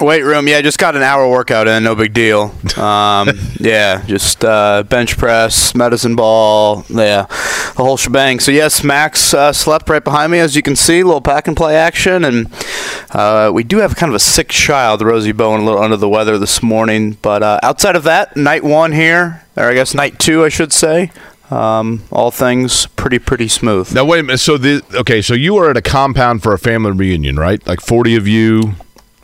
Weight room, yeah, just got an hour workout in, no big deal. Um, yeah, just uh, bench press, medicine ball, yeah, the whole shebang. So yes, Max uh, slept right behind me, as you can see, a little pack and play action, and uh, we do have kind of a sick child, Rosie Bowen, a little under the weather this morning. But uh, outside of that, night one here, or I guess night two, I should say. Um, all things pretty pretty smooth. Now wait a minute. So the okay, so you were at a compound for a family reunion, right? Like 40 of you.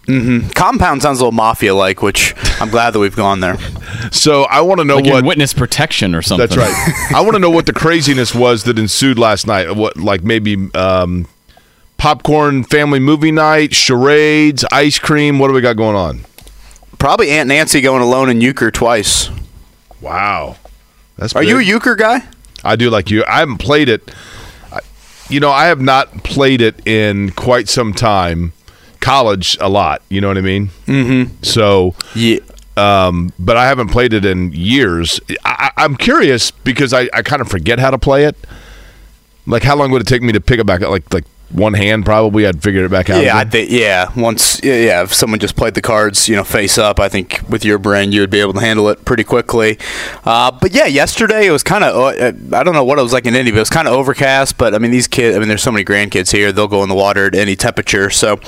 Compound sounds a little mafia like, which I'm glad that we've gone there. So I want to know Like what. witness protection or something. That's right. I want to know what the craziness was that ensued last night. What, like maybe um, popcorn family movie night, charades, ice cream. What do we got going on? Probably Aunt Nancy going alone in euchre twice. Wow, that's. Are you a euchre guy? I do like you. I haven't played it. I- You know, I have not played it in quite some time. College a lot. You know what I mean? Mm-hmm. So, Yeah. um, but I haven't played it in years. I, I'm curious because I, I kind of forget how to play it. Like, how long would it take me to pick it back up? Like, like one hand probably. I'd figure it back out. Yeah, I think yeah. Once yeah, if someone just played the cards, you know, face up, I think with your brain you would be able to handle it pretty quickly. Uh, but yeah, yesterday it was kind of uh, I don't know what it was like in Indy, but it was kind of overcast. But I mean, these kids, I mean, there's so many grandkids here; they'll go in the water at any temperature. So,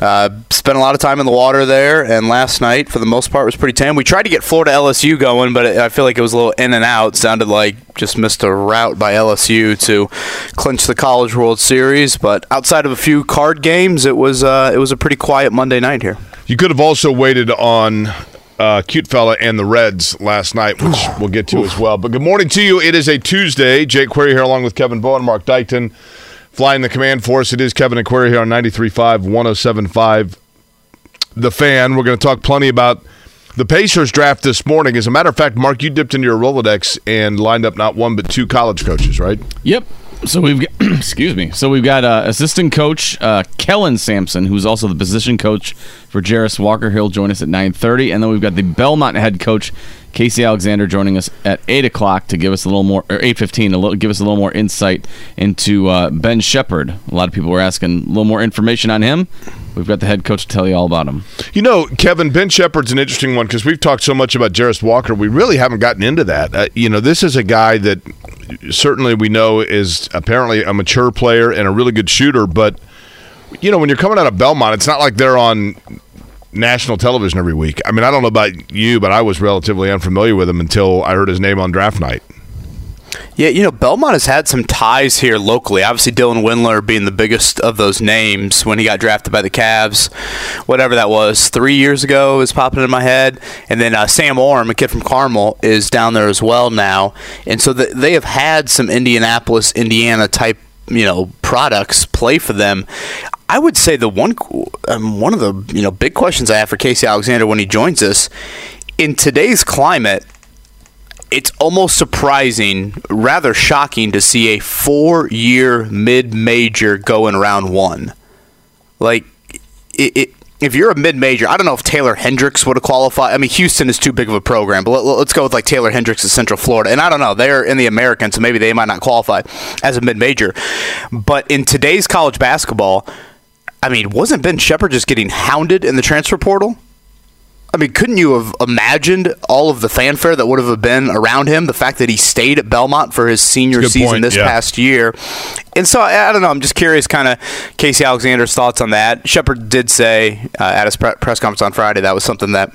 uh, spent a lot of time in the water there. And last night, for the most part, was pretty tame. We tried to get Florida LSU going, but it, I feel like it was a little in and out. Sounded like just missed a route by LSU to clinch the College World Series. But outside of a few card games, it was uh, it was a pretty quiet Monday night here. You could have also waited on uh, Cute Fella and the Reds last night, which we'll get to as well. But good morning to you. It is a Tuesday. Jake Query here along with Kevin Bowen, Mark Dykton, flying the command force. It is Kevin and Query here on 93.5, 107.5. The fan. We're going to talk plenty about the Pacers draft this morning. As a matter of fact, Mark, you dipped into your Rolodex and lined up not one but two college coaches, right? Yep. So we've got, excuse me. So we've got uh, assistant coach uh, Kellen Sampson, who's also the position coach for Jarace Walker. He'll join us at 9:30, and then we've got the Belmont head coach Casey Alexander joining us at eight o'clock to give us a little more, or eight fifteen, little, give us a little more insight into uh, Ben Sheppard. A lot of people were asking a little more information on him. We've got the head coach to tell you all about him. You know, Kevin, Ben Sheppard's an interesting one because we've talked so much about Jarace Walker. We really haven't gotten into that. Uh, you know, this is a guy that certainly we know is apparently a mature player and a really good shooter. But, you know, when you're coming out of Belmont, it's not like they're on national television every week. I mean, I don't know about you, but I was relatively unfamiliar with him until I heard his name on draft night. Yeah, you know, Belmont has had some ties here locally. Obviously, Dylan Windler being the biggest of those names when he got drafted by the Cavs, whatever that was, three years ago is popping in my head. And then uh, Sam Orme, a kid from Carmel, is down there as well now. And so th- they have had some Indianapolis, Indiana type, you know, products play for them. I would say the one um, one of the you know big questions I have for Casey Alexander when he joins us in today's climate it's almost surprising, rather shocking to see a four year mid major go in round one. Like, it, it, if you're a mid major, I don't know if Taylor Hendricks would have qualified. I mean, Houston is too big of a program, but let, us go with like Taylor Hendricks at Central Florida. And I don't know, they're in the American, so maybe they might not qualify as a mid major. But in today's college basketball, I mean, wasn't Ben Sheppard just getting hounded in the transfer portal? I mean, couldn't you have imagined all of the fanfare that would have been around him? The fact that he stayed at Belmont for his senior That's a good season point, this yeah. past year. And so, I, I don't know. I'm just curious, kind of, Casey Alexander's thoughts on that. Sheppard did say uh, at his pre- press conference on Friday that was something that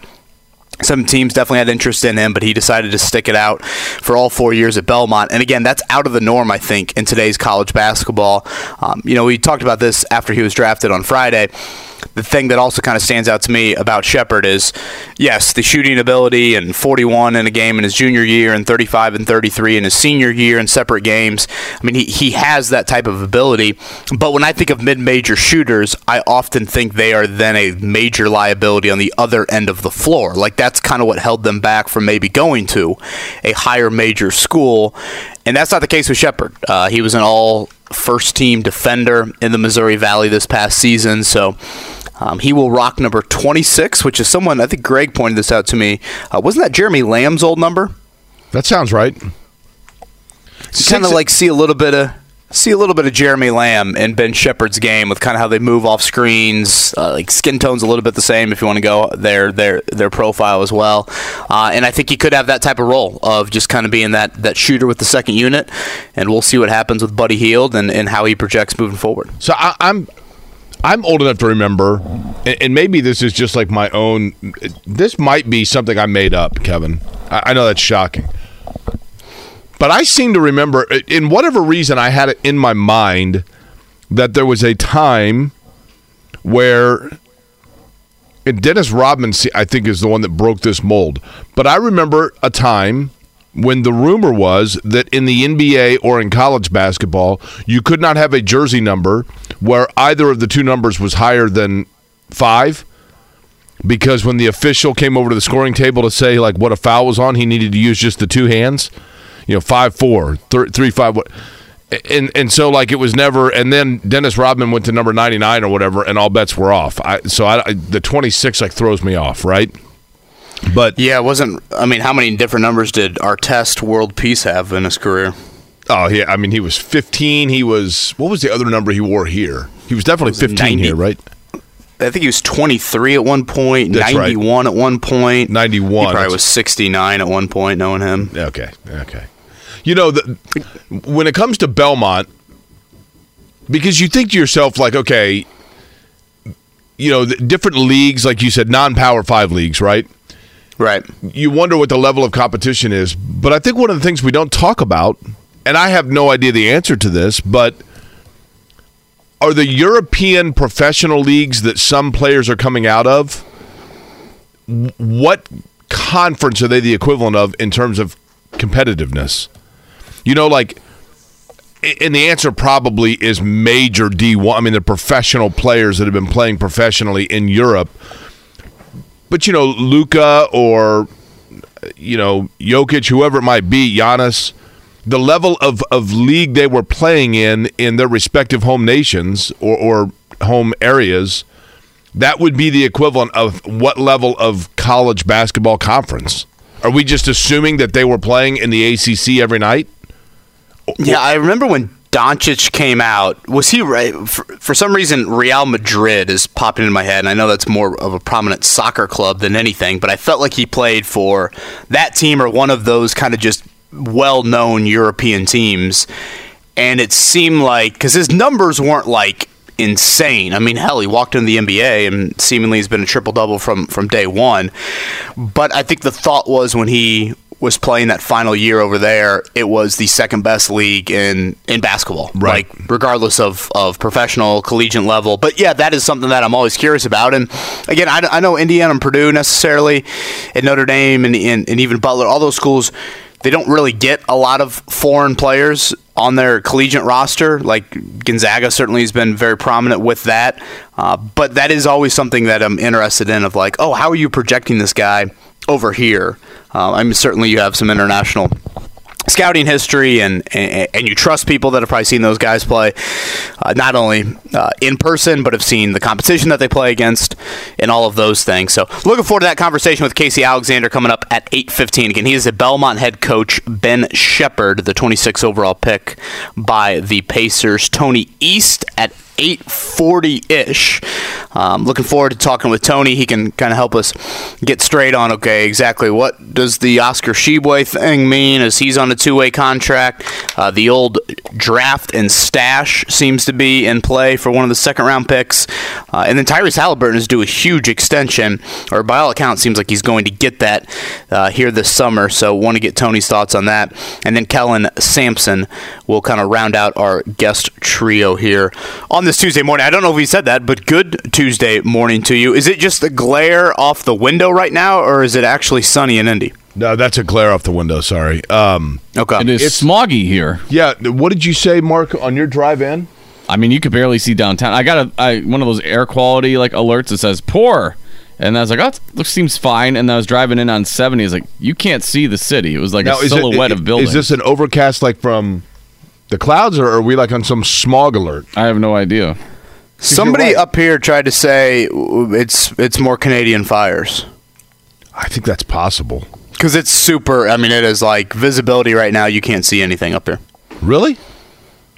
some teams definitely had interest in him, but he decided to stick it out for all four years at Belmont. And again, that's out of the norm, I think, in today's college basketball. Um, you know, we talked about this after he was drafted on Friday. The thing that also kind of stands out to me about Sheppard is, yes, the shooting ability and 41 in a game in his junior year and 35 and 33 in his senior year in separate games. I mean, he, he has that type of ability. But when I think of mid-major shooters, I often think they are then a major liability on the other end of the floor. Like that's kind of what held them back from maybe going to a higher major school. And that's not the case with Sheppard. Uh, he was an all first team defender in the Missouri Valley this past season. So um, he will rock number 26, which is someone, I think Greg pointed this out to me. Uh, wasn't that Jeremy Lamb's old number? That sounds right. Kind of like see a little bit of see a little bit of Jeremy Lamb and Ben Sheppard's game with kind of how they move off screens. Uh, like skin tone's a little bit the same if you want to go their their their profile as well. Uh, and I think he could have that type of role of just kind of being that that shooter with the second unit. And we'll see what happens with Buddy Hield and, and how he projects moving forward. So I, I'm I'm old enough to remember, and, maybe this is just like my own. This might be something I made up, Kevin. I know that's shocking. But I seem to remember, uh, in whatever reason, I had it in my mind that there was a time where Dennis Rodman, I think, is the one that broke this mold. But I remember a time when the rumor was that in the NBA or in college basketball, you could not have a jersey number where either of the two numbers was higher than five. Because when the official came over to the scoring table to say like what a foul was on, he needed to use just the two hands you know five four th- three five what and and so like it was never and then Dennis Rodman went to number 99 or whatever and all bets were off I, so I, the 26 like throws me off right but yeah it wasn't I mean how many different numbers did our test World Peace have in his career oh yeah I mean he was 15 he was what was the other number he wore here he was definitely was 15 90, here right I think he was 23 at one point, That's 91 right. at one point. 91. He probably was 69 at one point, knowing him. Okay, okay. You know, the, when it comes to Belmont, because you think to yourself, like, okay, you know, different leagues, like you said, non-power five leagues, right? Right. You wonder what the level of competition is. But I think one of the things we don't talk about, and I have no idea the answer to this, but are the European professional leagues that some players are coming out of, what conference are they the equivalent of in terms of competitiveness? You know, like, and the answer probably is major D1. I mean, the professional players that have been playing professionally in Europe. But, you know, Luka or, you know, Jokic, whoever it might be, Giannis, the level of, of league they were playing in in their respective home nations or, or home areas, that would be the equivalent of what level of college basketball conference? Are we just assuming that they were playing in the ACC every night? Yeah, I remember when Doncic came out. Was he right? For, for, some reason, Real Madrid is popping in my head, and I know that's more of a prominent soccer club than anything, but I felt like he played for that team or one of those kind of just well known European teams. And it seemed like, because his numbers weren't like insane. I mean, hell, he walked into the NBA and seemingly has been a triple double from from day one. But I think the thought was when he was playing that final year over there, it was the second best league in, in basketball. Right. Like regardless of, of professional, collegiate level. But yeah, that is something that I'm always curious about. And again, I, I know Indiana and Purdue necessarily, and Notre Dame and, and, and even Butler, all those schools, they don't really get a lot of foreign players on their collegiate roster. Like Gonzaga certainly has been very prominent with that. Uh, but that is always something that I'm interested in of like, oh, how are you projecting this guy over here? Uh, I mean, certainly you have some international scouting history and, and, and you trust people that have probably seen those guys play uh, not only uh, in person but have seen the competition that they play against and all of those things. So looking forward to that conversation with casey alexander coming up at 8.15 again he is a belmont head coach ben sheppard the 26 overall pick by the pacers. Tony east at 8:40 ish. Um, looking forward to talking with Tony. He can kind of help us get straight on okay exactly what does the Oscar Tshiebwe thing mean as he's on a two-way contract. Uh, the old draft and stash seems to be in play for one of the second-round picks, uh, and then Tyrese Halliburton is due a huge extension, or by all accounts, seems like he's going to get that uh, here this summer. So want to get Tony's thoughts on that, and then Kellen Sampson will kind of round out our guest trio here on on this Tuesday morning. I don't know if he said that, but good Tuesday morning to you. Is it just the glare off the window right now, or is it actually sunny in Indy? No, that's a glare off the window. Sorry. Um, Okay. It is It's- smoggy here. yeah. What did you say, Mark, on your drive in? I mean, you could barely see downtown. I got a I, one of those air quality like alerts that says poor, and I was like, oh, it looks seems fine. And I was driving in on seventy. It's like you can't see the city. It was like a is it- silhouette i- of buildings. Is this an overcast like from the clouds, or are we like on some smog alert? I have no idea. Somebody right. up here tried to say it's it's more Canadian fires I think that's possible. because it's super. I mean, it is like visibility right now. You can't see anything up there. Really?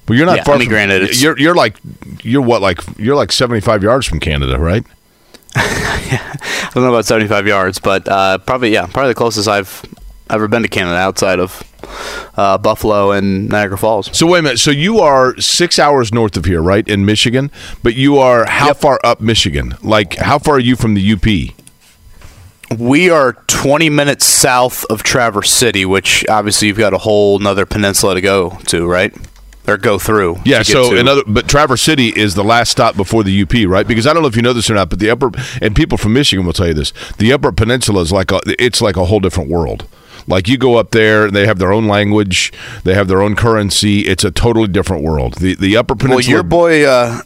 Well, you're not Yeah, far. I mean, from, granted, it's- you're you're like you're what like you're like 75 yards from Canada, right? I don't know about 75 yards, but uh, probably yeah, probably the closest I've ever been to Canada outside of uh, Buffalo and Niagara Falls. So wait a minute. So you are six hours north of here, right, in Michigan? But you are how far up Michigan? Like how far are you from the UP? We are 20 minutes south of Traverse City, which obviously you've got a whole nother peninsula to go to, right? Or go through. Yeah. So to. another, but Traverse City is the last stop before the UP, right? Because I don't know if you know this or not, but the upper and people from Michigan will tell you this: the Upper Peninsula is like a, it's like a whole different world. Like you go up there, they have their own language, they have their own currency. It's a totally different world. The the Upper Peninsula. well, your boy, uh,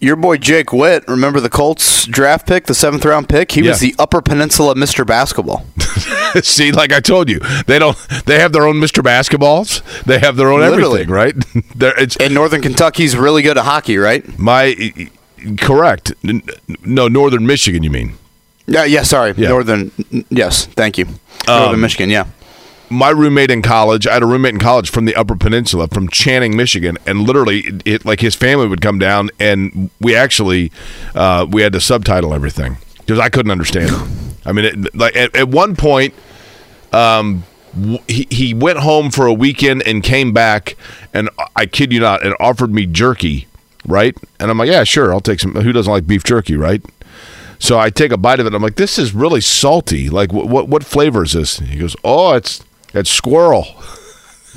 your boy Jake Witt. Remember the Colts draft pick, the seventh round pick? He Yeah. was the Upper Peninsula Mr. Basketball. See, like I told you, they don't. They have their own Mr. Basketballs. They have their own Literally. everything, right? It's And Northern Kentucky's really good at hockey, right? my correct. No, Northern Michigan. You mean? Yeah, yeah. Sorry, Yeah. Northern. Yes, thank you. Northern Michigan. Yeah. My roommate in college, I had a roommate in college from the Upper Peninsula, from Channing, Michigan, and literally, it, it- like his family would come down, and we actually uh, we had to subtitle everything because I couldn't understand. I mean, it, like at, at one point, um, w- he he went home for a weekend and came back, and I kid you not, and offered me jerky, right? And I'm like, yeah, sure, I'll take some. Who doesn't like beef jerky, right? So I take a bite of it. I'm like, this is really salty. Like, what what, what flavor is this? He goes, oh, it's it's squirrel.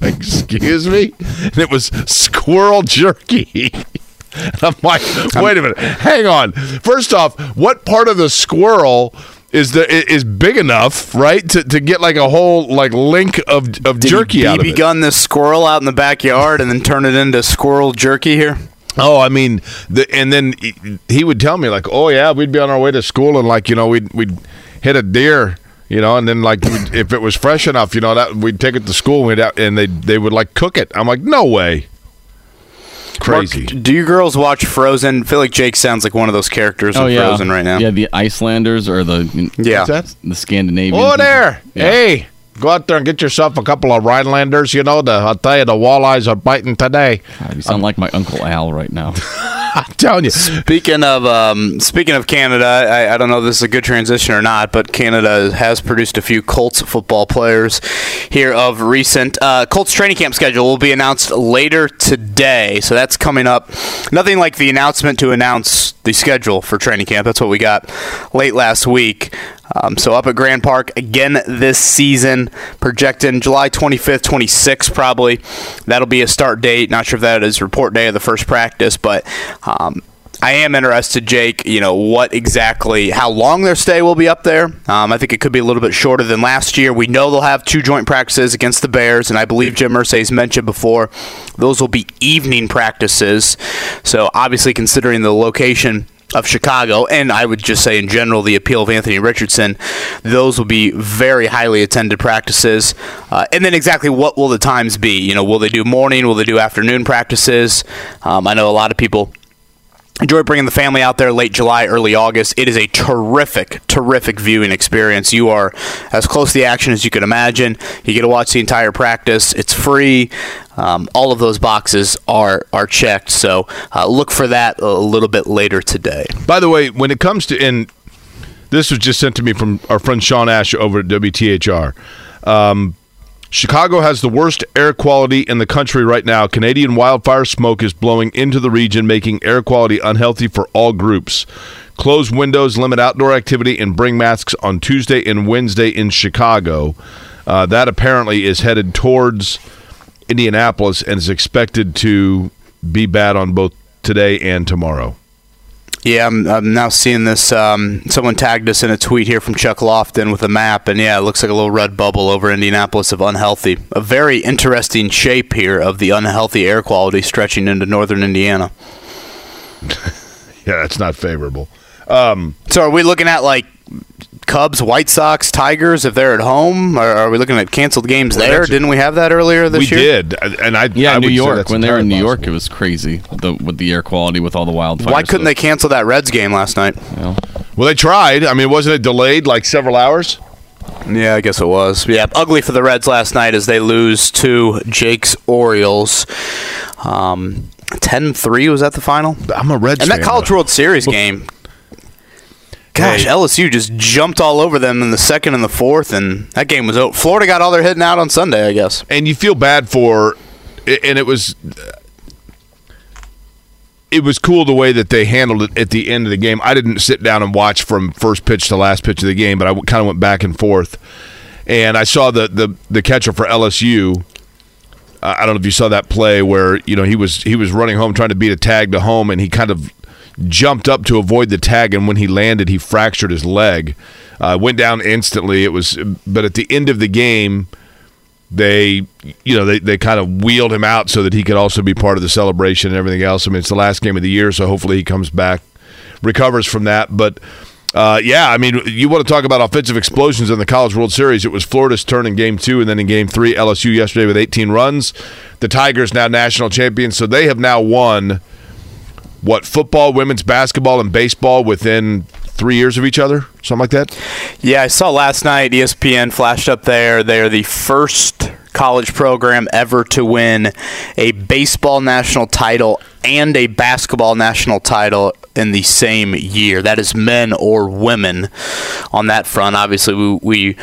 Excuse me, and it was squirrel jerky. I'm like, wait a minute, hang on. First off, what part of the squirrel is the is big enough, right, to, to get like a whole like link of of Did jerky he out of it? gun this squirrel out in the backyard and then turn it into squirrel jerky here? Oh, I mean, the, and then he- he would tell me like, "Oh yeah, we'd be on our way to school, and like you know, we'd we'd hit a deer, you know, and then like if it was fresh enough, you know, that we'd take it to school, and, we'd and they they would like cook it. I'm like, no way, crazy. Mark, do you girls watch Frozen? I feel like Jake sounds like one of those characters oh, in Oh yeah, Frozen right now. Yeah, the Icelanders or the Yeah. That? the Scandinavian. Oh, there, Yeah. hey. Go out there and get yourself a couple of Rhinelanders. You know, the, I'll tell you, the walleyes are biting today. God, you sound like my uncle Al right now. I'm telling you. Speaking of um, speaking of Canada, I, I don't know if this is a good transition or not, but Canada has produced a few Colts football players here of recent. Uh, Colts training camp schedule will be announced later today, so that's coming up. Nothing like the announcement to announce the schedule for training camp. That's what we got late last week. Um, so up at Grand Park again this season, projecting July 25th, 26th probably. That'll be a start date. Not sure if that is report day of the first practice, but um, I am interested, Jake. You know what exactly, how long their stay will be up there. Um, I think it could be a little bit shorter than last year. We know they'll have two joint practices against the Bears, and I believe Jim Irsay's mentioned before those will be evening practices. So obviously, considering the location of Chicago, and I would just say in general the appeal of Anthony Richardson, those will be very highly attended practices. Uh, and then exactly what will the times be? You know, will they do morning? Will they do afternoon practices? Um, I know a lot of people enjoy bringing the family out there late July, early August. It is a terrific, terrific viewing experience. You are as close to the action as you can imagine. You get to watch the entire practice. It's free. Um, all of those boxes are are checked. So uh, look for that a little bit later today. By the way, when it comes to and this was just sent to me from our friend Sean Ash over at WTHR. Um, Chicago has the worst air quality in the country right now. Canadian wildfire smoke is blowing into the region, making air quality unhealthy for all groups. Close windows, limit outdoor activity, and bring masks on Tuesday and Wednesday in Chicago. Uh, that apparently is headed towards Indianapolis and is expected to be bad on both today and tomorrow. Yeah, I'm, I'm now seeing this. Um, someone tagged us in a tweet here from Chuck Lofton with a map, and yeah, it looks like a little red bubble over Indianapolis of unhealthy. A very interesting shape here of the unhealthy air quality stretching into northern Indiana. Yeah, that's not favorable. So, are we looking at like Cubs, White Sox, Tigers if they're at home? Or are we looking at canceled games Well, there? Didn't we have that earlier this we year? We did, and I Yeah, I New York. When they were in New entirely York, it was crazy the, with the air quality with all the wildfires. Why couldn't they cancel that Reds game last night? You know? possible. Well, they tried. I mean, wasn't it delayed like several hours? Yeah, I guess it was. Yeah, ugly for the Reds last night as they lose to Jake's Orioles. Um, 10-3 was that the final? I'm a Reds And that College though. World Series game. Gosh, Hey. LSU just jumped all over them in the second and the fourth, and that game was over. Florida got all their hitting out on Sunday, I guess. and you feel bad for, and it was. Uh, it was cool the way that they handled it at the end of the game. I didn't sit down and watch from first pitch to last pitch of the game, but I kind of went back and forth, and I saw the the, the catcher for LSU. I I don't know if you saw that play where you know he was he was running home trying to beat a tag to home, and he kind of jumped up to avoid the tag, and when he landed, he fractured his leg. Uh, went down instantly. It was, but at the end of the game, they you know they, they kind of wheeled him out so that he could also be part of the celebration and everything else. I mean, it's the last game of the year, so hopefully he comes back, recovers from that. But uh, yeah, I mean, you want to talk about offensive explosions in the College World Series? It was Florida's turn in Game Two, and then in Game Three, LSU yesterday with 18 runs. The Tigers now national champions, so they have now won what football, women's basketball, and baseball within three years of each other, something like that. Yeah, I saw last night ESPN flashed up there. They are the first college program ever to win a baseball national title and a basketball national title in the same year. That is men or women on that front. Obviously, we, we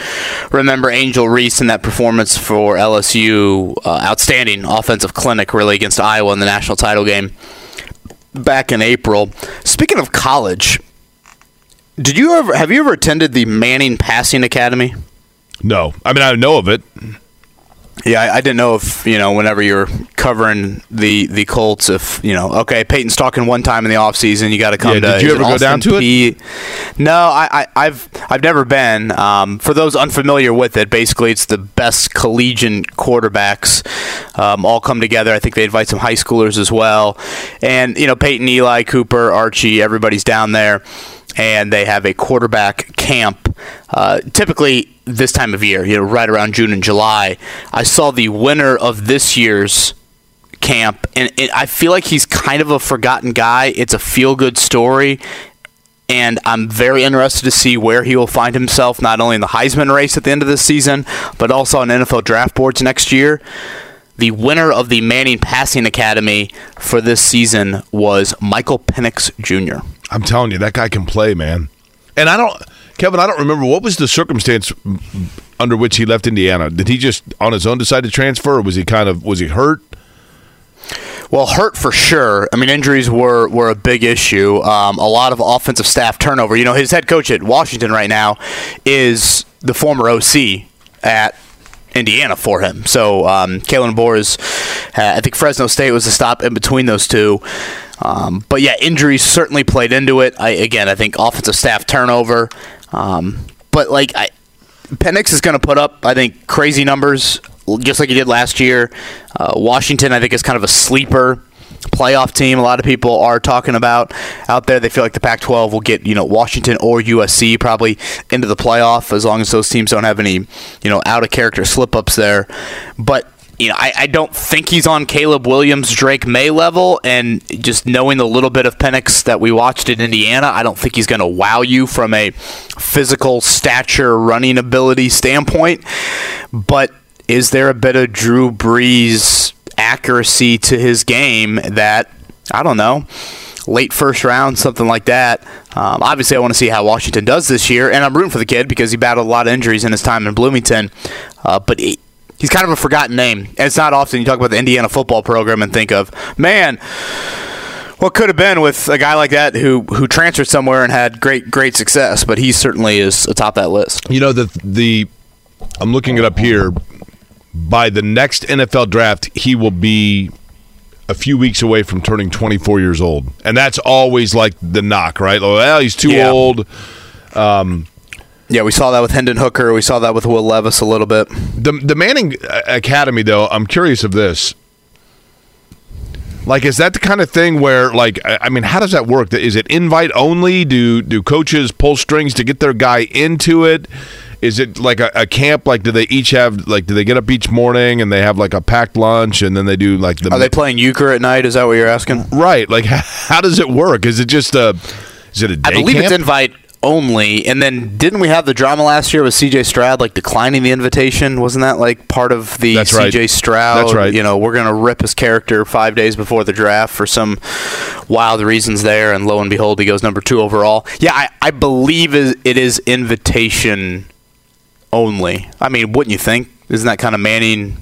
remember Angel Reese and that performance for LSU. Uh, outstanding offensive clinic, really, against Iowa in the national title game back in April. Speaking of college, did you ever have you ever attended the Manning Passing Academy? No, I mean I know of it. Yeah, I, I didn't know if you know whenever you're covering the the Colts, if you know, okay, Peyton's talking one time in the offseason, you got to come Yeah, to. did you ever go down to it? No, I, I, I've I've never been. Um, for those unfamiliar with it, basically it's the best collegiate quarterbacks um, all come together. I think they invite some high schoolers as well, and you know Peyton, Eli, Cooper, Archie, everybody's down there and they have a quarterback camp. Uh, typically this time of year, you know, right around June and July. I saw the winner of this year's camp, and it, I feel like he's kind of a forgotten guy. It's a feel-good story. And I'm very interested to see where he will find himself, not only in the Heisman race at the end of this season, but also on NFL draft boards next year. The winner of the Manning Passing Academy for this season was Michael Penix Jr. I'm telling you, that guy can play, man. And I don't, Kevin, I don't remember what was the circumstance under which he left Indiana. Did he just on his own decide to transfer, or was he kind of was he hurt? Well, hurt for sure. I mean, injuries were, were a big issue. Um, a lot of offensive staff turnover. You know, his head coach at Washington right now is the former OC at Indiana for him. So, um, Kalen DeBoer is, uh, I think Fresno State was the stop in between those two. Um, but yeah, injuries certainly played into it. I, again, I think offensive staff turnover. Um, but like, I, Penix is going to put up, I think, crazy numbers, just like he did last year. Uh, Washington, I think, is kind of a sleeper playoff team. A lot of people are talking about out there. They feel like the Pac-12 will get you know Washington or USC probably into the playoff as long as those teams don't have any you know out of character slip ups there. But you know, I, I don't think he's on Caleb Williams, Drake Maye level, and just knowing the little bit of Penix that we watched in Indiana, I don't think he's going to wow you from a physical stature, running ability standpoint. But is there a bit of Drew Brees accuracy to his game that I don't know? Late first round, something like that. Um, obviously, I want to see how Washington does this year, and I'm rooting for the kid because he battled a lot of injuries in his time in Bloomington. Uh, but he, he's kind of a forgotten name. And it's not often you talk about the Indiana football program and think of, man, what could have been with a guy like that who who transferred somewhere and had great great success. But he certainly is atop that list. You know the the I'm looking it up here. By the next NFL draft, he will be a few weeks away from turning 24 years old, and that's always like the knock, right? Oh, well, he's too Yeah. old. Yeah, we saw that with Hendon Hooker. We saw that with Will Levis a little bit. The the Manning uh, Academy, though, I'm curious of this. Like, is that the kind of thing where, like, I I mean, how does that work? Is it invite only? Do do coaches pull strings to get their guy into it? Is it like a, a camp? Like, do they each have like, do they get up each morning and they have like a packed lunch and then they do like the Are they playing euchre at night? Is that what you're asking? right? Like, how does it work? Is it just a is it a day I believe camp? it's invite only. And then didn't we have the drama last year with CJ Stroud like declining the invitation? Wasn't that like part of the That's right. CJ Stroud? That's right. You know, we're gonna rip his character five days before the draft for some wild reasons there, and lo and behold, he goes number two overall. Yeah, I, I believe it is invitation only. I mean, wouldn't you think? Isn't that kind of Manning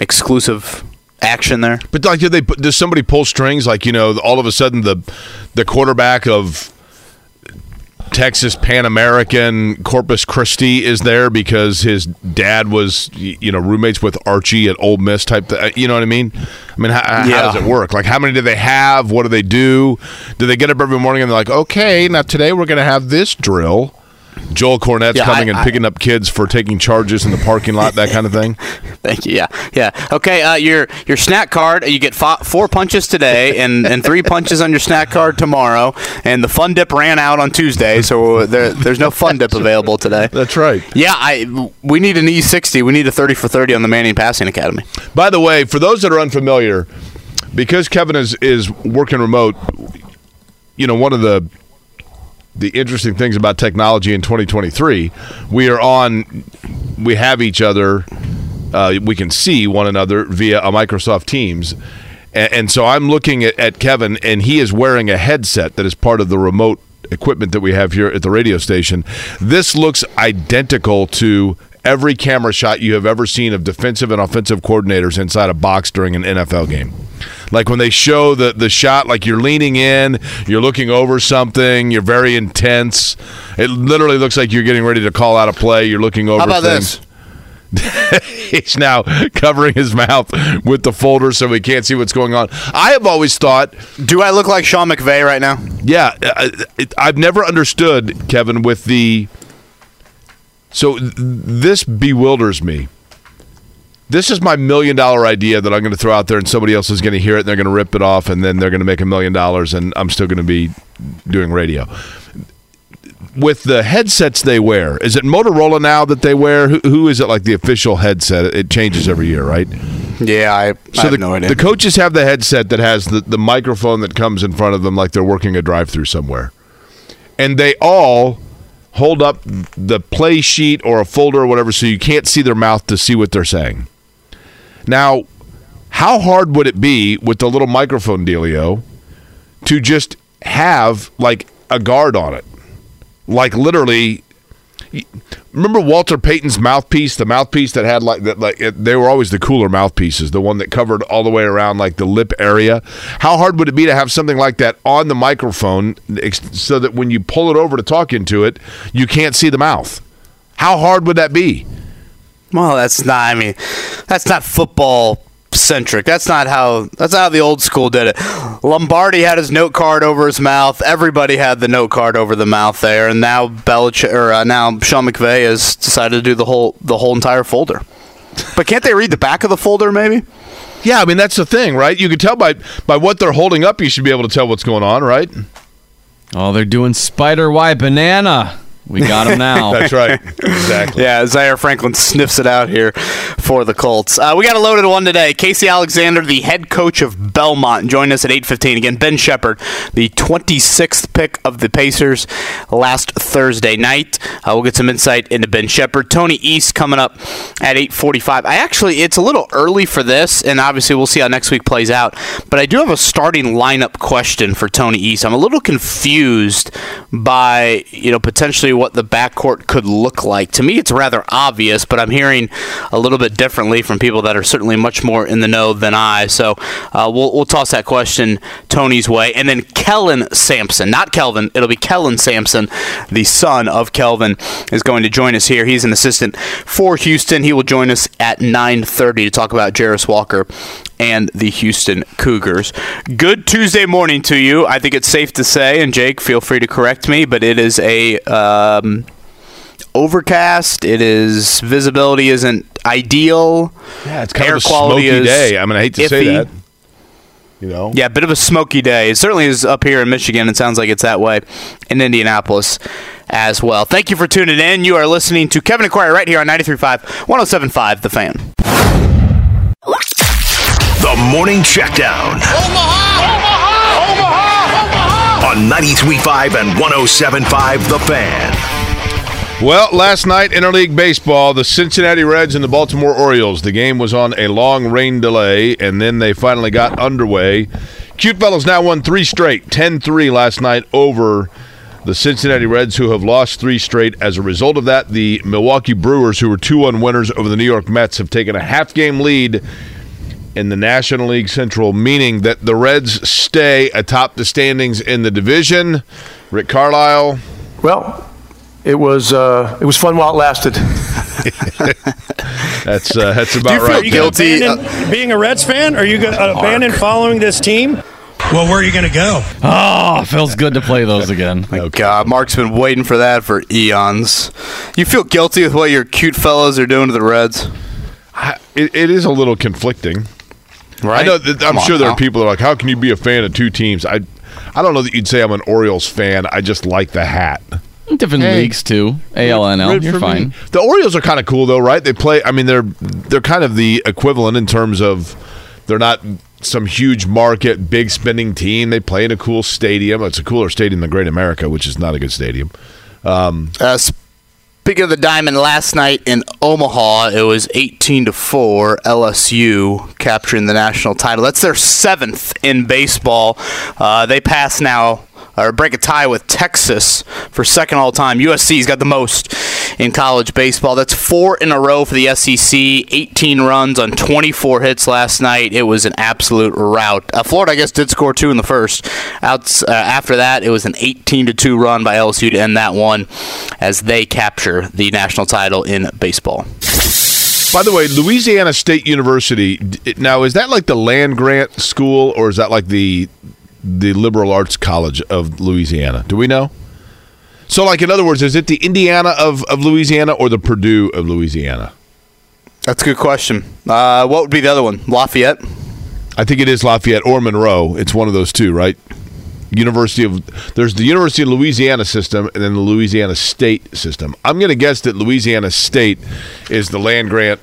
exclusive action there? But like, do they? put- Does somebody pull strings? Like, you know, all of a sudden the the quarterback of Texas Pan American Corpus Christi is there because his dad was, you know, roommates with Archie at Ole Miss type. Th- uh, you know what I mean? I mean, how, how does it work? Like, how many do they have? What do they do? Do they get up every morning and they're like, okay, now today we're going to have this drill? Joel Cornette's Yeah, coming I- and I- picking up kids for taking charges in the parking lot, that kind of thing. Thank you. Yeah, yeah. Okay, uh, your your snack card. You get fo- four punches today, and, and three punches on your snack card tomorrow. And the fun dip ran out on Tuesday, so there, there's no fun dip available today. That's right. Yeah, I we need an E60. We need a 30 for 30 on the Manning Passing Academy. By the way, for those that are unfamiliar, because Kevin is is working remote, you know, one of the the interesting things about technology in 2023, we are on we have each other uh, we can see one another via a Microsoft Teams. And, and so I'm looking at, at Kevin, and he is wearing a headset that is part of the remote equipment that we have here at the radio station. This looks identical to every camera shot you have ever seen of defensive and offensive coordinators inside a box during an NFL game. Like when they show the, the shot, like you're leaning in, you're looking over something, you're very intense. It literally looks like you're getting ready to call out a play. You're looking over How about things. this? He's now covering his mouth with the folder so he can't see what's going on. I have always thought, Do I look like Sean McVay right now? yeah, uh, it, I've never understood Kevin with the. So th- this bewilders me. This is my million dollar idea that I'm going to throw out there, and somebody else is going to hear it, and they're going to rip it off, and then they're going to make a million dollars, and I'm still going to be doing radio. With the headsets they wear, is it Motorola now that they wear? Who, who is it like the official headset? It changes every year, right? Yeah, I, I So have the, no idea. the coaches have the headset that has the, the microphone that comes in front of them like they're working a drive through somewhere. And they all hold up the play sheet or a folder or whatever so you can't see their mouth to see what they're saying. Now, how hard would it be with the little microphone dealio to just have like a guard on it? Like literally Remember Walter Payton's mouthpiece, the mouthpiece that had like that like it, they were always the cooler mouthpieces, the one that covered all the way around like the lip area. How hard would it be to have something like that on the microphone so that when you pull it over to talk into it, you can't see the mouth? How hard would that be? Well, that's not. I mean, that's not football centric. That's not how. That's not how the old school did it. Lombardi had his note card over his mouth. Everybody had the note card over the mouth there, and now Belichick or uh, now Sean McVay has decided to do the whole the whole entire folder. But can't they read the back of the folder? Maybe. Yeah, I mean that's the thing, right? You can tell by by what they're holding up, you should be able to tell what's going on, right? Oh, they're doing Spider Y Banana. We got him now. That's right. exactly. Yeah, Zaire Franklin sniffs it out here for the Colts. Uh, we got a loaded one today. Casey Alexander, the head coach of Belmont, joined us at 8.15. Again, Ben Sheppard, the 26th pick of the Pacers last Thursday night. Uh, we'll get some insight into Ben Sheppard. Tony East coming up at 8.45. I actually, it's a little early for this, and obviously we'll see how next week plays out. But I do have a starting lineup question for Tony East. I'm a little confused by, you know, potentially what the backcourt could look like. To me, it's rather obvious, but I'm hearing a little bit differently from people that are certainly much more in the know than I. So uh, we'll, we'll toss that question Tony's way. And then Kellen Sampson, not Kelvin, it'll be Kellen Sampson, the son of Kelvin, is going to join us here. He's an assistant for Houston. He will join us at 9.30 to talk about Jarace Walker and the Houston Cougars. Good Tuesday morning to you. I think it's safe to say, and Jake, feel free to correct me, but it is a um, overcast. It is visibility isn't ideal. Yeah, it's kind Air of a quality smoky day. I mean, I hate to say iffy. that. You know? Yeah, bit of a smoky day. It certainly is up here in Michigan. It sounds like it's that way in Indianapolis as well. Thank you for tuning in. You are listening to Kevin Aquire right here on 93.5, 107.5 The Fan. The Morning Checkdown. Omaha! Omaha! Omaha! Omaha! On 93.5 and 107.5 The Fan. Well, last night, interleague baseball, the Cincinnati Reds and the Baltimore Orioles. The game was on a long rain delay, and then they finally got underway. Cute Fellows now won three straight, 10 3 last night over the Cincinnati Reds, who have lost three straight. As a result of that, the Milwaukee Brewers, who were 2 1 winners over the New York Mets, have taken a half game lead in the National League Central, meaning that the Reds stay atop the standings in the division. Rick Carlisle. Well, it was uh, it was fun while it lasted. That's uh, that's Do about you feel right. you going to Guilty, abandon being a Reds fan? Are you going to abandon following this team? Well, where are you going to go? Oh, feels good to play those again. My God, Mark's been waiting for that for eons. You feel guilty with what your cute fellows are doing to the Reds? It, it is a little conflicting. Right? I know. That, I'm Come on sure there now. are people that are like, "How can you be a fan of two teams?" I, I don't know that you'd say I'm an Orioles fan. I just like the hat. Different Hey. leagues too. ALNL, Root you're fine. me. The Orioles are kind of cool though, right? They play. I mean, they're they're kind of the equivalent in terms of they're not some huge market, big spending team. They play in a cool stadium. It's a cooler stadium than Great America, which is not a good stadium. Uh, speaking of the Diamond, last night in Omaha, it was 18 to four. LSU capturing the national title. That's their seventh in baseball. Uh, they pass now. Or break a tie with Texas for second all time. USC's got the most in college baseball. That's four in a row for the SEC. 18 runs on 24 hits last night. It was an absolute rout. Uh, Florida, I guess, did score two in the first. Uh, after that, it was an 18 to two run by LSU to end that one, as they capture the national title in baseball. By the way, Louisiana State University. Now, is that like the land grant school, or is that like the the liberal arts college of Louisiana? Do we know? So, like, in other words, is it the Indiana of, of Louisiana or the Purdue of Louisiana? That's a good question. Uh, what would be the other one? Lafayette. I think it is Lafayette or Monroe. It's one of those two, right? University of there's the University of Louisiana system and then the Louisiana State system. I'm going to guess that Louisiana State is the land grant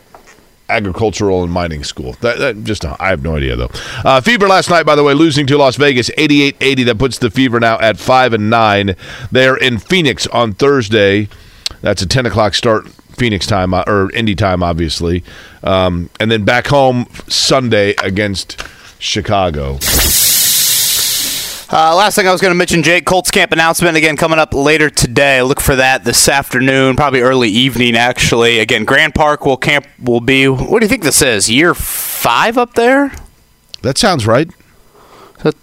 agricultural and mining school. That, that just I have no idea though. Uh, Fever last night, by the way, losing to Las Vegas, 88-80. That puts the Fever now at five and nine. They're in Phoenix on Thursday. That's a 10 o'clock start Phoenix time uh, or Indy time, obviously, um, and then back home Sunday against Chicago. Uh, last thing I was going to mention, Jake Colts camp announcement again coming up later today. Look for that this afternoon, probably early evening. Actually, again, Grand Park will camp will be. What do you think this is? Year five up there? That sounds right.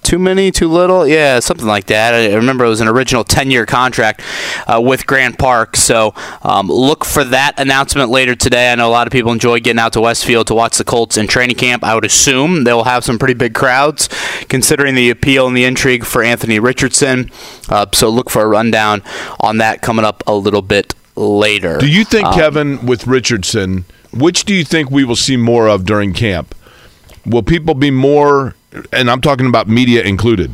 Too many, too little? Yeah, something like that. I remember it was an original 10 year contract uh, with Grand Park. So um, look for that announcement later today. I know a lot of people enjoy getting out to Westfield to watch the Colts in training camp. I would assume they'll have some pretty big crowds considering the appeal and the intrigue for Anthony Richardson. Uh, so look for a rundown on that coming up a little bit later. Do you think, Um, Kevin, with Richardson, which do you think we will see more of during camp? Will people be more, and I'm talking about media included,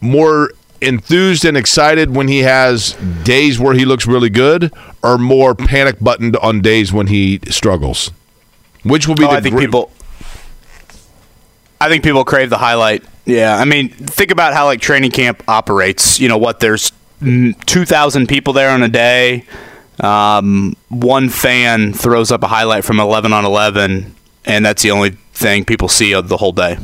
more enthused and excited when he has days where he looks really good, or more panic buttoned on days when he struggles? Which will be Oh, the I think gr- people. I think people crave the highlight. Yeah, I mean, think about how like training camp operates. You know what? There's two thousand people there on a day. Um, one fan throws up a highlight from eleven on eleven, and that's the only thing people see of the whole day.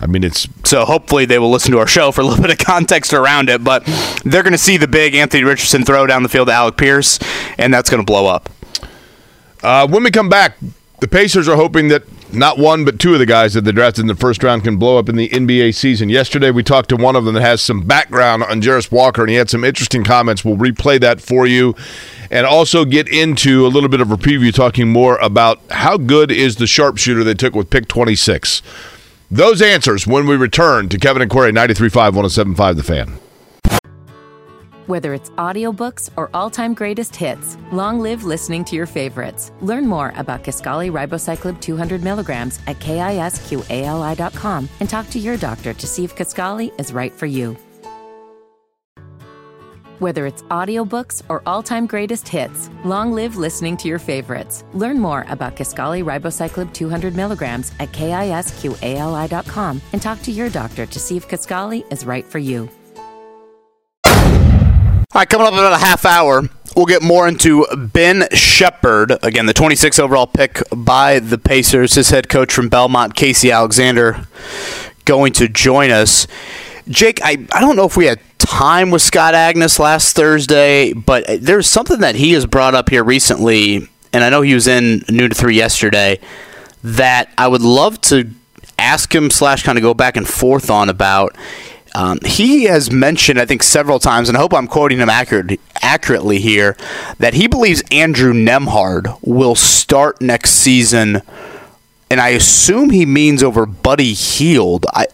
I mean, it's So hopefully they will listen to our show for a little bit of context around it. But they're going to see the big Anthony Richardson throw down the field to Alec Pierce, and that's going to blow up. Uh, when we come back, the Pacers are hoping that not one but two of the guys that they drafted in the first round can blow up in the NBA season. Yesterday we talked to one of them that has some background on Jarace Walker, and he had some interesting comments. We'll replay that for you, and also get into a little bit of a preview, talking more about how good is the sharpshooter they took with pick 26. Those answers when we return to Kevin and Query 93.5, 107.5 The Fan. Whether it's audiobooks or all-time greatest hits, long live listening to your favorites. Learn more about Kisqali Ribociclib 200 milligrams at kisqali.com and talk to your doctor to see if Kisqali is right for you. Whether it's audiobooks or all-time greatest hits, long live listening to your favorites. Learn more about Kisqali Ribociclib 200 milligrams at kisqali.com and talk to your doctor to see if Kisqali is right for you. All right, coming up in about a half hour, we'll get more into Ben Sheppard. Again, the 26th overall pick by the Pacers. His head coach from Belmont, Casey Alexander, going to join us. Jake, I, I don't know if we had time with Scott Agnes last Thursday, but there's something that he has brought up here recently, and I know he was in noon to three yesterday, that I would love to ask him slash kind of go back and forth on about. Um, he has mentioned, I think, several times, and I hope I'm quoting him accurate, accurately here, that he believes Andrew Nembhard will start next season, and I assume he means over Buddy Hield. I,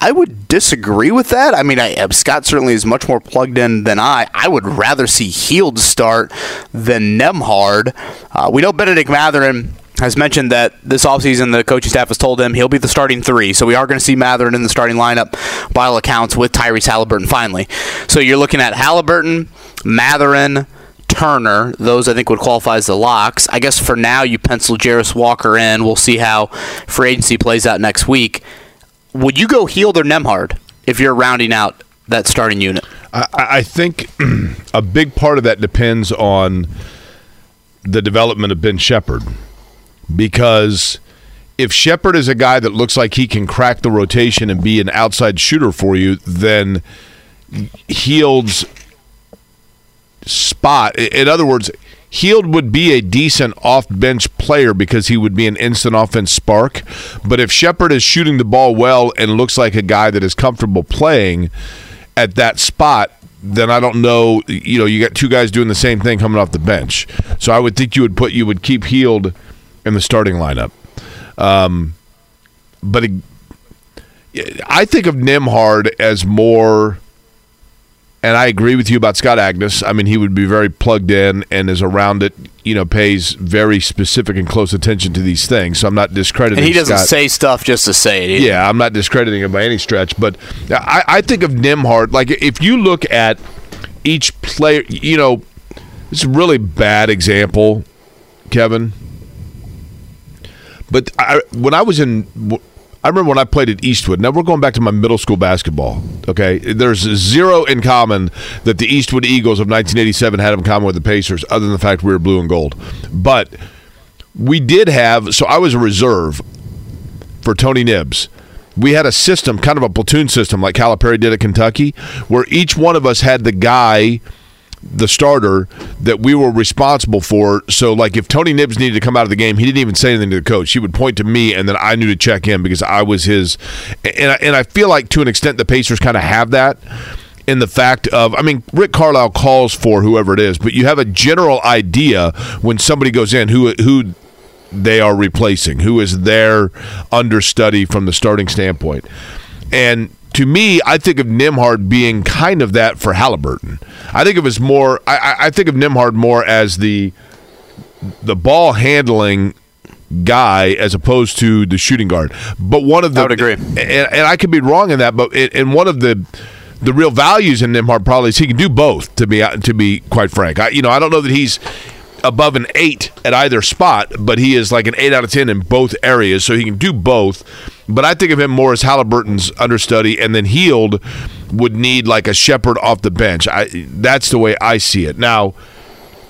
I would disagree with that. I mean, I, Scott certainly is much more plugged in than I. I would rather see Hield start than Nembhard. Uh, we know Bennedict Mathurin has mentioned that this offseason the coaching staff has told him he'll be the starting three. So we are going to see Mathurin in the starting lineup by all accounts with Tyrese Halliburton finally. So you're looking at Halliburton, Mathurin, Turner. Those I think would qualify as the locks. I guess for now you pencil Jarace Walker in. We'll see how free agency plays out next week. Would you go Hield or Nembhard if you're rounding out that starting unit? I, I think a big part of that depends on the development of Ben Sheppard because if Sheppard is a guy that looks like he can crack the rotation and be an outside shooter for you, then Hield's spot, in other words, Hield would be a decent off bench player because he would be an instant offense spark. But if Sheppard is shooting the ball well and looks like a guy that is comfortable playing at that spot, then I don't know. You know, you got two guys doing the same thing coming off the bench. So I would think you would put you would keep Hield in the starting lineup. Um, but it, I think of Nembhard as more, and I agree with you about Scott Agnes. I mean, he would be very plugged in and is around it. You know, pays very specific and close attention to these things. So I'm not discrediting. And he doesn't Scott. say stuff just to say it. Either. Yeah, I'm not discrediting him by any stretch. But I, I think of Nembhard like if you look at each player, you know, it's a really bad example, Kevin. But I, when I was in, I remember when I played at Eastwood. Now we're going back to my middle school basketball. Okay, there's zero in common that the Eastwood Eagles of 1987 had in common with the Pacers, other than the fact we were blue and gold. But we did have. So I was a reserve for Tony Nibs. We had a system, kind of a platoon system, like Calipari did at Kentucky, where each one of us had the guy the starter that we were responsible for. So, like, if Tony Nibs needed to come out of the game, he didn't even say anything to the coach. He would point to me, and then I knew to check in because I was his. And I, and I feel like to an extent the Pacers kind of have that in the fact of, I mean, Rick Carlisle calls for whoever it is, but you have a general idea when somebody goes in who who they are replacing, who is their understudy from the starting standpoint, and to me, I think of Nembhard being kind of that for Halliburton. I think of as more. I, I think of Nembhard more as the the ball handling guy as opposed to the shooting guard. But one of the I would agree, and, and I could be wrong in that. But it, and one of the the real values in Nembhard probably is he can do both. To be to be quite frank, I you know I don't know that he's above an eight at either spot, but he is like an eight out of ten in both areas, so he can do both. But I think of him more as Halliburton's understudy, and then Hield would need like a Sheppard off the bench. I, that's the way I see it. Now,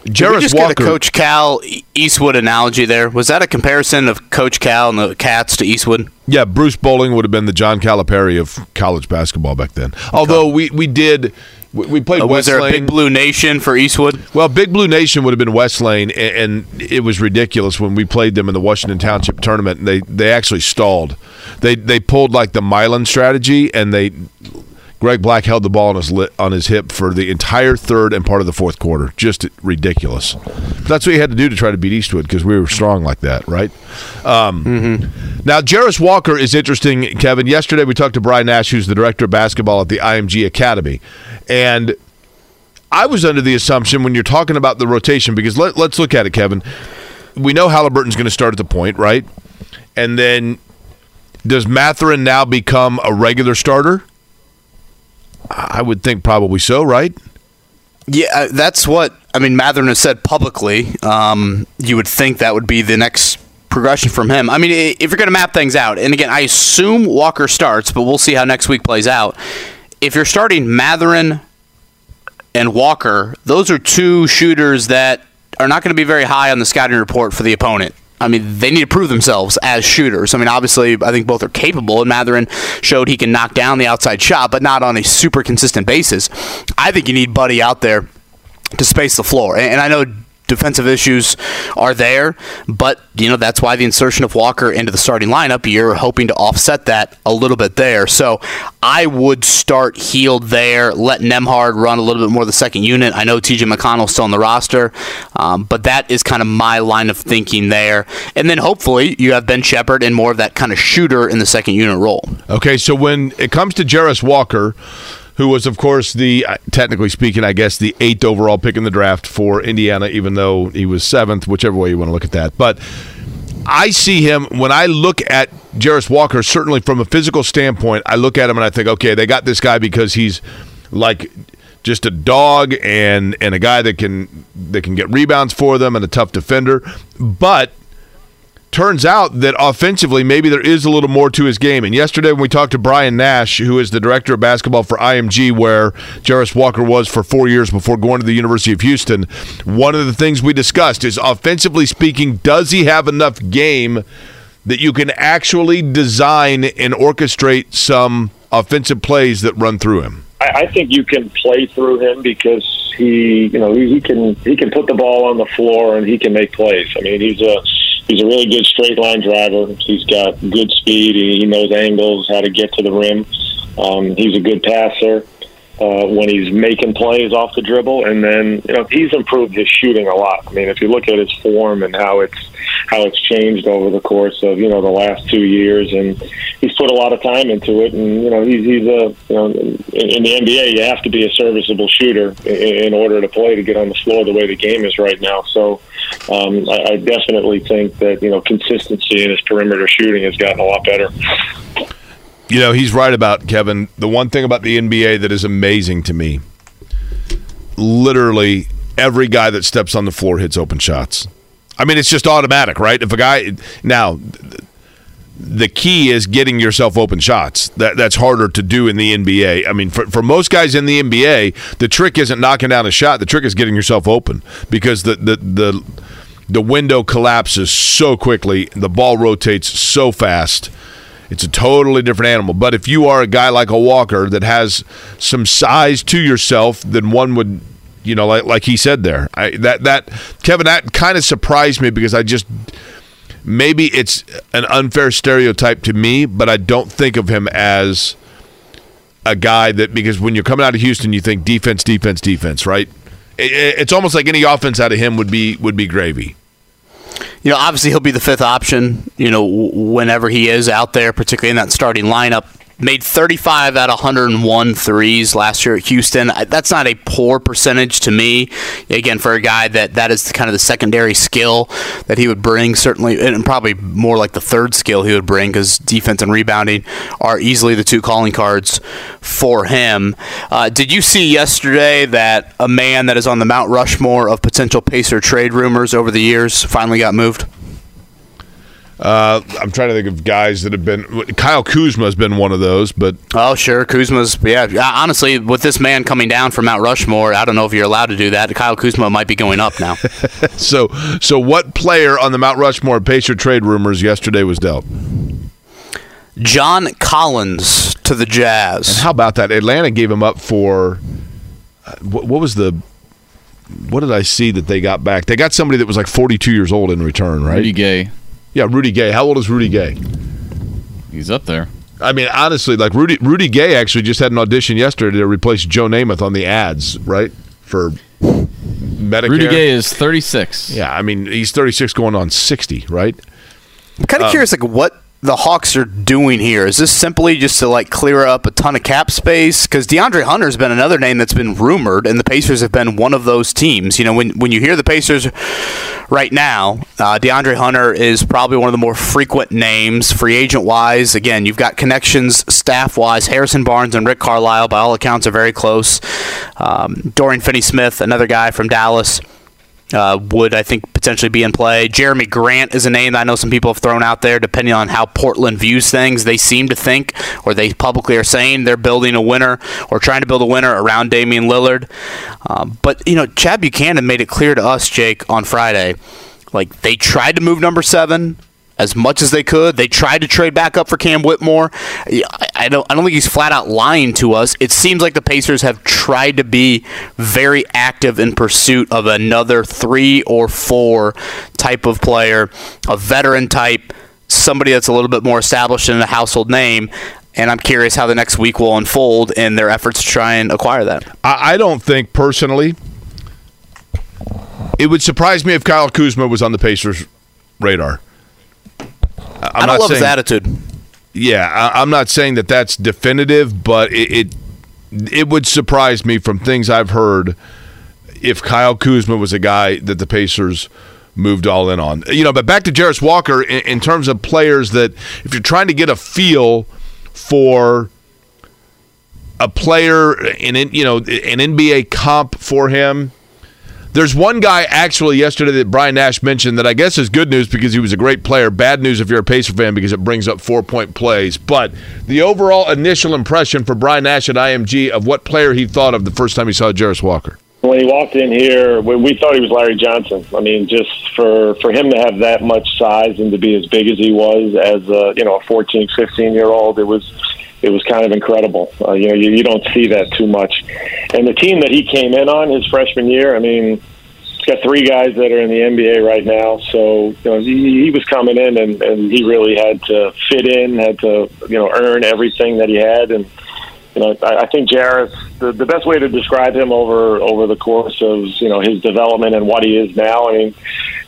we just Walker, get a Coach Cal Eastwood analogy there. Was that a comparison of Coach Cal and the Cats to Eastwood? Yeah, Bruce Bowling would have been the John Calipari of college basketball back then. Although we we did we played. Uh, was there a Big Blue Nation for Eastwood? Well, Big Blue Nation would have been West Lane, and, and, it was ridiculous when we played them in the Washington Township tournament. And they they actually stalled. They they pulled like the Milan strategy, and they Greg Black held the ball on his on his hip for the entire third and part of the fourth quarter. Just ridiculous. But that's what he had to do to try to beat Eastwood because we were strong like that, right? Um, mm-hmm. Now, Jarace Walker is interesting, Kevin. Yesterday we talked to Brian Nash, who's the director of basketball at the IMG Academy, and I was under the assumption when you're talking about the rotation because let, let's look at it, Kevin. We know Halliburton's going to start at the point, right? And then does Mathurin now become a regular starter? I would think probably so, right? Yeah, uh, that's what I mean. Mathurin has said publicly. Um, you would think that would be the next progression from him. I mean, if you're going to map things out, and again, I assume Walker starts, but we'll see how next week plays out. If you're starting Mathurin and Walker, those are two shooters that are not going to be very high on the scouting report for the opponent. I mean, they need to prove themselves as shooters. I mean, obviously, I think both are capable, and Mathurin showed he can knock down the outside shot, but not on a super consistent basis. I think you need Buddy out there to space the floor. And I know defensive issues are there, but you know that's why the insertion of Walker into the starting lineup, you're hoping to offset that a little bit there. So I would start Hield there, let Nembhard run a little bit more the second unit. I know TJ McConnell's still on the roster, um, but that is kind of my line of thinking there. And then hopefully you have Ben Sheppard and more of that kind of shooter in the second unit role. Okay, so when it comes to Jarace Walker, who was, of course, the uh, technically speaking, I guess, the eighth overall pick in the draft for Indiana, even though he was seventh, whichever way you want to look at that. But I see him when I look at Jarace Walker, certainly from a physical standpoint, I look at him and I think, okay, they got this guy because he's like just a dog and and a guy that can that can get rebounds for them and a tough defender. But turns out that offensively, maybe there is a little more to his game. And yesterday, when we talked to Brian Nash, who is the director of basketball for IMG, where Jarace Walker was for four years before going to the University of Houston, one of the things we discussed is offensively speaking, does he have enough game that you can actually design and orchestrate some offensive plays that run through him? I, think you can play through him because he, you know, he, he can he can put the ball on the floor and he can make plays. I mean, he's a he's a really good straight line driver. He's got good speed. He, knows angles, how to get to the rim. Um, he's a good passer uh, when he's making plays off the dribble, and then you know he's improved his shooting a lot. I mean, if you look at his form and how it's how it's changed over the course of you know the last two years, and he's put a lot of time into it. And you know he's he's a you know in, in the NBA you have to be a serviceable shooter in, in order to play to get on the floor the way the game is right now. So um, I, I definitely think that you know consistency in his perimeter shooting has gotten a lot better. You know, he's right about Kevin. The one thing about the NBA that is amazing to me, literally every guy that steps on the floor hits open shots. I mean, it's just automatic, right? If a guy now the key is getting yourself open shots. That that's harder to do in the NBA. I mean, for, for most guys in the NBA, the trick isn't knocking down a shot. The trick is getting yourself open because the the the the window collapses so quickly, the ball rotates so fast it's a totally different animal. But if you are a guy like a Walker that has some size to yourself, then one would, you know, like like he said there, I, that that Kevin, that kind of surprised me because I just maybe it's an unfair stereotype to me, but I don't think of him as a guy that because when you're coming out of Houston, you think defense, defense, defense, right? it's almost like any offense out of him would be would be gravy you know, obviously he'll be the fifth option, you know, whenever he is out there, particularly in that starting lineup made 35 out of 101 threes last year at Houston. That's not a poor percentage to me. Again, for a guy that that is kind of the secondary skill that he would bring, certainly, and probably more like the third skill he would bring because defense and rebounding are easily the two calling cards for him. Uh, did you see yesterday that a man that is on the Mount Rushmore of potential Pacer trade rumors over the years finally got moved? Uh, I'm trying to think of guys that have been. Kyle Kuzma has been one of those, but Oh, sure. Kuzma's, yeah. yeah, Honestly, with this man coming down from Mount Rushmore, I don't know if you're allowed to do that. Kyle Kuzma might be going up now. so so what player on the Mount Rushmore Pacer trade rumors yesterday was dealt? John Collins to the Jazz. And how about that? Atlanta gave him up for uh, what, what was the what did I see that they got back? They got somebody that was like 42 years old in return, right? Rudy Gay. Yeah, Rudy Gay. How old is Rudy Gay? He's up there. I mean, honestly, like Rudy Rudy Gay actually just had an audition yesterday to replace Joe Namath on the ads, right? For Medicare. Rudy Gay is 36. Yeah, I mean, he's 36 going on 60, right? I'm kind of um, curious, like, what the Hawks are doing here. Is this simply just to like clear up a ton of cap space? Because DeAndre Hunter's been another name that's been rumored, and the Pacers have been one of those teams. You know, when when you hear the Pacers right now, uh, DeAndre Hunter is probably one of the more frequent names, free agent wise. Again, you've got connections staff wise. Harrison Barnes and Rick Carlisle, by all accounts, are very close. Um, Dorian Finney-Smith, another guy from Dallas uh, would I think potentially be in play. Jerami Grant is a name that I know some people have thrown out there. Depending on how Portland views things, they seem to think, or they publicly are saying, they're building a winner or trying to build a winner around Damian Lillard. Um, but you know, Chad Buchanan made it clear to us, Jake, on Friday, like they tried to move number seven as much as they could. They tried to trade back up for Cam Whitmore. I don't. I don't think he's flat out lying to us. It seems like the Pacers have tried to be very active in pursuit of another three or four type of player, a veteran type, somebody that's a little bit more established in a household name. And I'm curious how the next week will unfold in their efforts to try and acquire that. I don't think personally. It would surprise me if Kyle Kuzma was on the Pacers' radar. I'm I do not love saying, his attitude. Yeah, I, am not saying that that's definitive, but it, it it would surprise me from things I've heard if Kyle Kuzma was a guy that the Pacers moved all in on. You know, but back to Jarace Walker in, in terms of players that if you're trying to get a feel for a player in you know an NBA comp for him there's one guy actually yesterday that Brian Nash mentioned that I guess is good news because he was a great player. Bad news if you're a Pacer fan because it brings up four point plays. But the overall initial impression for Brian Nash at IMG of what player he thought of the first time he saw Jarace Walker. When he walked in here, we thought he was Larry Johnson. I mean, just for for him to have that much size and to be as big as he was as a you know a 14, 15 year old, it was it was kind of incredible. Uh, you know, you, you don't see that too much. And the team that he came in on his freshman year, I mean, he's got three guys that are in the NBA right now. So you know, he, he was coming in, and, and he really had to fit in, had to you know earn everything that he had, and you know, I, I think Jarace, the, the best way to describe him over over the course of you know his development and what he is now, I mean,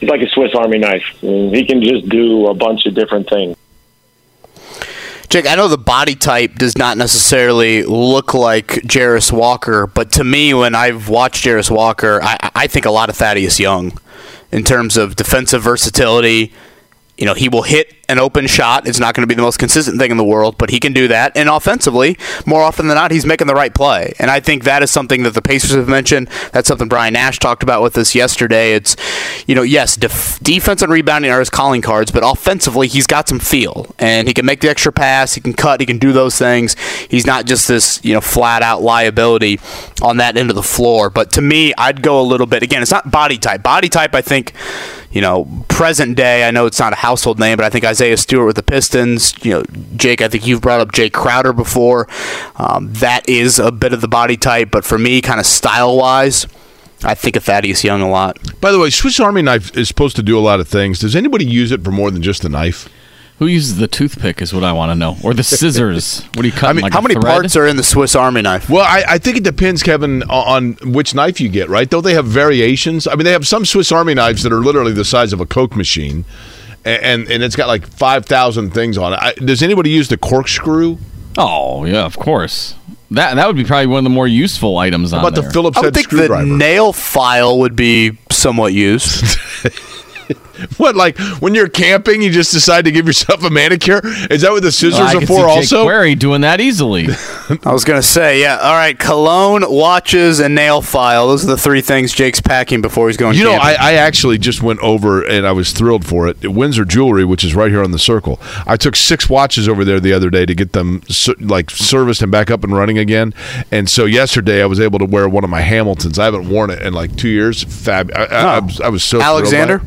he's like a Swiss Army knife. I mean, he can just do a bunch of different things. Jake, I know the body type does not necessarily look like Jarace Walker, but to me, when I've watched Jarace Walker, I, I think a lot of Thaddeus Young in terms of defensive versatility. You know, he will hit an open shot. It's not going to be the most consistent thing in the world, but he can do that. And offensively, more often than not, he's making the right play. And I think that is something that the Pacers have mentioned. That's something Brian Nash talked about with us yesterday. It's, you know, yes, def- defense and rebounding are his calling cards, but offensively, he's got some feel. And he can make the extra pass, he can cut, he can do those things. He's not just this, you know, flat out liability on that end of the floor. But to me, I'd go a little bit, again, it's not body type. Body type, I think, you know, present day, I know it's not a household name, but I think Isaiah Stewart with the Pistons, you know, Jake, I think you've brought up Jake Crowder before. Um, that is a bit of the body type, but for me, kind of style wise, I think of Thaddeus Young a lot. By the way, Swiss Army knife is supposed to do a lot of things. Does anybody use it for more than just the knife? Who uses the toothpick is what I want to know, or the scissors. what do you cut? I mean, like how many thread? parts are in the Swiss Army knife? Well, I, I, think it depends, Kevin, on which knife you get. Right? Don't they have variations? I mean, they have some Swiss Army knives that are literally the size of a Coke machine, and and, and it's got like five thousand things on it. I, does anybody use the corkscrew? Oh yeah, of course. That that would be probably one of the more useful items How about there. the Phillips I would head think the nail file would be somewhat used. what, like when you're camping, you just decide to give yourself a manicure? Is that what the scissors Well, I are for? see Jake Also, Query doing that easily. I was gonna say, yeah. All right, cologne, watches, and nail file. Those are the three things Jake's packing before he's going. You know, I. I actually just went over and I was thrilled for it. Windsor Jewelry, which is right here on the circle. I took six watches over there the other day to get them like serviced and back up and running again. And so yesterday I was able to wear one of my Hamiltons. I haven't worn it in like two years. Fab. I, I, I, oh. was, I was so thrilled Alexander?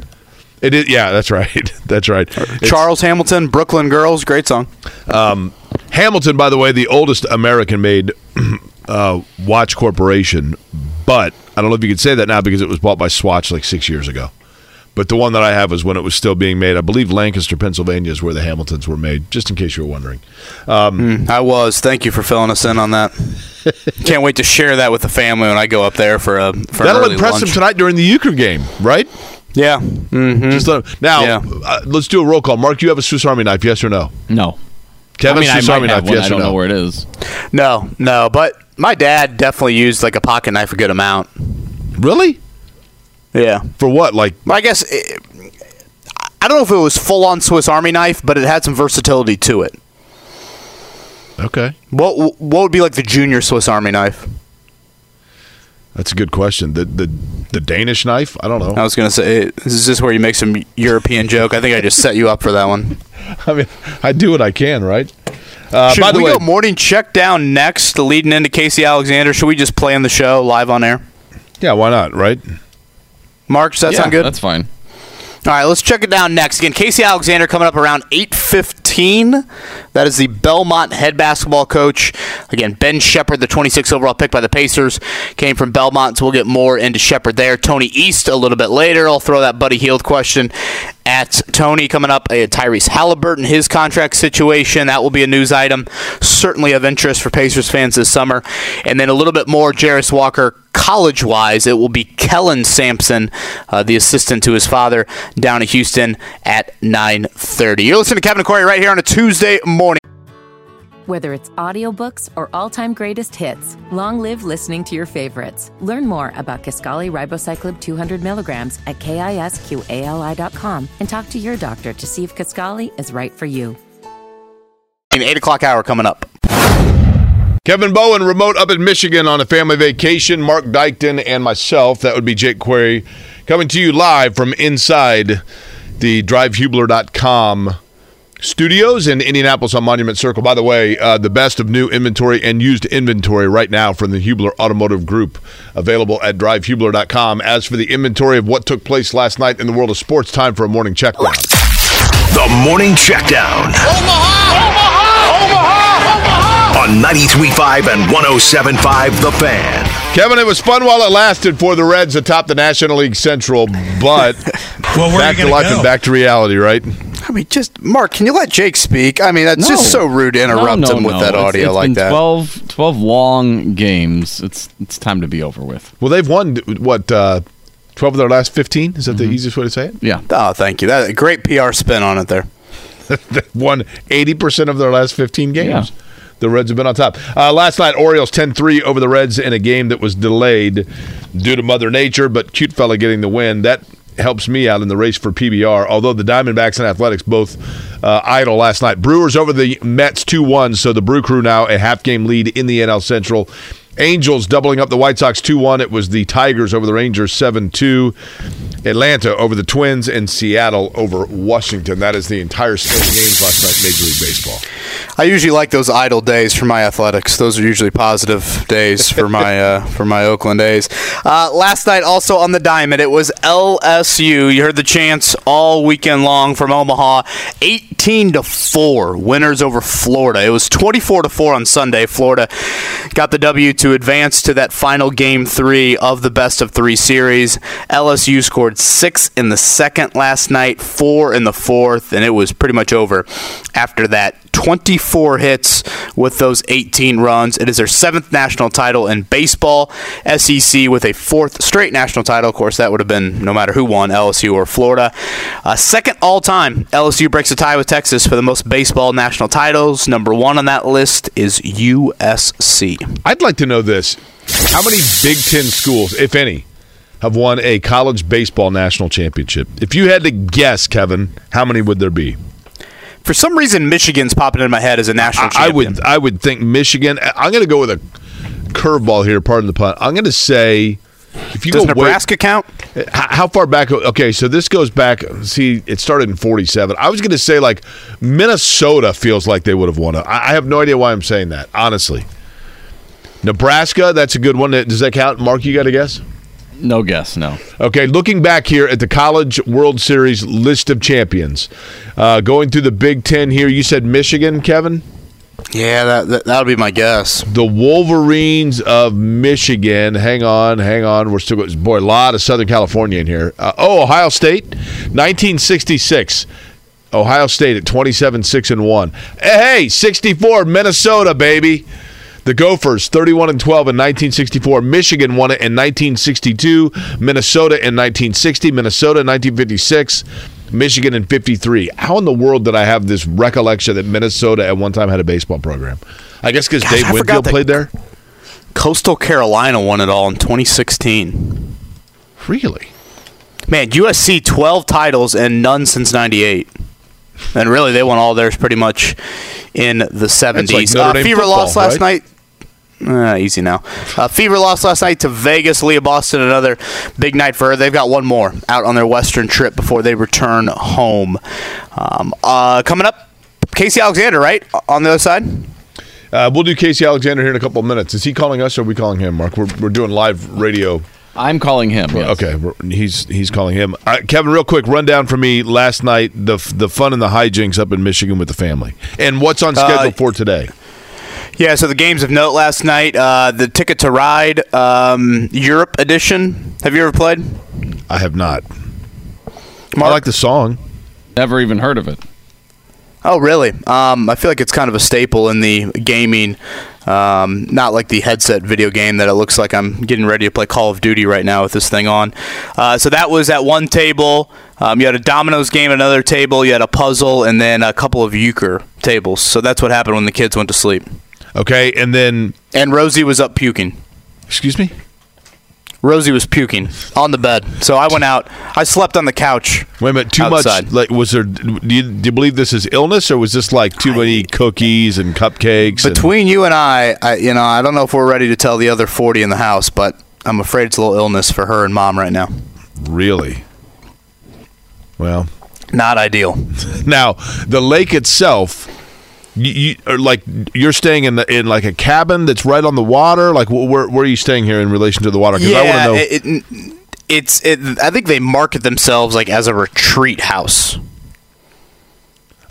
It. Is, yeah, that's right. That's right. It's- Charles Hamilton, Brooklyn Girls, great song. Um, Hamilton, by the way, the oldest American-made uh, watch corporation, but I don't know if you could say that now because it was bought by Swatch like six years ago. But the one that I have was when it was still being made. I believe Lancaster, Pennsylvania, is where the Hamiltons were made. Just in case you were wondering. Um, mm, I was. Thank you for filling us in on that. Can't wait to share that with the family when I go up there for a for That'll impress lunch. them tonight during the euchre game, right? Yeah. Mm-hmm. Just let, now, Yeah. uh, let's do a roll call. Mark, you have a Swiss Army knife, yes or no? No. Kevin, I mean, Swiss might Army knife, one. yes I or don't no? know where it is. No, no, but my dad definitely used like a pocket knife a good amount. Really? Yeah. For what? Like, I guess it, I don't know if it was full on Swiss Army knife, but it had some versatility to it. okay. What what would be like the junior Swiss Army knife? That's a good question. The the the Danish knife? I don't know. I was gonna say, is this where you make some European joke? I think I just set you up for that one. I mean, I do what I can, right? Uh, Should by the we way, go morning check down next, leading into Casey Alexander? Should we just play on the show live on air? yeah, why not, right? Mark, does that yeah, sound good? That's fine. All right, let's check it down next. Again, Casey Alexander coming up around 8.15. That is the Belmont head basketball coach. Again, Ben Sheppard, the 26th overall pick by the Pacers, came from Belmont, so we'll get more into Sheppard there. Tony East a little bit later. I'll throw that Buddy Hield question at Tony coming up. Uh, Tyrese Halliburton, his contract situation. That will be a news item, certainly of interest for Pacers fans this summer. And then a little bit more Jarace Walker college wise, it will be Kellen Sampson, uh, the assistant to his father, down in Houston at 9:30. You're listening to Kevin and Corey right here on a Tuesday morning. Whether it's audiobooks or all-time greatest hits, long live listening to your favorites. Learn more about Kisqali Ribociclib 200 milligrams at kisqali.com and talk to your doctor to see if Kisqali is right for you. An eight o'clock hour coming up. Kevin Bowen, remote up in Michigan on a family vacation. Mark Dykton and myself, that would be Jake Query, coming to you live from inside the drivehubler.com studios in Indianapolis on Monument Circle. By the way, uh, the best of new inventory and used inventory right now from the Hubler Automotive Group, available at drivehubler.com. As for the inventory of what took place last night in the world of sports, time for a morning check down. The Morning Checkdown. Omaha! Omaha! Omaha! Omaha! On 93.5 and 107.5 The Fan. Kevin, it was fun while it lasted for the Reds atop the National League Central, but Well, where back are you to life to and back to reality, right? I mean, just Mark, can you let Jake speak? I mean, that's just so rude to interrupt no, no, him with no. that It's- audio it's like been that. 12, 12 long games. It's it's time to be over with. Well, they've won what uh, twelve of their last fifteen. Is that the easiest way to say it? Yeah. Oh, thank you. That great PR spin on it there. They've won eighty percent of their last fifteen games. Yeah. The Reds have been on top. Uh, last night, Orioles 10-3 over the Reds in a game that was delayed due to Mother Nature, but cute fella getting the win. That helps me out in the race for PBR. Although the Diamondbacks and Athletics both uh, idle last night. Brewers over the Mets 2-1, so the Brew Crew now a half game lead in the NL Central. Angels doubling up the White Sox 2 1. It was the Tigers over the Rangers 7 2. Atlanta over the Twins and Seattle over Washington. That is the entire slate of games last night Major League Baseball. I usually like those idle days for my athletics. Those are usually positive days for my uh, for my Oakland A's. Uh, last night, also on the diamond, it was LSU. You heard the chants all weekend long from Omaha. 18 to four winners over Florida. It was 24 to four on Sunday. Florida got the W to advance to that final game three of the best of three series. LSU scored six in the second last night, four in the fourth, and it was pretty much over after that. 24 hits with those 18 runs. It is their seventh national title in baseball. SEC with a fourth straight national title. Of course, that would have been no matter who won, LSU or Florida. Uh, second all time, LSU breaks a tie with Texas for the most baseball national titles. Number one on that list is USC. I'd like to know this. How many Big Ten schools, if any, have won a college baseball national championship. If you had to guess, Kevin, how many would there be? For some reason, Michigan's popping in my head as a national I champion. would I would think Michigan. I'm going to go with a curveball here. Pardon the pun. I'm going to say if you Does go way- Nebraska count? H- How far back? Okay, so this goes back. See, it started in '47. I was going to say like Minnesota feels like they would have won. it. I I have no idea why I'm saying that. Honestly, Nebraska. That's a good one. Does that count? Mark, you got a guess? No guess, no. Okay, looking back here at the College World Series list of champions, uh, going through the Big Ten here, you said Michigan, Kevin. Yeah, that, that that would be my guess. The Wolverines of Michigan. Hang on, hang on. We're still boy, a lot of Southern California in here. Uh, oh, Ohio State, 1966. Ohio State at 27 6 and 1. Hey, 64 Minnesota baby. The Gophers 31 and 12 in 1964. Michigan won it in 1962. Minnesota in 1960. Minnesota in 1956. Michigan in 53. How in the world did I have this recollection that Minnesota at one time had a baseball program? I guess because Dave I Winfield played there. Coastal Carolina won it all in 2016. Really? Man, USC 12 titles and none since 98. And really, they won all theirs pretty much in the 70s. Notre uh, Fever football, lost last right? night. Uh, easy now. Uh, Fever lost last night to Vegas. Aliyah Boston, another big night for her. They've got one more out on their Western trip before they return home. Um, uh, coming up, Casey Alexander, right? On the other side? Uh, we'll do Casey Alexander here in a couple of minutes. Is he calling us or are we calling him, Mark? We're, we're doing live radio. I'm calling him. yes. Okay, he's he's calling him. Uh, Kevin, real quick rundown for me last night the the fun and the hijinks up in Michigan with the family, and what's on schedule Uh, for today. Yeah, so the games of note last night, uh, the Ticket to Ride um, Europe edition. Have you ever played? I have not. I like the song. Never even heard of it. Oh, really? Um, I feel like it's kind of a staple in the gaming, um, not like the headset video game that it looks like I'm getting ready to play Call of Duty right now with this thing on. Uh, so that was at one table. Um, you had a dominoes game at another table. You had a puzzle, and then a couple of euchre tables. So that's what happened when the kids went to sleep. Okay, and then And Rosie was up puking. excuse me. Rosie was puking on the bed. So I went out. I slept on the couch. Wait a minute. Too Outside. much. Like, was there? Do you, do you believe this is illness, or was this like too many cookies and cupcakes? and- Between you and I, I, you know, I don't know if we're ready to tell the other 40 in the house, but I'm afraid it's a little illness for her and mom right now. really? Well, Not ideal. now the lake itself. You, you like you're staying in the in like a cabin that's right on the water. Like where where are you staying here in relation to the water? Because I want to know. it, it, it's. It, I think they market themselves like as a retreat house.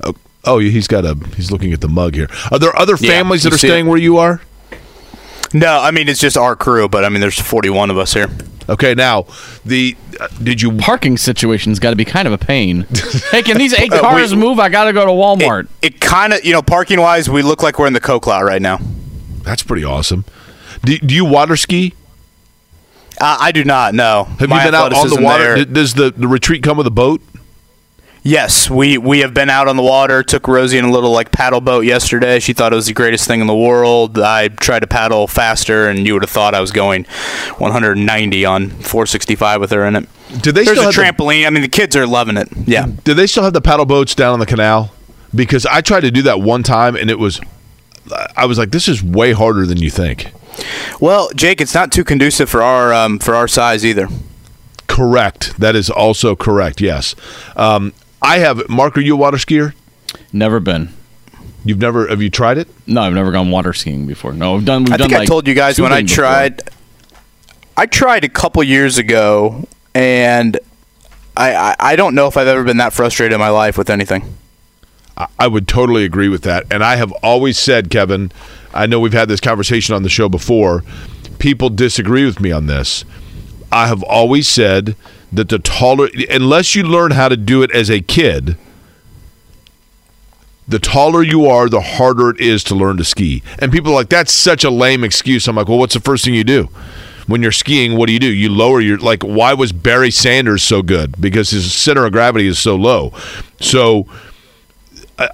oh, oh he's got a. He's looking at the mug here. Are there other Yeah, families that are staying where you are? No, I mean it's just our crew, but I mean there's 41 of us here. Okay, now the uh, did you Parking situation's got to be kind of a pain. hey, can these eight Uh, cars we- move? I got to go to Walmart. It kind of, you know, parking wise, we look like we're in the coke lot right now. That's pretty awesome. Do, do you water ski? Uh, I do not know. Have My you been out on the water? there- Does the, the retreat come with a boat? Yes, we we have been out on the water. Took Rosie in a little like paddle boat yesterday. She thought it was the greatest thing in the world. I tried to paddle faster, and you would have thought I was going 190 on 465 with her in it. Do they There's still a have the- trampoline. I mean, the kids are loving it. Yeah. Do they still have the paddle boats down on the canal? Because I tried to do that one time and it was, I was like, this is way harder than you think. Well, Jake, it's not too conducive for our um, for our size either. Correct. That is also correct. Yes. Um, I have. Mark, are you a water skier? Never been. You've never. Have you tried it? No, I've never gone water skiing before. No, I've done. We've I done think I like told you guys when I tubing before. tried. I tried a couple years ago, and I, I I don't know if I've ever been that frustrated in my life with anything. I- I would totally agree with that. And I have always said, Kevin, I know we've had this conversation on the show before. People disagree with me on this. I have always said that the taller, unless you learn how to do it as a kid, the taller you are, the harder it is to learn to ski. And people are like, that's such a lame excuse. I'm like, well, what's the first thing you do? When you're skiing, what do you do? You lower your, like, why was Barry Sanders so good? Because his center of gravity is so low. So,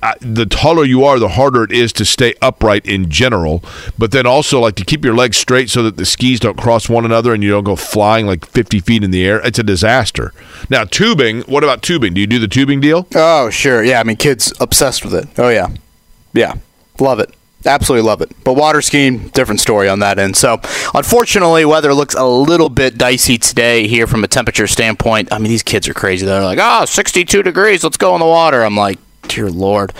I, the taller you are, the harder it is to stay upright in general. But then also like to keep your legs straight so that the skis don't cross one another and you don't go flying like 50 feet in the air. It's a disaster. Now tubing. What about tubing? Do you do the tubing deal? Oh sure, yeah. I mean, kids obsessed with it. Oh yeah, yeah, love it. Absolutely love it. But water skiing, different story on that end. So, unfortunately, weather looks a little bit dicey today here from a temperature standpoint. I mean, these kids are crazy. They're like, oh, 62 degrees, let's go in the water. I'm like, dear Lord,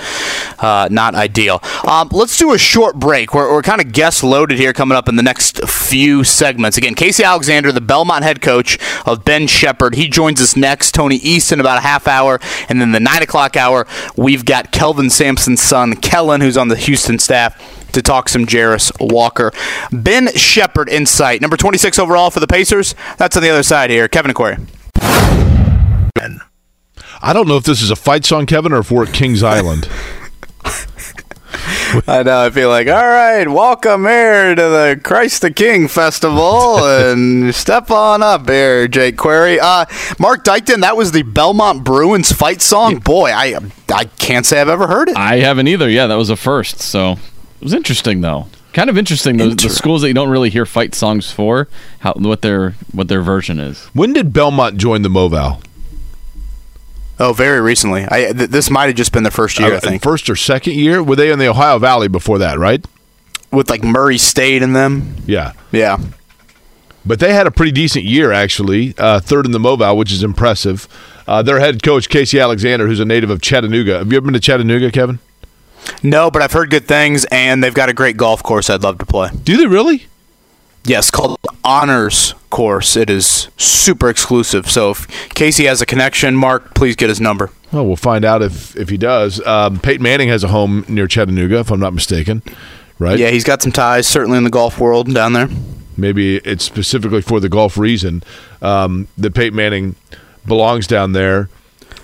uh, not ideal. Um, let's do a short break. We're, we're kind of guest loaded here coming up in the next few segments. Again, Casey Alexander, the Belmont head coach of Ben Sheppard. He joins us next. Tony East in about a half hour. And then the 9 o'clock hour, we've got Kelvin Sampson's son, Kellen, who's on the Houston staff to talk some Jarace Walker. Ben Sheppard insight, number 26 overall for the Pacers. That's on the other side here. Kevin Aquari. I don't know if this is a fight song, Kevin, or if we're at Kings Island. I know. I feel like, all right, welcome here to the Christ the King Festival, and step on up here, Jake Query. Uh, Mark Dykton, that was the Belmont Bruins fight song. Boy, I I can't say I've ever heard it. I haven't either. Yeah, that was a first. So it was interesting, though. Kind of interesting. Those the schools that you don't really hear fight songs for, how what their what their version is. When did Belmont join the Moval? Oh, very recently. I th- this might have just been the first year. Uh, I think first or second year. Were they in the Ohio Valley before that? Right. with like Murray State in them. Yeah. Yeah. But they had a pretty decent year, actually. Uh, third in the Mobile, which is impressive. Uh, their head coach, Casey Alexander, who's a native of Chattanooga. Have you ever been to Chattanooga, Kevin? No, but I've heard good things, and they've got a great golf course. I'd love to play. Do they really? Yes, called Honors Course. It is super exclusive. So if Casey has a connection, Mark, please get his number. Well, we'll find out if, if he does. Um, Peyton Manning has a home near Chattanooga, if I'm not mistaken. Right? Yeah, he's got some ties, certainly in the golf world down there. Maybe it's specifically for the golf reason um, that Peyton Manning belongs down there.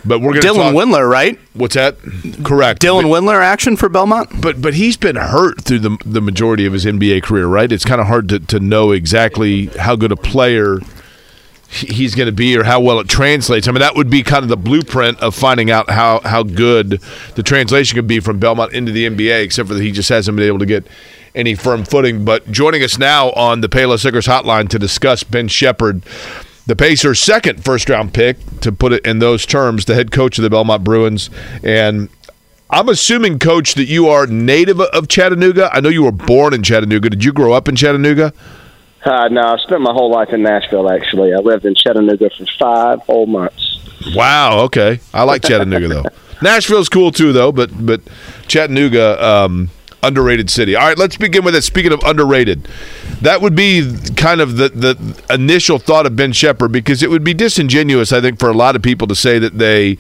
But we're going to Dylan talk, Windler, right? What's that? Correct. Dylan Windler action for Belmont? But but he's been hurt through the the majority of his NBA career, right? It's kind of hard to, to know exactly how good a player he's going to be or how well it translates. I mean, that would be kind of the blueprint of finding out how, how good the translation could be from Belmont into the NBA, except for that he just hasn't been able to get any firm footing. But joining us now on the Payless Sickers hotline to discuss Ben Sheppard, the Pacers' second first round pick, to put it in those terms, the head coach of the Belmont Bruins. And I'm assuming, coach, that you are native of Chattanooga. I know you were born in Chattanooga. Did you grow up in Chattanooga? Uh, no, I spent my whole life in Nashville. Actually, I lived in Chattanooga for five whole months. Wow. Okay, I like Chattanooga though. Nashville's cool too, though. But but Chattanooga, um, underrated city. All right, let's begin with it. Speaking of underrated, that would be kind of the the initial thought of Ben Sheppard because it would be disingenuous, I think, for a lot of people to say that they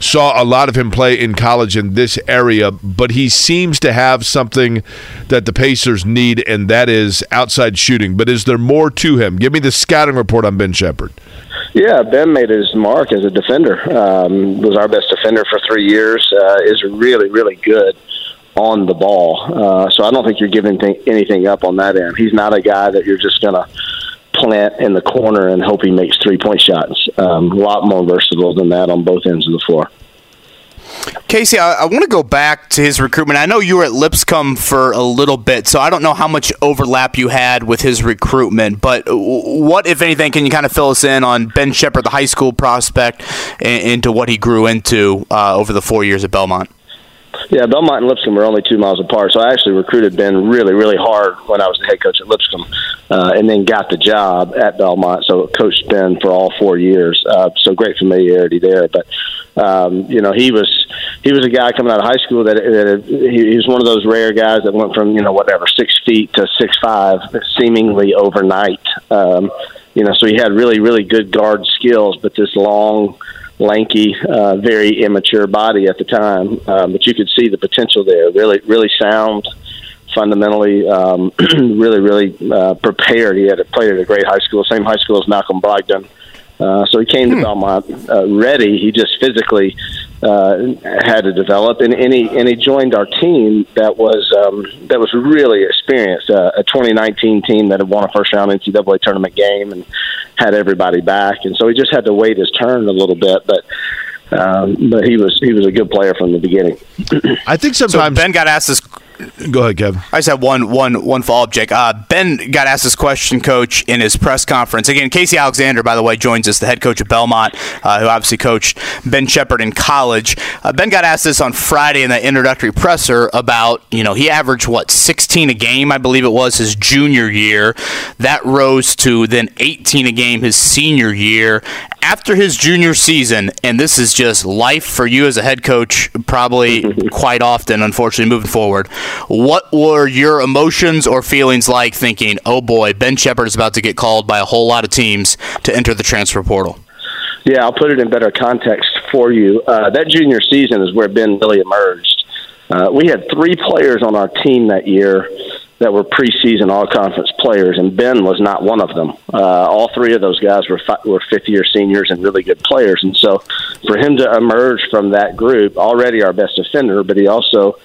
saw a lot of him play in college in this area, but he seems to have something that the Pacers need, and that is outside shooting. But is there more to him? Give me the scouting report on Ben Sheppard. Yeah, Ben made his mark as a defender. Um, was our best defender for three years. Uh, is really, really good on the ball. Uh, so I don't think you're giving th- anything up on that end. He's not a guy that you're just going to plant in the corner and hope he makes three point shots. Um, a lot more versatile than that on both ends of the floor. Casey, I, I want to go back to his recruitment. I know you were at Lipscomb for a little bit, so I don't know how much overlap you had with his recruitment. But what, if anything, can you kind of fill us in on Ben Sheppard, the high school prospect, and, into what he grew into uh, over the four years at Belmont? Yeah, Belmont and Lipscomb are only two miles apart, so I actually recruited Ben really, really hard when I was the head coach at Lipscomb, uh, and then got the job at Belmont. So coached Ben for all four years. Uh, so great familiarity there. But um, you know, he was he was a guy coming out of high school that, that he, he was one of those rare guys that went from you know whatever six feet to six five seemingly overnight. Um, you know, so he had really, really good guard skills, but this long lanky, uh, very immature body at the time. Um, but you could see the potential there. Really, really sound, fundamentally, um, really, really uh, prepared. He had played at a great high school, same high school as Malcolm Brogdon. Uh, so he came to Belmont uh, ready. He just physically uh, had to develop, and, and he and he joined our team that was um, that was really experienced. Uh, a 2019 team that had won a first round NCAA tournament game and had everybody back, and so he just had to wait his turn a little bit. But Um, but he was he was a good player from the beginning. I think So sometimes Ben got asked this. Go ahead, Kevin. I just have one one one follow up, Jake. Uh, ben got asked this question, Coach, in his press conference. Again, Casey Alexander, by the way, joins us, the head coach of Belmont, uh, who obviously coached Ben Sheppard in college. Uh, ben got asked this on Friday in that introductory presser about you know he averaged what 16 a game, I believe it was his junior year. That rose to then 18 a game his senior year. After his junior season, and this is just life for you as a head coach, probably quite often, unfortunately, moving forward. What were your emotions or feelings like thinking, oh boy, Ben Sheppard is about to get called by a whole lot of teams to enter the transfer portal? Yeah, I'll put it in better context for you. Uh, that junior season is where Ben really emerged. Uh, we had three players on our team that year that were preseason all conference players, and Ben was not one of them. Uh, all three of those guys were fi- were fifth year seniors and really good players, and so for him to emerge from that group, already our best defender, but he also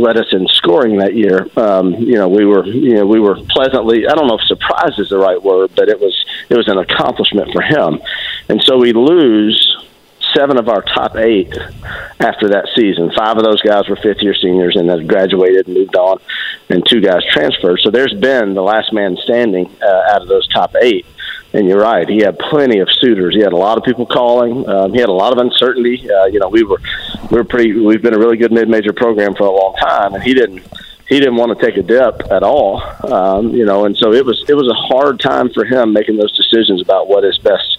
led us in scoring that year. Um, you know, we were you know we were pleasantly I don't know if surprised is the right word, but it was it was an accomplishment for him, and so we lose seven of our top eight after that season. Five of those guys were fifth year seniors and have graduated and moved on, and two guys transferred. So there's been the last man standing uh, out of those top eight. And you're right. He had plenty of suitors. He had a lot of people calling. Um, he had a lot of uncertainty. Uh, you know, we were we were pretty. We've been a really good mid-major program for a long time, and he didn't he didn't want to take a dip at all. Um, you know, and so it was it was a hard time for him making those decisions about what his best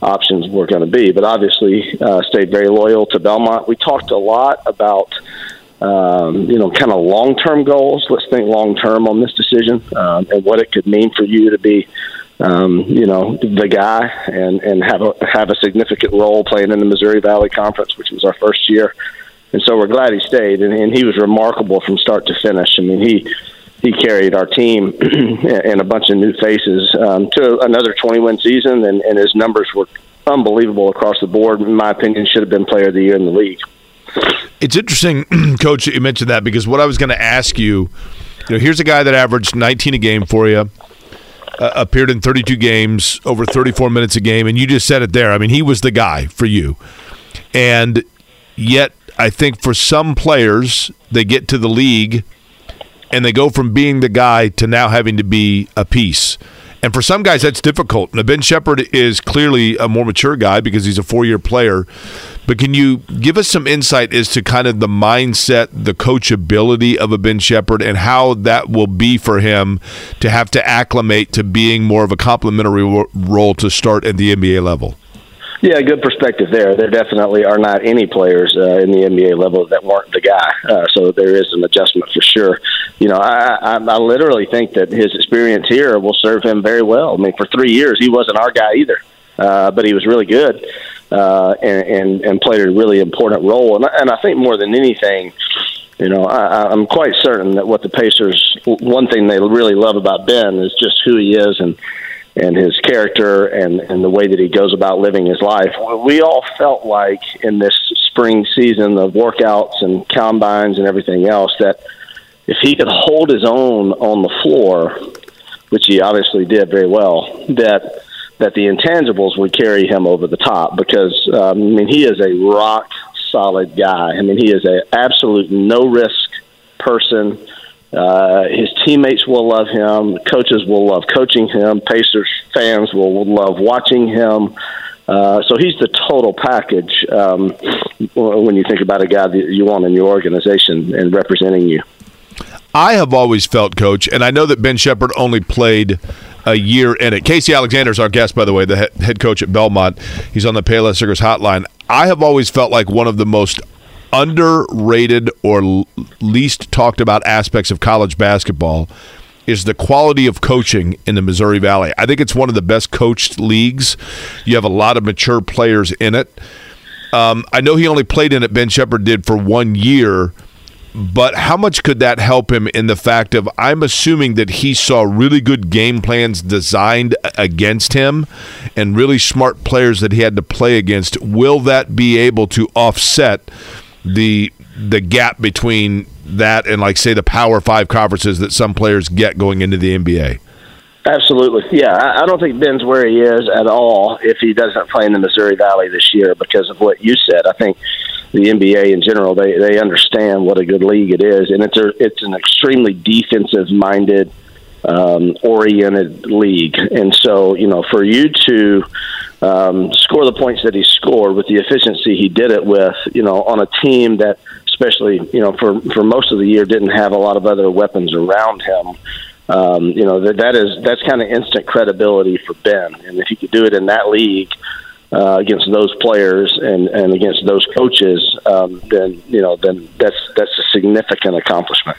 options were going to be. But obviously, uh, stayed very loyal to Belmont. We talked a lot about um, you know kind of long term goals. Let's think long term on this decision um, and what it could mean for you to be. Um, you know the guy and and have a have a significant role playing in the Missouri Valley Conference, which was our first year, and so we're glad he stayed. And, and he was remarkable from start to finish. I mean, he he carried our team and a bunch of new faces um, to another 20 win season, and, and his numbers were unbelievable across the board. In my opinion, should have been player of the year in the league. It's interesting, Coach, that you mentioned that because what I was going to ask you, you know, here's a guy that averaged 19 a game for you, uh, appeared in 32 games, over 34 minutes a game, and you just said it there. I mean, he was the guy for you, and yet I think for some players they get to the league and they go from being the guy to now having to be a piece. And for some guys, that's difficult. Now, Ben Sheppard is clearly a more mature guy because he's a four year player. But can you give us some insight as to kind of the mindset, the coachability of a Ben Sheppard, and how that will be for him to have to acclimate to being more of a complementary role to start at the NBA level? Yeah, good perspective there. There definitely are not any players uh, in the NBA level that weren't the guy. Uh, so there is an adjustment for sure. You know, I, I, I literally think that his experience here will serve him very well. I mean, for three years, he wasn't our guy either, uh, but he was really good uh, and, and, and played a really important role. And, and I think more than anything, you know, I, I'm quite certain that what the Pacers, one thing they really love about Ben is just who he is and and his character and, and the way that he goes about living his life. We all felt like in this spring season of workouts and combines and everything else that if he could hold his own on the floor, which he obviously did very well, that that the intangibles would carry him over the top because um, I mean he is a rock solid guy. I mean he is a absolute no risk person. Uh, his teammates will love him. Coaches will love coaching him. Pacers fans will love watching him. Uh, so he's the total package um, when you think about a guy that you want in your organization and representing you. I have always felt, Coach, and I know that Ben Sheppard only played a year in it. Casey Alexander is our guest, by the way, the head coach at Belmont. He's on the Payless Liquors hotline. I have always felt like one of the most underrated or least talked about aspects of college basketball is the quality of coaching in the Missouri Valley. I think it's one of the best coached leagues. You have a lot of mature players in it. Um, I know he only played in it, Ben Sheppard did for one year, but how much could that help him in the fact of I'm assuming that he saw really good game plans designed against him and really smart players that he had to play against? Will that be able to offset the the gap between that and like say the Power Five conferences that some players get going into the NBA? Absolutely, yeah. I, I don't think Ben's where he is at all if he doesn't play in the Missouri Valley this year because of what you said. I think the NBA in general they they understand what a good league it is, and it's a, it's an extremely defensive minded um, oriented league, and so you know for you to um, score the points that he scored with the efficiency he did it with, you know, on a team that especially you know for for most of the year didn't have a lot of other weapons around him. Um, you know that that is that's kind of instant credibility for Ben, and if he could do it in that league uh, against those players and and against those coaches, um, then you know then that's that's a significant accomplishment.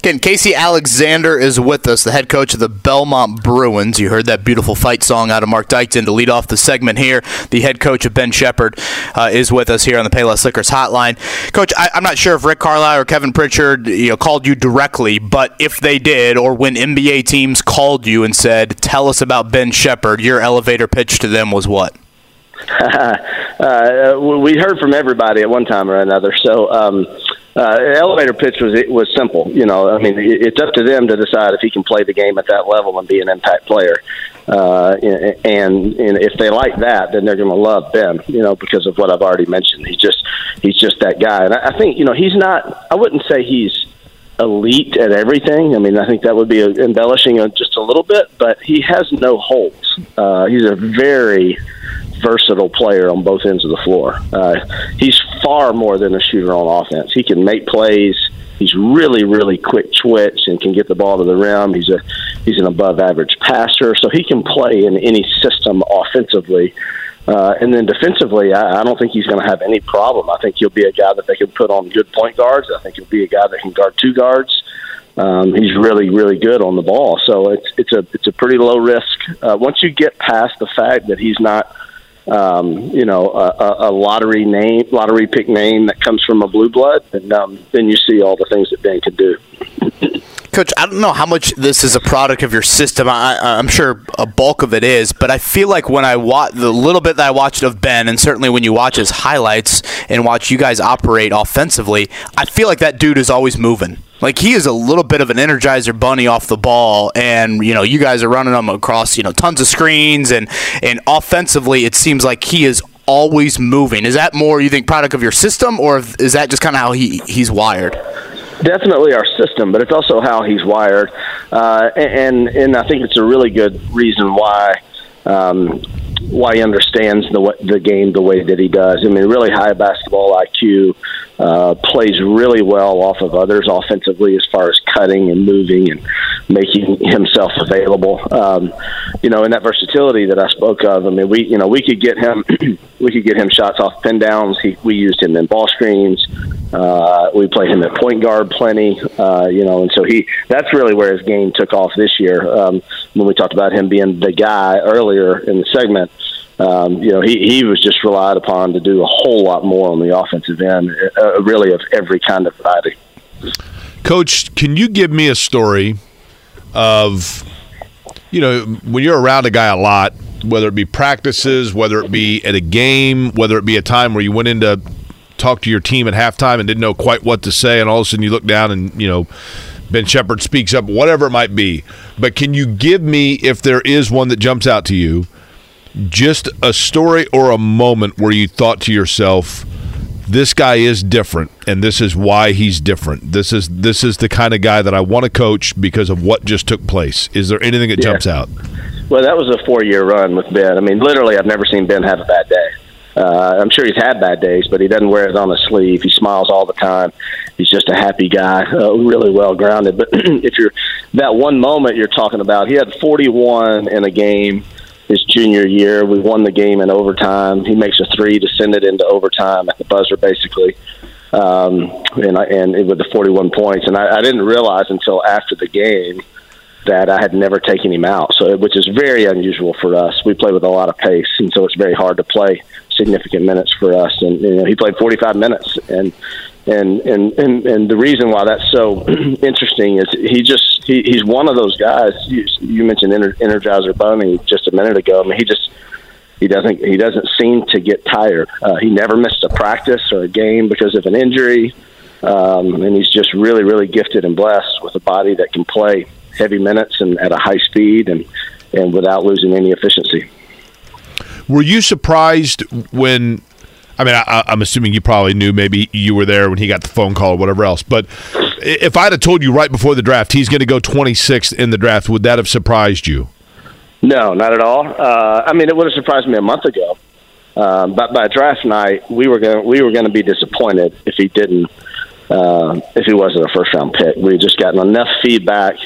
Again, Casey Alexander is with us, the head coach of the Belmont Bruins. You heard that beautiful fight song out of Mark Dykton to lead off the segment here. The head coach of Ben Sheppard uh, is with us here on the Payless Liquors hotline. Coach, I, am not sure if Rick Carlisle or Kevin Pritchard you know, called you directly, but if they did, or when NBA teams called you and said, tell us about Ben Sheppard, your elevator pitch to them was what? uh, we heard from everybody at one time or another. So, um, uh, elevator pitch was was simple. You know, I mean, it's up to them to decide if he can play the game at that level and be an impact player. Uh, and, and if they like that, then they're going to love Ben. You know, because of what I've already mentioned. He's just he's just that guy. And I, I think you know he's not. I wouldn't say he's elite at everything. I mean, I think that would be embellishing just a little bit, but he has no holes. Uh, he's a very versatile player on both ends of the floor. Uh, he's far more than a shooter on offense. He can make plays. He's really, really quick twitch and can get the ball to the rim. He's a he's an above average passer, so he can play in any system offensively. Uh, and then defensively, I, I don't think he's going to have any problem. I think he'll be a guy that they can put on good point guards. I think he'll be a guy that can guard two guards. Um, he's really, really good on the ball. So it's it's a it's a pretty low risk. Uh, once you get past the fact that he's not um, you know, a, a lottery name, lottery pick name that comes from a blue blood, and um, then you see all the things that Ben can do. Coach, I don't know how much this is a product of your system. I, am sure a bulk of it is, but I feel like when I watch the little bit that I watched of Ben, and certainly when you watch his highlights and watch you guys operate offensively, I feel like that dude is always moving. Like he is a little bit of an energizer bunny off the ball, and you know you guys are running him across you know tons of screens, and and offensively it seems like he is always moving. Is that more you think product of your system, or is that just kind of how he he's wired? Definitely our system, but it's also how he's wired, uh, and and I think it's a really good reason why. Um, why he understands the the game the way that he does. I mean, really high basketball IQ, uh, plays really well off of others offensively as far as cutting and moving and making himself available. Um, you know, in that versatility that I spoke of. I mean, we you know we could get him we could get him shots off pin downs. He, we used him in ball screens. Uh, we played him at point guard plenty. Uh, you know, and so he that's really where his game took off this year. Um, when we talked about him being the guy earlier in the segment um, you know, he, he was just relied upon to do a whole lot more on the offensive end, uh, really of every kind of variety. Coach, can you give me a story of, you know, when you're around a guy a lot, whether it be practices, whether it be at a game, whether it be a time where you went in to talk to your team at halftime and didn't know quite what to say, and all of a sudden you look down and, you know, Ben Sheppard speaks up, whatever it might be. But can you give me, if there is one that jumps out to you, just a story or a moment where you thought to yourself, this guy is different and this is why he's different. This is this is the kind of guy that I want to coach because of what just took place. Is there anything that yeah. jumps out? Well, that was a four-year run with Ben. I mean, literally, I've never seen Ben have a bad day. Uh, I'm sure he's had bad days, but he doesn't wear it on his sleeve. He smiles all the time. He's just a happy guy, uh, really well grounded. But if you're that one moment you're talking about, he had 41 in a game his junior year. We won the game in overtime. He makes a three to send it into overtime at the buzzer, basically, um, and I, and it, with the 41 points. And I, I didn't realize until after the game that I had never taken him out. So, which is very unusual for us. We play with a lot of pace, and so it's very hard to play significant minutes for us. And you know, he played 45 minutes, and and and and, and the reason why that's so interesting is he just he, he's one of those guys. You, you mentioned Ener- Energizer Bunny just a minute ago. I mean, he just he doesn't he doesn't seem to get tired. Uh, he never missed a practice or a game because of an injury, um, and he's just really really gifted and blessed with a body that can play heavy minutes and at a high speed and and without losing any efficiency. Were you surprised when? I mean, I, I'm assuming you probably knew. Maybe you were there when he got the phone call or whatever else. But if I'd have told you right before the draft he's going to go 26th in the draft, would that have surprised you? No, not at all. Uh, I mean, it would have surprised me a month ago. Um, but by draft night, we were going we were going to be disappointed if he didn't uh, if he wasn't a first round pick. We just gotten enough feedback,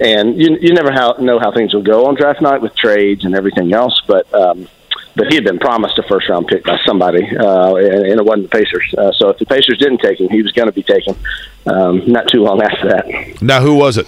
and you you never how, know how things will go on draft night with trades and everything else. But um, but he had been promised a first round pick by somebody, uh, and, and it wasn't the Pacers. Uh, so if the Pacers didn't take him, he was going to be taken. Um, not too long after that. Now, who was it?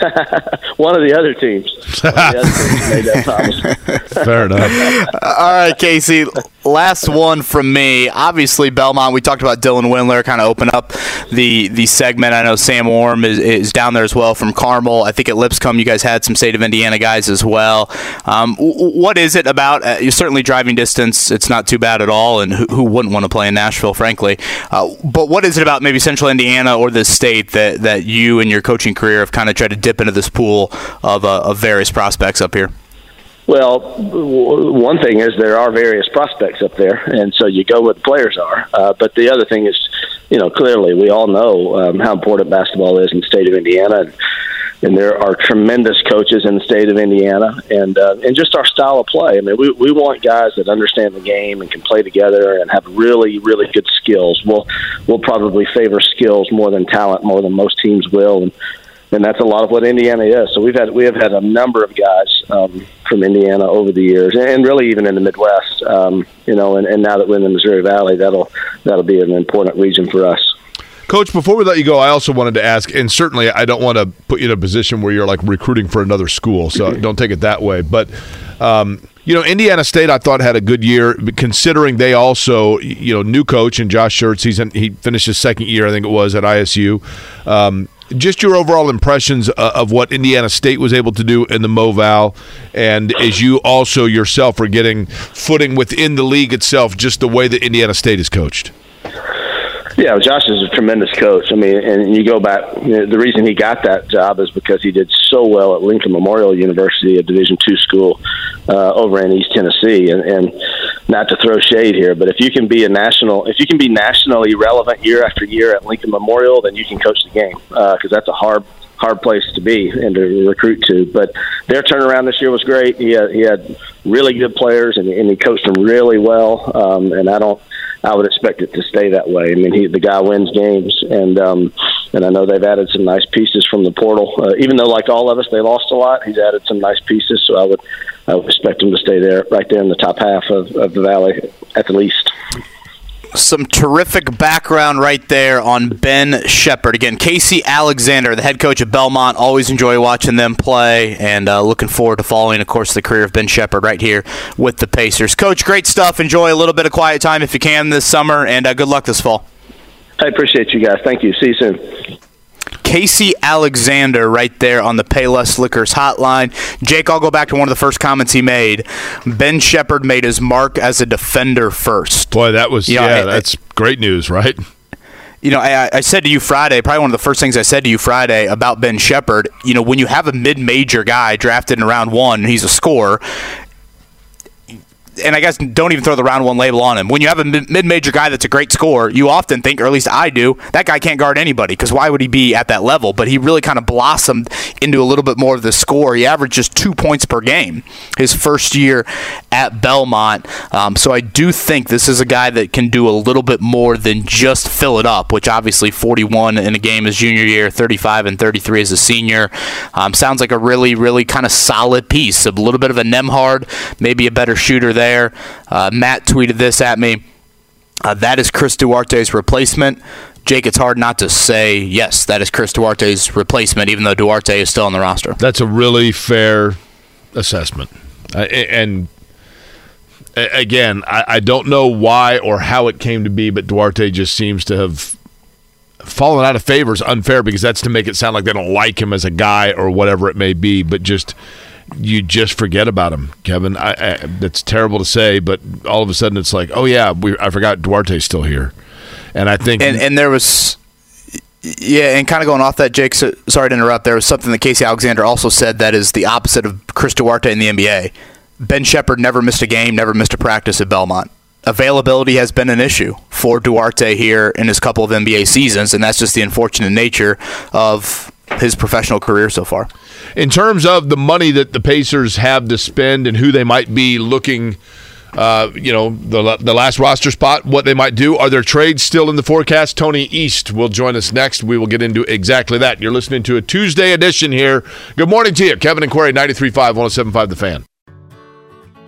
One of the other teams. The other teams made that. Fair enough. All right, Casey. Last one from me. Obviously, Belmont. We talked about Dylan Windler. Kind of open up the the segment. I know Sam Orme is, is down there as well from Carmel. I think at Lipscomb you guys had some state of Indiana guys as well. Um, what is it about? Uh, you're certainly driving distance. It's not too bad at all, and who, who wouldn't want to play in Nashville, frankly? Uh, but what is it about maybe Central Indiana or this state that that you and your coaching career have kind of tried to dip into this pool of, uh, of various prospects up here? Well, w- one thing is there are various prospects up there, and so you go where the players are. Uh, but the other thing is, you know, clearly we all know um, how important basketball is in the state of Indiana, and, and there are tremendous coaches in the state of Indiana, and uh, and just our style of play. I mean, we we want guys that understand the game and can play together and have really really good skills. We'll we'll probably favor skills more than talent, more than most teams will, and and that's a lot of what Indiana is. So we've had we have had a number of guys um, from Indiana over the years, and really even in the Midwest. Um, you know, and, and now that we're in the Missouri Valley, that'll that'll be an important region for us. Coach, before we let you go, I also wanted to ask, and certainly I don't want to put you in a position where you're like recruiting for another school, so don't take it that way. But um, you know, Indiana State, I thought had a good year, considering they also, you know, new coach and Josh Schertz. He's in, he finished his second year, I think it was at ISU. Um, just your overall impressions uh, of what Indiana State was able to do in the MoVal, and as you also yourself are getting footing within the league itself, just the way that Indiana State is coached. Yeah, Josh is a tremendous coach. I mean, and you go back. You know, the reason he got that job is because he did so well at Lincoln Memorial University, a Division two school uh, over in East Tennessee. And, and not to throw shade here, but if you can be a national, if you can be nationally relevant year after year at Lincoln Memorial, then you can coach the game because uh, that's a hard hard place to be and to recruit to. But their turnaround this year was great. He had, he had really good players and, and he coached them really well. Um, and I don't, I would expect it to stay that way. I mean, he the guy wins games, and um, and I know they've added some nice pieces from the portal. Uh, even though, like all of us, they lost a lot, he's added some nice pieces. So I would I would expect him to stay there, right there in the top half of, of the valley, at the least some terrific background right there on Ben Sheppard. Again, Casey Alexander, the head coach of Belmont. Always enjoy watching them play and uh, looking forward to following, of course, the career of Ben Sheppard right here with the Pacers. Coach, great stuff. Enjoy a little bit of quiet time if you can this summer, and uh, good luck this fall. I appreciate you guys. Thank you. See you soon. Casey Alexander right there on the Payless Liquors hotline. Jake, I'll go back to one of the first comments he made. Ben Sheppard made his mark as a defender first. Boy, that was, you know, yeah, I, that's great news, right? you know, I, I, said to you Friday, probably one of the first things I said to you Friday about Ben Sheppard, you know, when you have a mid major guy drafted in round one, he's a scorer, and I guess don't even throw the round one label on him. When you have a mid major guy that's a great scorer, you often think, or at least I do, that guy can't guard anybody because why would he be at that level? But he really kind of blossomed into a little bit more of the score. He averaged just two points per game his first year at Belmont. Um, so I do think this is a guy that can do a little bit more than just fill it up, which obviously 41 in a game his junior year, 35 and 33 as a senior. Um, sounds like a really, really kind of solid piece. A little bit of a Nembhard, maybe a better shooter there there. Uh, Matt tweeted this at me. Uh, that is Chris Duarte's replacement. Jake, it's hard not to say yes. That is Chris Duarte's replacement, even though Duarte is still on the roster. That's a really fair assessment, uh, and again, I, I, don't know why or how it came to be, but Duarte just seems to have fallen out of favor. Is unfair because that's to make it sound like they don't like him as a guy or whatever it may be, but just you just forget about him, Kevin. I, I, terrible to say, but all of a sudden it's like, oh yeah, we, I forgot Duarte's still here, and I think and, and there was Yeah, and kind of going off that, Jake. So, sorry to interrupt. There was something that Casey Alexander also said that is the opposite of Chris Duarte in the NBA. Ben Sheppard never missed a game, never missed a practice at Belmont. Availability has been an issue for Duarte here in his couple of NBA seasons, and that's just the unfortunate nature of his professional career so far. In terms of the money that the Pacers have to spend and who they might be looking uh, you know, the, the last roster spot, what they might do. Are there trades still in the forecast? Tony East will join us next. We will get into exactly that. You're listening to a Tuesday edition here. Good morning to you. Kevin and Query, 93.5, 107.5 The Fan.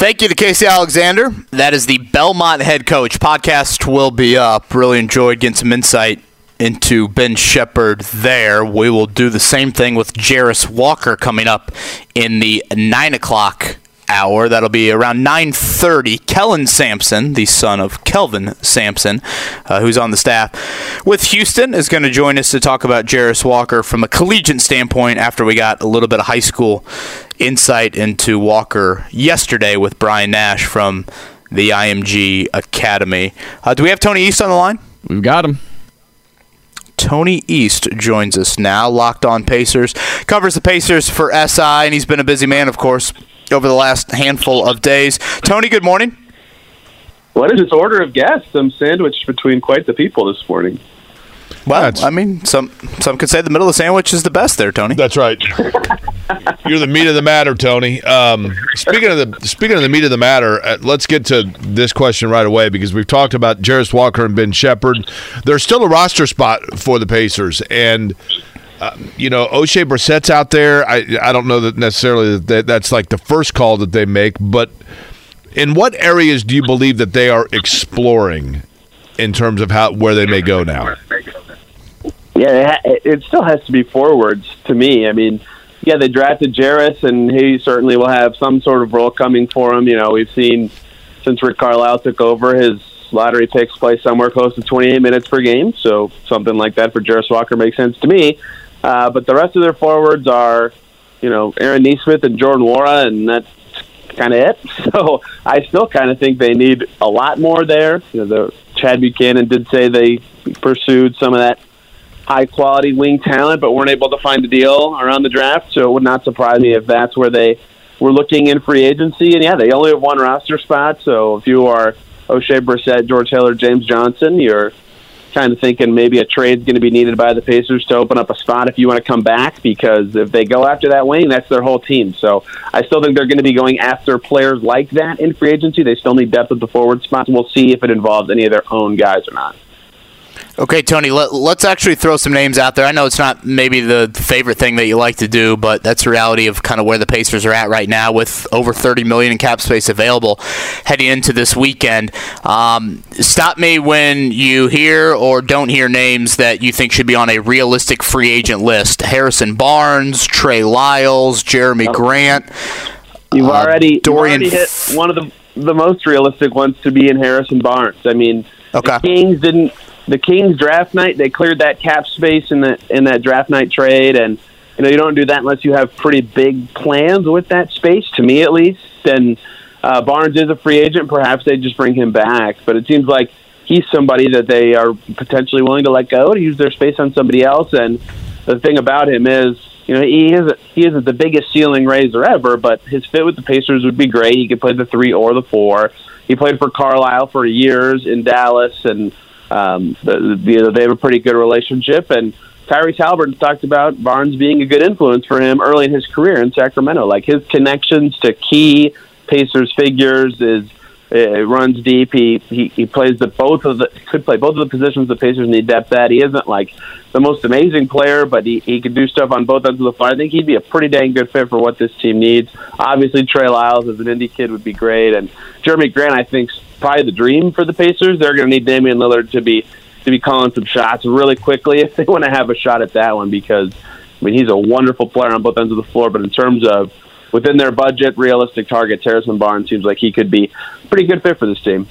Thank you to Casey Alexander. That is the Belmont head coach. Podcast will be up. Really enjoyed getting some insight into Ben Sheppard there. We will do the same thing with Jarace Walker coming up in the 9 o'clock hour. That'll be around 9:30. Kellen Sampson, the son of Kelvin Sampson, uh, who's on the staff with Houston, is going to join us to talk about Jarace Walker from a collegiate standpoint. After we got a little bit of high school insight into Walker yesterday with Brian Nash from the IMG Academy. Uh, do we have Tony East on the line? We've got him. Tony East joins us now, locked on Pacers. Covers the Pacers for SI, and he's been a busy man, of course, over the last handful of days. Tony, good morning. What is this order of guests? I'm sandwiched between quite the people this morning. Well, That's, I mean, some some could say the middle of the sandwich is the best there, Tony. That's right. You're the meat of the matter, Tony. Um, speaking of the speaking of the meat of the matter, uh, let's get to this question right away because we've talked about Jarace Walker and Ben Sheppard. There's still a roster spot for the Pacers, and you know, Oshae Brissett's out there. I I don't know that necessarily that that's like the first call that they make, but in what areas do you believe that they are exploring in terms of how where they may go now? Yeah, it still has to be forwards to me. I mean, yeah, they drafted Jarace, and he certainly will have some sort of role coming for him. You know, we've seen since Rick Carlisle took over, his lottery picks play somewhere close to 28 minutes per game. So something like that for Jarace Walker makes sense to me. Uh, but the rest of their forwards are, you know, Aaron Nesmith and Jordan Nwora, and that's kind of it. So I still kind of think they need a lot more there. You know, the Chad Buchanan did say they pursued some of that high quality wing talent, but weren't able to find a deal around the draft. So it would not surprise me if that's where they were looking in free agency. And yeah, they only have one roster spot. So if you are Oshae Brissett, George Taylor, James Johnson, you're kind of thinking maybe a trade's going to be needed by the Pacers to open up a spot if you want to come back because if they go after that wing, that's their whole team. So I still think they're going to be going after players like that in free agency. They still need depth at the forward spots. We'll see if it involves any of their own guys or not. Okay, Tony, let, us actually throw some names out there. I know it's not maybe the favorite thing that you like to do, but that's the reality of kind of where the Pacers are at right now with over 30 million in cap space available heading into this weekend. Um, stop me when you hear or don't hear names that you think should be on a realistic free agent list. Harrison Barnes, Trey Lyles, Jerami. Grant. You've uh, already, Dorian you've already hit one of the the most realistic ones to be in Harrison Barnes. I mean, okay. the Kings didn't the Kings draft night, they cleared that cap space in that in that draft night trade, and you know you don't do that unless you have pretty big plans with that space. To me, at least, and uh, Barnes is a free agent. Perhaps they just bring him back, but it seems like he's somebody that they are potentially willing to let go to use their space on somebody else. And the thing about him is, you know, he isn't he isn't the biggest ceiling raiser ever, but his fit with the Pacers would be great. He could play the three or the four. He played for Carlisle for years in Dallas, and um, the, the, they have a pretty good relationship. And Tyrese Haliburton talked about Barnes being a good influence for him early in his career in Sacramento. Like his connections to key Pacers figures is it runs deep. He, he he plays the both of the could play both of the positions the Pacers need depth at. He isn't like the most amazing player, but he, he could do stuff on both ends of the floor. I think he'd be a pretty dang good fit for what this team needs. Obviously, Trey Lyles as an indie kid would be great, and Jerami Grant I think probably the dream for the Pacers. They're going to need Damian Lillard to be to be calling some shots really quickly if they want to have a shot at that one because I mean he's a wonderful player on both ends of the floor, but in terms of within their budget, realistic targets, Harrison Barnes seems like he could be a pretty good fit for this team.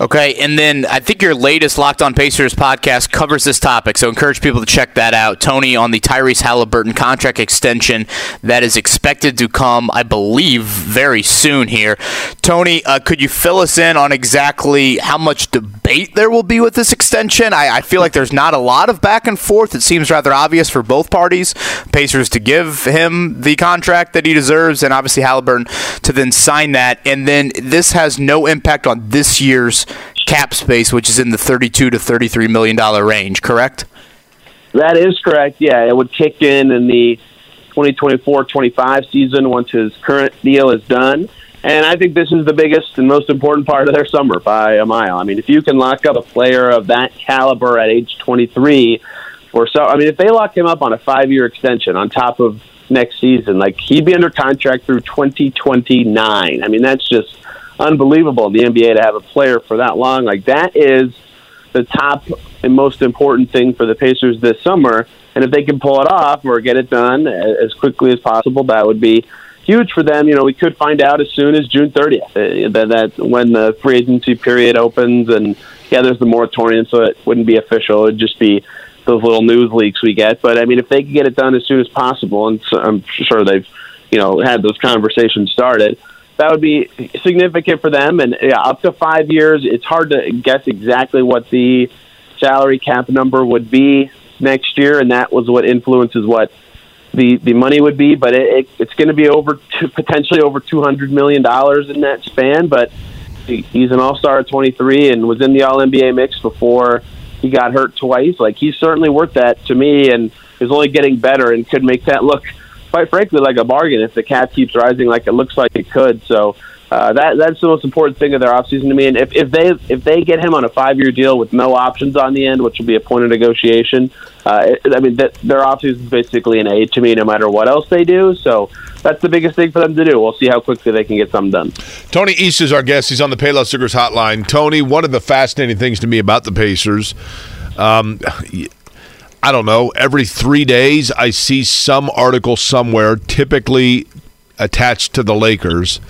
Okay, and then I think your latest Locked On Pacers podcast covers this topic, so encourage people to check that out. Tony on the Tyrese Haliburton contract extension that is expected to come, I believe, very soon here. Tony, uh, could you fill us in on exactly how much debate there will be with this extension? I, I feel like there's not a lot of back and forth. It seems rather obvious for both parties. Pacers to give him the contract that he deserves, and obviously Haliburton to then sign that. And then this has no impact on this year's cap space, which is in the 32 to 33 million dollar range. Correct? That is correct. Yeah, it would kick in in the 2024-25 season once his current deal is done. And I think this is the biggest and most important part of their summer by a mile. I mean, if you can lock up a player of that caliber at age 23, or so, I mean, if they lock him up on a five-year extension on top of next season, like he'd be under contract through 2029. I mean, that's just unbelievable in the NBA to have a player for that long. Like that is the top and most important thing for the Pacers this summer. And if they can pull it off or get it done as quickly as possible, that would be huge for them. You know, we could find out as soon as June 30th uh, that, that when the free agency period opens and yeah, there's the moratorium, so it wouldn't be official. It'd just be those little news leaks we get. But I mean, if they can get it done as soon as possible, and so I'm sure they've you know had those conversations started that would be significant for them. And yeah, up to five years, it's hard to guess exactly what the salary cap number would be next year, and that was what influences what the the money would be. But it, it, it's going to be over to, potentially over two hundred million dollars in that span. But he, he's an All Star at twenty three and was in the All NBA mix before he got hurt twice. Like he's certainly worth that to me, and is only getting better and could make that look quite frankly like a bargain if the cap keeps rising like it looks like it could. So uh, that that's the most important thing of their offseason to me. And if, if they if they get him on a five year deal with no options on the end, which will be a point of negotiation, uh, it, I mean that their offseason is basically an aid to me no matter what else they do. So that's the biggest thing for them to do. We'll see how quickly they can get something done. Tony East is our guest. He's on the Payless Liquors hotline. Tony, one of the fascinating things to me about the Pacers. Um, I don't know, every three days I see some article somewhere, typically attached to the Lakers,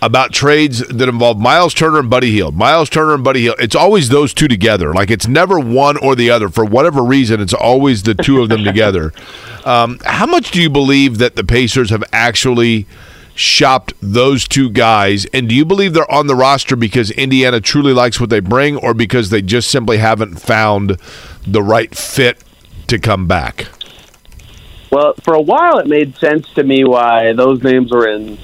about trades that involve Miles Turner and Buddy Hield. Miles Turner and Buddy Hield. It's always those two together. Like it's never one or the other. For whatever reason, it's always the two of them together. Um, how much do you believe that the Pacers have actually shopped those two guys? And do you believe they're on the roster because Indiana truly likes what they bring or because they just simply haven't found the right fit to come back? Well, for a while, it made sense to me why those names were in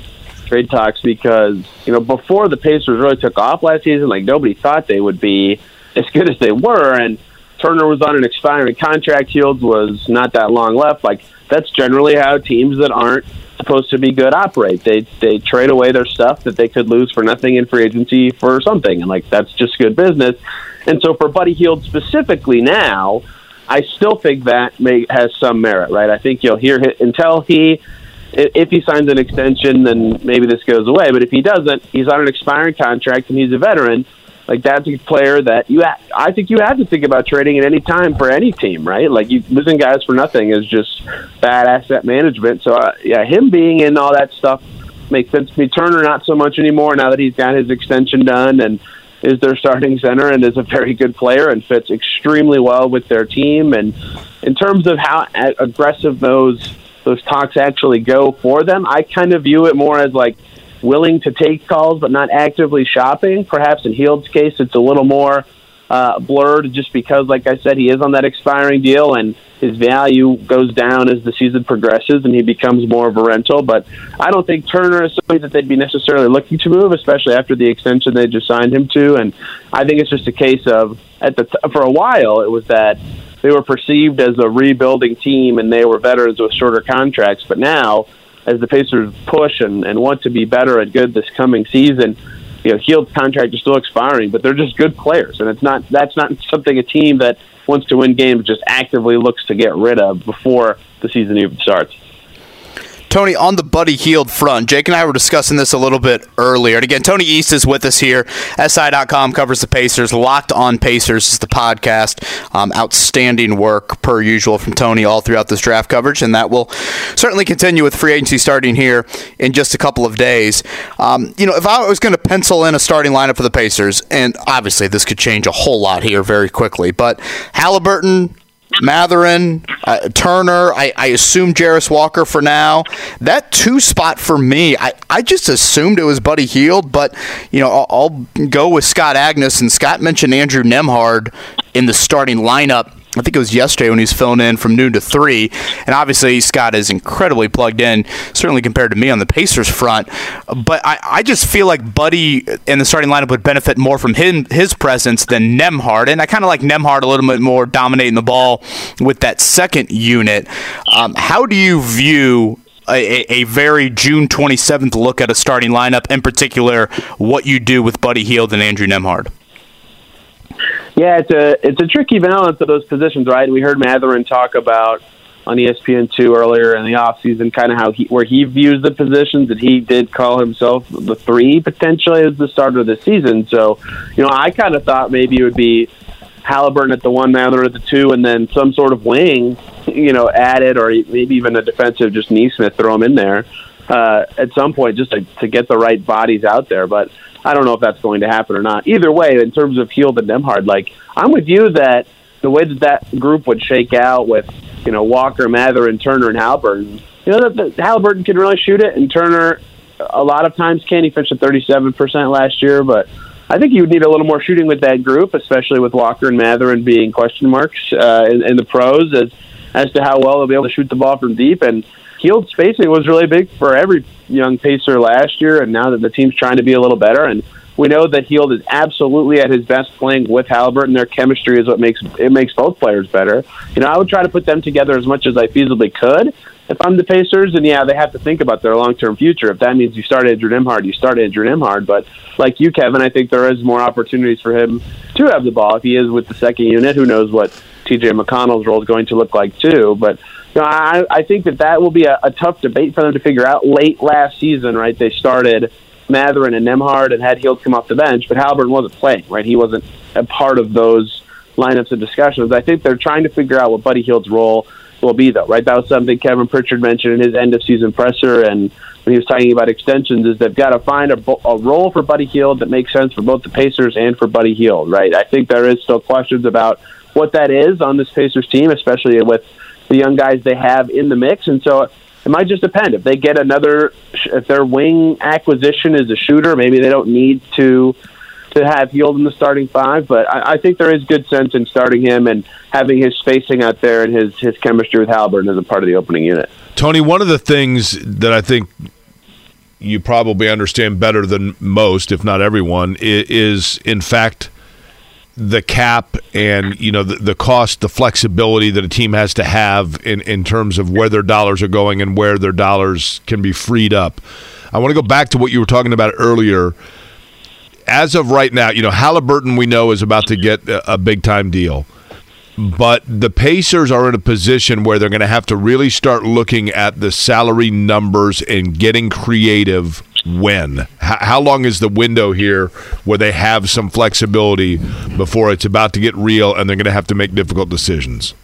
trade talks because you know before the Pacers really took off last season, like nobody thought they would be as good as they were, and Turner was on an expiring contract. Hield was not that long left. Like that's generally how teams that aren't supposed to be good operate. They they trade away their stuff that they could lose for nothing in free agency for something, and like that's just good business. And so for Buddy Hield specifically now, I still think that may has some merit, right? I think you'll hear him until he if he signs an extension, then maybe this goes away. But if he doesn't, he's on an expiring contract and he's a veteran. Like that's a player that you, ha- I think you have to think about trading at any time for any team, right? Like you losing guys for nothing is just bad asset management. So uh, yeah, him being in all that stuff makes sense to me. Turner not so much anymore now that he's got his extension done and is their starting center and is a very good player and fits extremely well with their team. And in terms of how aggressive those those talks actually go for them, I kind of view it more as like willing to take calls but not actively shopping. Perhaps in Hield's case, it's a little more uh, blurred just because, like I said, he is on that expiring deal and his value goes down as the season progresses and he becomes more of a rental. But I don't think Turner is somebody that they'd be necessarily looking to move, especially after the extension they just signed him to. And I think it's just a case of at the t- for a while it was that they were perceived as a rebuilding team and they were veterans with shorter contracts. But now, as the Pacers push and, and want to be better and good this coming season, you know, Hield's contract is still expiring, but they're just good players, and it's not that's not something a team that wants to win games just actively looks to get rid of before the season even starts. Tony, on the Buddy Hield front, Jake and I were discussing this a little bit earlier. And again, Tony East is with us here. SI.com covers the Pacers. Locked on Pacers is the podcast. Um, outstanding work, per usual, from Tony all throughout this draft coverage. And that will certainly continue with free agency starting here in just a couple of days. Um, you know, if I was going to pencil in a starting lineup for the Pacers, and obviously this could change a whole lot here very quickly, but Haliburton, Mathurin, uh, Turner, I, I assume Jarace Walker for now. That two spot for me, I, I just assumed it was Buddy Hield, but you know I'll, I'll go with Scott Agness and Scott mentioned Andrew Nembhard in the starting lineup I think it was yesterday when he was filling in from noon to three, and obviously Scott is incredibly plugged in, certainly compared to me on the Pacers front. But I, I just feel like Buddy in the starting lineup would benefit more from him, his presence than Nembhard. and I kind of like Nembhard a little bit more dominating the ball with that second unit. Um, how do you view a, a, very June 27th look at a starting lineup, in particular, what you do with Buddy Hield and Andrew Nembhard? Yeah, it's a it's a tricky balance of those positions, right? We heard Mathurin talk about on ESPN two earlier in the offseason, kind of how he where he views the positions, and he did call himself the three potentially as the starter of the season. So, you know, I kind of thought maybe it would be Haliburton at the one, Mathurin at the two, and then some sort of wing, you know, added, or maybe even a defensive, just Nesmith, throw him in there uh, at some point just to, to get the right bodies out there. But I don't know if that's going to happen or not. Either way, in terms of Hield and Nembhard, like I'm with you that the way that that group would shake out with you know Walker, Mather, and Turner and Haliburton, you know that Haliburton can really shoot it, and Turner a lot of times can. He finished at 37 percent last year, but I think you would need a little more shooting with that group, especially with Walker and Mathurin being question marks uh, in, in the pros as as to how well they'll be able to shoot the ball from deep and Hield spacing was really big for every young pacer last year, and now that the team's trying to be a little better, and we know that Hield is absolutely at his best playing with Haliburton. Their chemistry is what makes it makes both players better. You know, I would try to put them together as much as I feasibly could. If I'm the Pacers, and yeah, they have to think about their long term future. If that means you start Andrew Nembhard, you start Andrew Nembhard. But like you, Kevin, I think there is more opportunities for him to have the ball if he is with the second unit. Who knows what TJ McConnell's role is going to look like too? But know, I, I think that that will be a, a tough debate for them to figure out. Late last season, right? They started Mathurin and Nembhard and had Hield come off the bench, but Haliburton wasn't playing, right? He wasn't a part of those lineups and discussions. I think they're trying to figure out what Buddy Hield's role will be, though, right? That was something Kevin Pritchard mentioned in his end of season presser, and when he was talking about extensions, is they've got to find a, a role for Buddy Hield that makes sense for both the Pacers and for Buddy Hield, right? I think there is still questions about what that is on this Pacers team, especially with the young guys they have in the mix. And so it might just depend. If they get another, if their wing acquisition is a shooter, maybe they don't need to to have Hield in the starting five. But I, I think there is good sense in starting him and having his spacing out there and his his chemistry with Haliburton as a part of the opening unit. Tony, one of the things that I think you probably understand better than most, if not everyone, is in fact the cap and you know the, the cost, the flexibility that a team has to have in, in terms of where their dollars are going and where their dollars can be freed up. I want to go back to what you were talking about earlier. As of right now, you know Haliburton we know is about to get a, a big time deal, but the Pacers are in a position where they're going to have to really start looking at the salary numbers and getting creative when? How, long is the window here where they have some flexibility before it's about to get real and they're going to have to make difficult decisions?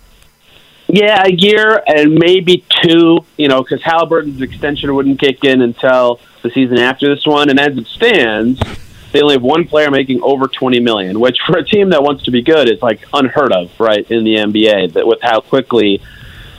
Yeah, a year and maybe two, you know, because Haliburton's extension wouldn't kick in until the season after this one. And as it stands, they only have one player making over 20 million, which for a team that wants to be good is like unheard of, right, in the NBA, that with how quickly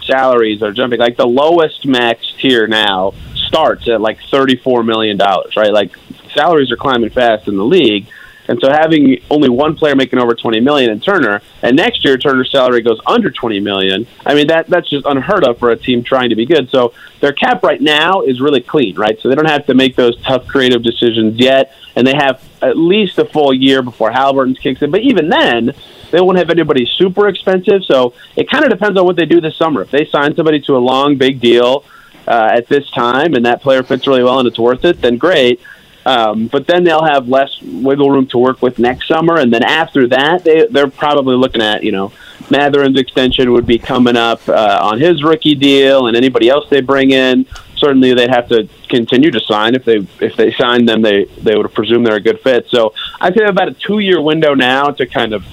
salaries are jumping. Like the lowest max tier now starts at like $34 million, right? Like salaries are climbing fast in the league. And so having only one player making over 20 million in Turner, and next year Turner's salary goes under 20 million. I mean that that's just unheard of for a team trying to be good. So their cap right now is really clean, right? So they don't have to make those tough creative decisions yet, and they have at least a full year before Haliburton kicks in. But even then, they won't have anybody super expensive. So it kind of depends on what they do this summer. If they sign somebody to a long, big deal uh, at this time, and that player fits really well and it's worth it, then great. Um, but then they'll have less wiggle room to work with next summer, and then after that, they they're probably looking at you know Mathurin's extension would be coming up uh, on his rookie deal, and anybody else they bring in. certainly they'd have to continue to sign. If they if they signed them, they they would presume they're a good fit. So I'd say about a two year window now to kind of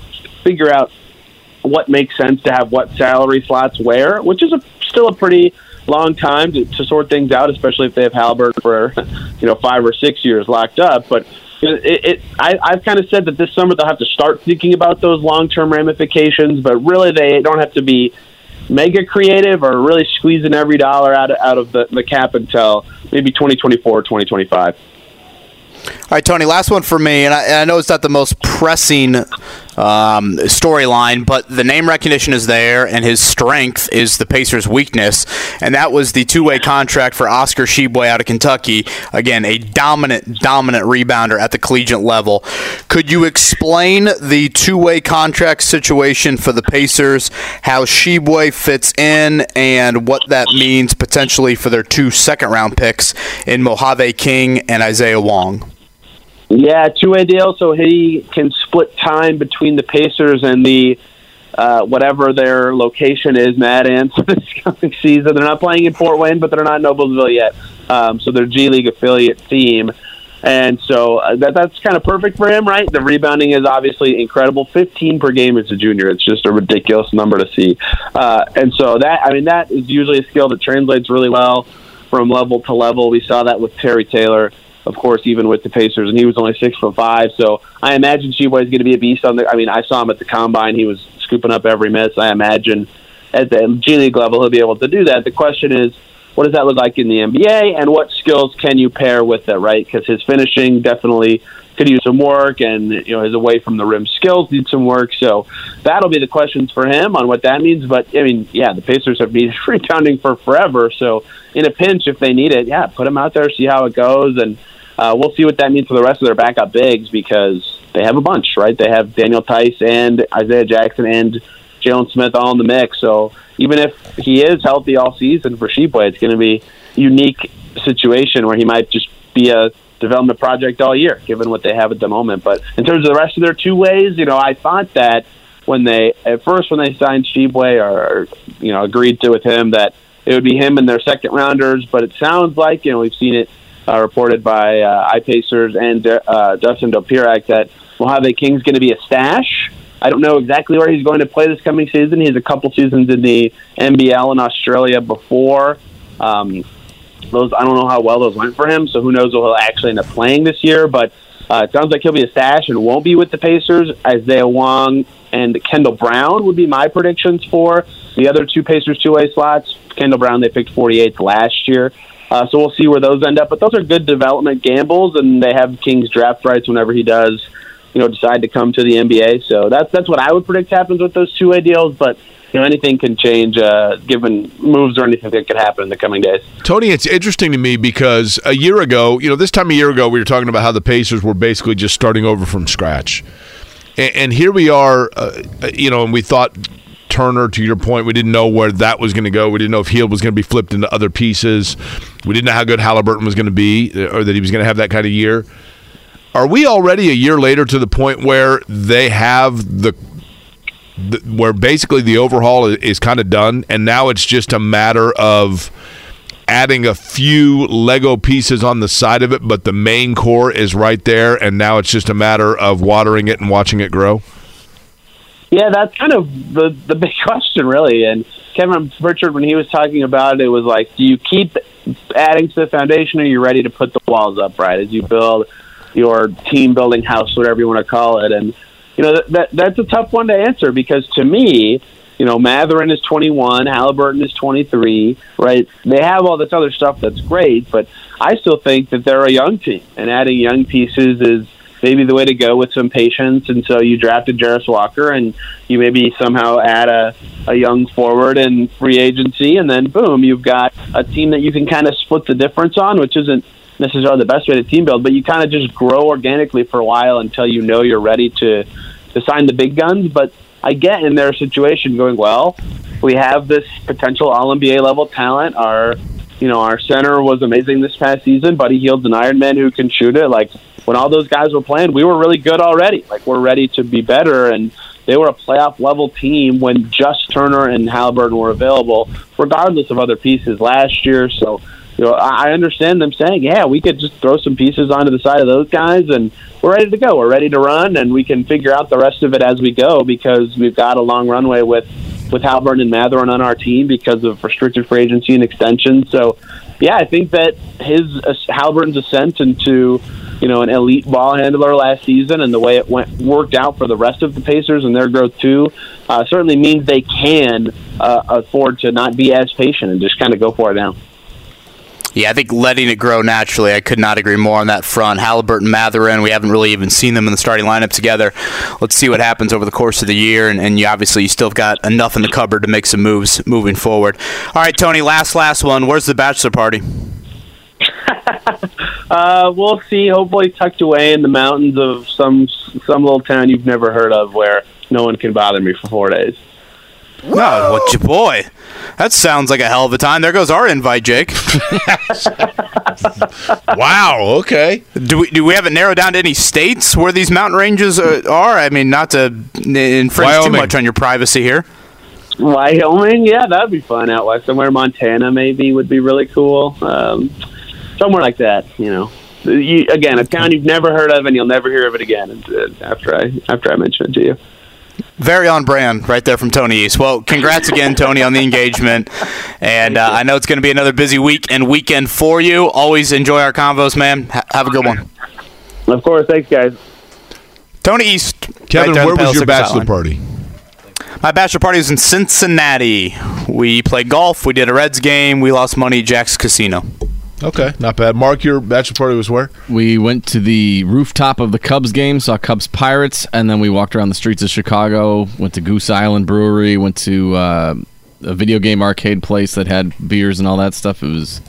figure out what makes sense to have what salary slots where, which is a, still a pretty long time to, to sort things out, especially if they have Haliburton for you know five or six years locked up. But it, it I, I've kind of said that this summer they'll have to start thinking about those long term ramifications, but really they don't have to be mega creative or really squeezing every dollar out of, out of the, the cap until maybe 2024 2025. All right, Tony, last one for me, and I, and I know it's not the most pressing um, storyline, but the name recognition is there, and his strength is the Pacers' weakness, and that was the two-way contract for Oscar Tshiebwe out of Kentucky. Again, a dominant, dominant rebounder at the collegiate level. Could you explain the two-way contract situation for the Pacers, how Tshiebwe fits in, and what that means potentially for their two second-round picks in Mojave King and Isaiah Wong? Yeah, two way deal, so he can split time between the Pacers and the uh, whatever their location is, Mad Ants this coming season. They're not playing in Fort Wayne, but they're not in Noblesville yet. Um, so they're G League affiliate team. And so uh, that that's kind of perfect for him, right? The rebounding is obviously incredible. 15 per game as a junior. It's just a ridiculous number to see. Uh, and so that, I mean, that is usually a skill that translates really well from level to level. We saw that with Terry Taylor of course, even with the Pacers, and he was only six foot five. So I imagine Tshiebwe is going to be a beast on the. I mean, I saw him at the combine; he was scooping up every miss. I imagine at the G League level, he'll be able to do that. The question is, what does that look like in the NBA, and what skills can you pair with it? Right, because his finishing definitely could use some work, and you know his away from the rim skills need some work. So that'll be the questions for him on what that means. But I mean, yeah, the Pacers have been rebounding for forever. So in a pinch, if they need it, yeah, put him out there, see how it goes, and uh, we'll see what that means for the rest of their backup bigs because they have a bunch, right? They have Daniel Theis and Isaiah Jackson and Jalen Smith all in the mix. So even if he is healthy all season for Tshiebwe, it's going to be a unique situation where he might just be a development project all year, given what they have at the moment. But in terms of the rest of their two ways, you know, I thought that when they at first when they signed Tshiebwe or you know agreed to with him that it would be him and their second rounders, but it sounds like you know we've seen it uh, reported by uh, iPacers and uh, Dustin Dopirak that Mojave King's going to be a stash. I don't know exactly where he's going to play this coming season. He's a couple seasons in the NBL in Australia before. Um, those I don't know how well those went for him, so who knows what he'll actually end up playing this year. But uh, it sounds like he'll be a stash and won't be with the Pacers. Isaiah Wong and Kendall Brown would be my predictions for the other two Pacers two way slots. Kendall Brown they picked 48th last year. Uh, so we'll see where those end up. But those are good development gambles, and they have King's draft rights whenever he does, you know, decide to come to the NBA. So that's that's what I would predict happens with those two way deals. But you know, anything can change uh, given moves or anything that could happen in the coming days. Tony, it's interesting to me because a year ago, you know, this time a year ago, we were talking about how the Pacers were basically just starting over from scratch. And, and here we are, uh, you know, and we thought Turner, to your point, we didn't know where that was going to go. We didn't know if Hield was going to be flipped into other pieces. We didn't know how good Haliburton was going to be uh, or that he was going to have that kind of year. Are we already a year later to the point where they have the, the where basically the overhaul is, is kind of done and now it's just a matter of adding a few Lego pieces on the side of it, but the main core is right there, and now it's just a matter of watering it and watching it grow? Yeah, that's kind of the the big question, really. And Kevin Pritchard, when he was talking about it, it was like, do you keep adding to the foundation, or are you ready to put the walls up right as you build your team building house, whatever you want to call it? And you know that, that that's a tough one to answer because to me, you know, Mathurin is 21, Haliburton is 23, right? They have all this other stuff that's great, but I still think that they're a young team, and adding young pieces is maybe the way to go with some patience. And so you drafted Jarace Walker, and you maybe somehow add a, a young forward in free agency, and then boom, you've got a team that you can kind of split the difference on, which isn't necessarily the best way to team build, but you kind of just grow organically for a while until you know you're ready to to sign the big guns. But I get in their situation going, well, we have this potential All NBA level talent. Our you know, our center was amazing this past season. Buddy Hield's an Iron Man who can shoot it. Like when all those guys were playing, we were really good already. Like we're ready to be better, and they were a playoff level team when just Turner and Haliburton were available, regardless of other pieces last year. So you know, I understand them saying, yeah, we could just throw some pieces onto the side of those guys and we're ready to go. We're ready to run and we can figure out the rest of it as we go because we've got a long runway with, with Haliburton and Mathurin on our team because of restricted free agency and extension. So, yeah, I think that his uh, ascent into you know an elite ball handler last season and the way it went worked out for the rest of the Pacers and their growth too uh, certainly means they can uh, afford to not be as patient and just kind of go for it now. Yeah, I think letting it grow naturally. I could not agree more on that front. Haliburton, Mathurin, we haven't really even seen them in the starting lineup together. Let's see what happens over the course of the year, and, and you obviously you still got enough in the cupboard to make some moves moving forward. All right, Tony, last last one. Where's the bachelor party? uh, we'll see. Hopefully, tucked away in the mountains of some some little town you've never heard of, where no one can bother me for four days. No, what your boy? That sounds like a hell of a time. There goes our invite, Jake. wow. Okay. Do we do we have it narrowed down to any states where these mountain ranges uh, are? I mean, not to infringe Wyoming. too much on your privacy here. Wyoming, yeah, that'd be fun out west. Somewhere Montana maybe would be really cool. Um, somewhere like that, you know. You, again, a town you've never heard of, and you'll never hear of it again uh, after I after I mention it to you. Very on brand, right there from Tony East. Well, congrats again, Tony, on the engagement. And uh, I know it's going to be another busy week and weekend for you. Always enjoy our convos, man. H- have a good one. Of course. Thanks, guys. Tony East. Kevin, right where was your bachelor party? My bachelor party was in Cincinnati. We played golf. We did a Reds game. We lost money at Jack's Casino. Okay, not bad. Mark, your bachelor party was where? We went to the rooftop of the Cubs game, saw Cubs Pirates, and then we walked around the streets of Chicago. Went to Goose Island Brewery. Went to uh, a video game arcade place that had beers and all that stuff. It was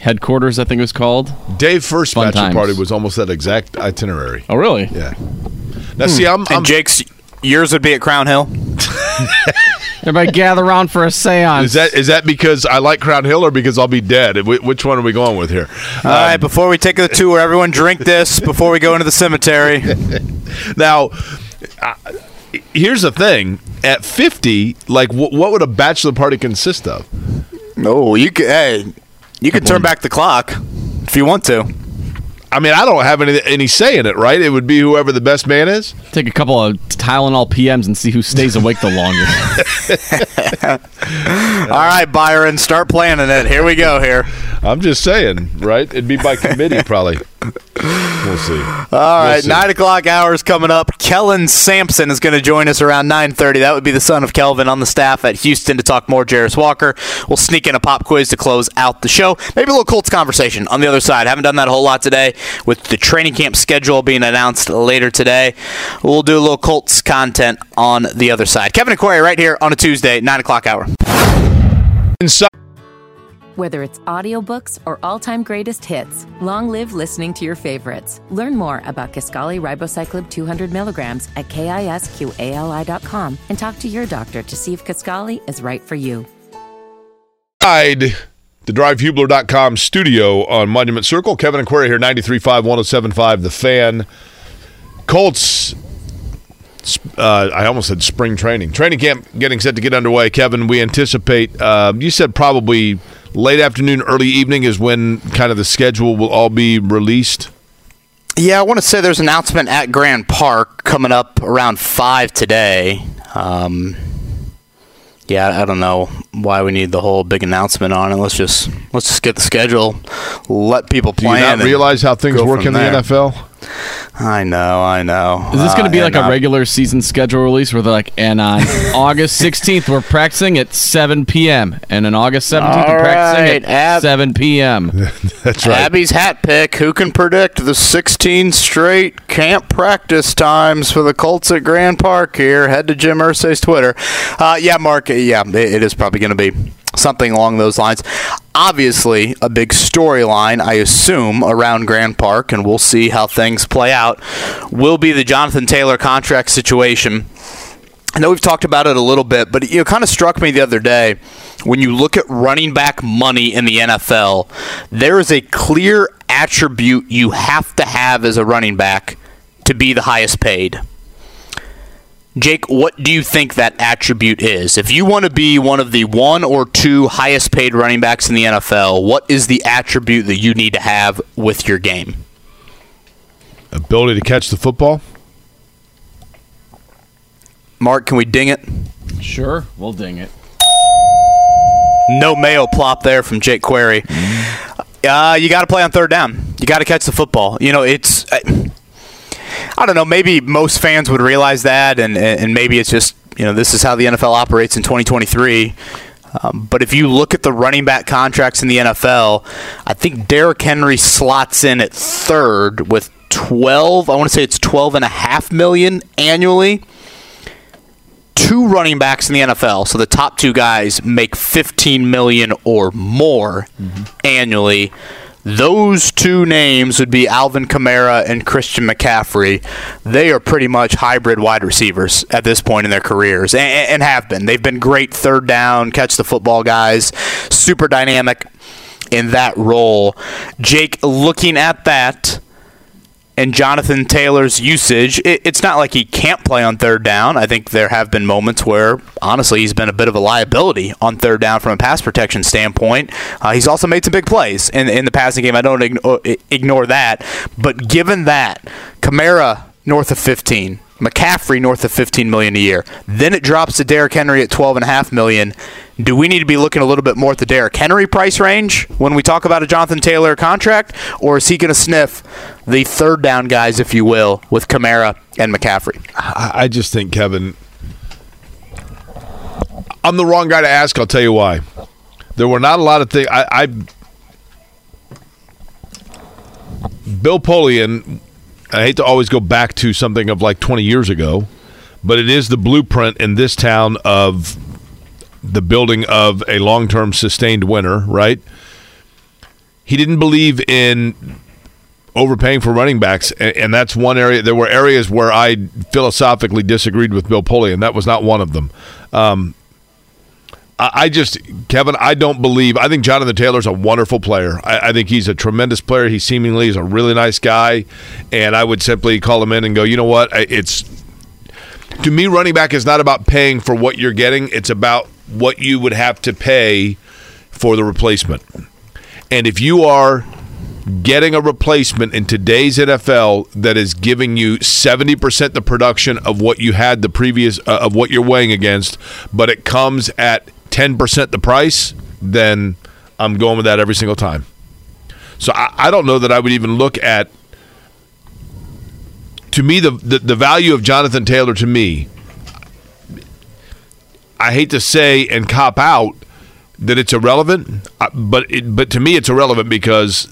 headquarters, I think it was called. Dave first Fun bachelor times. party was almost that exact itinerary. Oh, really? Yeah. Now, hmm. see, I'm, I'm and Jake's yours would be at Crown Hill. Everybody gather around for a séance. Is that is that because I like Crown Hill or because I'll be dead? Which one are we going with here? All um, right, before we take the tour, everyone drink this before we go into the cemetery. now, uh, here's the thing: at 50, like what would a bachelor party consist of? No, oh, you can. Hey, you can turn back the clock if you want to. I mean, I don't have any any say in it, right? It would be whoever the best man is. Take a couple of Tylenol PMs and see who stays awake the longest. All right, Byron, start planning it. Here we go. Here. I'm just saying, right? It'd be by committee, probably. We'll see. All right, we'll see. nine o'clock hours coming up. Kellen Sampson is going to join us around nine thirty. That would be the son of Kelvin on the staff at Houston to talk more Jarace Walker. We'll sneak in a pop quiz to close out the show. Maybe a little Colts conversation on the other side. Haven't done that a whole lot today with the training camp schedule being announced later today. We'll do a little Colts content on the other side. Kevin Aquari right here on a Tuesday, nine o'clock hour. Inside. Whether it's audiobooks or all-time greatest hits, long live listening to your favorites. Learn more about Kisqali Ribociclib 200 milligrams at kisqali.com and talk to your doctor to see if Kisqali is right for you. The drivehubler.com studio on Monument Circle. Kevin Aquari here, 93.5, 107.5, The Fan. Colts uh, I almost said spring training. Training camp getting set to get underway. Kevin, we anticipate, uh, you said probably late afternoon, early evening is when kind of the schedule will all be released? Yeah, I want to say there's an announcement at Grand Park coming up around 5 today. Um, yeah, I don't know why we need the whole big announcement on it. Let's just let's just get the schedule, let people plan. Do you not realize how things work in there. the NFL? I know, I know. Is this going to be uh, like a regular season schedule release where they're like, and on August 16th, we're practicing at 7 p.m., and on August 17th, we're practicing right, at Ab- 7 p.m. That's right. Abby's hat pick. Who can predict the 16 straight camp practice times for the Colts at Grand Park here? Head to Jim Irsay's Twitter. Uh, yeah, Mark, yeah, it is probably going to be something along those lines. Obviously, a big storyline, I assume, around Grand Park, and we'll see how things play out, will be the Jonathan Taylor contract situation. I know we've talked about it a little bit, but it kind of struck me the other day when you look at running back money in the NFL, there is a clear attribute you have to have as a running back to be the highest paid. Jake, what do you think that attribute is? If you want to be one of the one or two highest paid running backs in the NFL, what is the attribute that you need to have with your game? Ability to catch the football. Mark, can we ding it? Sure, we'll ding it. No Mayo plop there from Jake Query. Uh, you got to play on third down. You got to catch the football. You know, it's. I don't know. Maybe most fans would realize that, and and maybe it's just you know this is how the NFL operates in 2023. Um, but if you look at the running back contracts in the NFL, I think Derrick Henry slots in at third with 12. I want to say it's 12 and a half million annually two running backs in the NFL, so the top two guys make 15 million or more mm-hmm. annually. Those two names would be Alvin Kamara and Christian McCaffrey. They are pretty much hybrid wide receivers at this point in their careers and, and have been. They've been great third down, catch the football guys, super dynamic in that role. Jake, looking at that, and Jonathan Taylor's usage, it, it's not like he can't play on third down. I think there have been moments where, honestly, he's been a bit of a liability on third down from a pass protection standpoint. Uh, he's also made some big plays in, in the passing game. I don't ignore, ignore that. But given that, Kamara north of 15, McCaffrey north of 15 million a year. Then it drops to Derrick Henry at 12.5 million. Do we need to be looking a little bit more at the Derrick Henry price range when we talk about a Jonathan Taylor contract, or is he going to sniff the third down guys, if you will, with Kamara and McCaffrey? I just think Kevin. I'm the wrong guy to ask. I'll tell you why. There were not a lot of things. I, I Bill Polian I hate to always go back to something of like 20 years ago, but it is the blueprint in this town of the building of a long term sustained winner, right? He didn't believe in overpaying for running backs, and, that's one area. There were areas where I philosophically disagreed with Bill and that was not one of them. Um, I just, Kevin, I don't believe. I think Jonathan Taylor's a wonderful player. I, I, think he's a tremendous player. He seemingly is a really nice guy, and I would simply call him in and go, you know what? It's to me, running back is not about paying for what you're getting. It's about what you would have to pay for the replacement. And if you are getting a replacement in today's NFL that is giving you 70% the production of what you had the previous uh, of what you're weighing against, but it comes at 10% the price, then I'm going with that every single time. So I, I don't know that I would even look at. To me, the, the, the value of Jonathan Taylor to me, I hate to say and cop out that it's irrelevant, uh, but it, but to me it's irrelevant because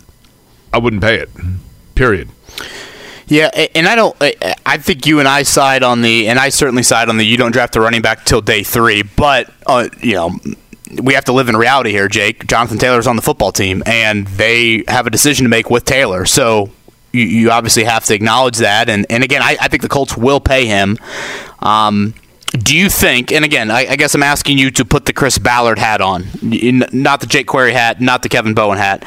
I wouldn't pay it. Period. Yeah, and I don't. I think you and I side on the, and I certainly side on the. You don't draft a running back till day three, but uh, you know we have to live in reality here, Jake. Jonathan Taylor's on the football team, and they have a decision to make with Taylor. So you, you obviously have to acknowledge that. And, and again, I, I think the Colts will pay him. Um, do you think, and again, I, I, guess I'm asking you to put the Chris Ballard hat on, not the Jake Query hat, not the Kevin Bowen hat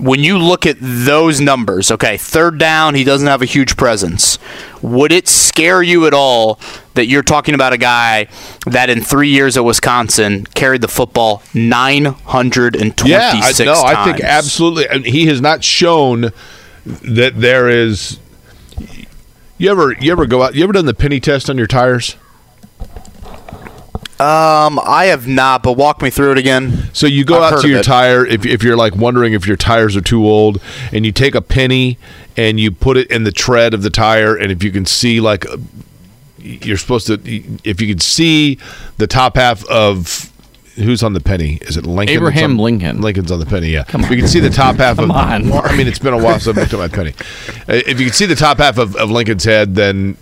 when you look at those numbers, okay, third down, he doesn't have a huge presence. Would it scare you at all that you're talking about a guy that in three years at Wisconsin carried the football 926 yeah, I, no, times? I think absolutely. And he has not shown that there is. You ever you ever go out? You ever done the penny test on your tires? Um, I have not, but walk me through it again. So you go I've out to your tire if, if you're like wondering if your tires are too old, and you take a penny and you put it in the tread of the tire, and if you can see like you're supposed to, if you can see the top half of who's on the penny? Is it Lincoln? Abraham on, Lincoln. Lincoln's on the penny. Yeah, come on. You can see the top half come of. On. I mean, it's been a while since I looked at my penny. Uh, if you can see the top half of, of Lincoln's head, then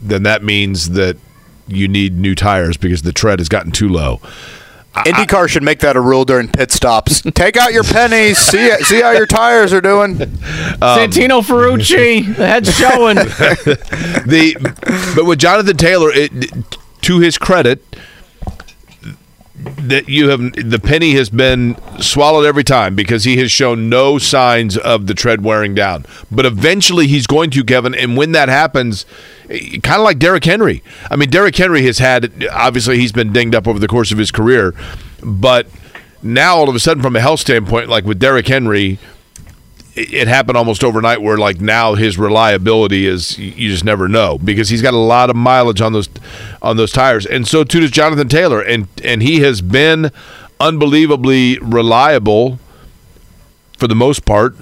then that means that you need new tires because the tread has gotten too low. IndyCar should make that a rule during pit stops. Take out your pennies. See see how your tires are doing. Um, Santino Ferrucci, the head's showing. the but with Jonathan Taylor, it, to his credit, that you have the penny has been swallowed every time because he has shown no signs of the tread wearing down. But eventually he's going to, Kevin, and when that happens, kind of like Derrick Henry. I mean, Derrick Henry has had obviously he's been dinged up over the course of his career, but now all of a sudden, from a health standpoint, like with Derrick Henry, it happened almost overnight where like now his reliability is you just never know because he's got a lot of mileage on those on those tires and so too does Jonathan Taylor and and he has been unbelievably reliable for the most part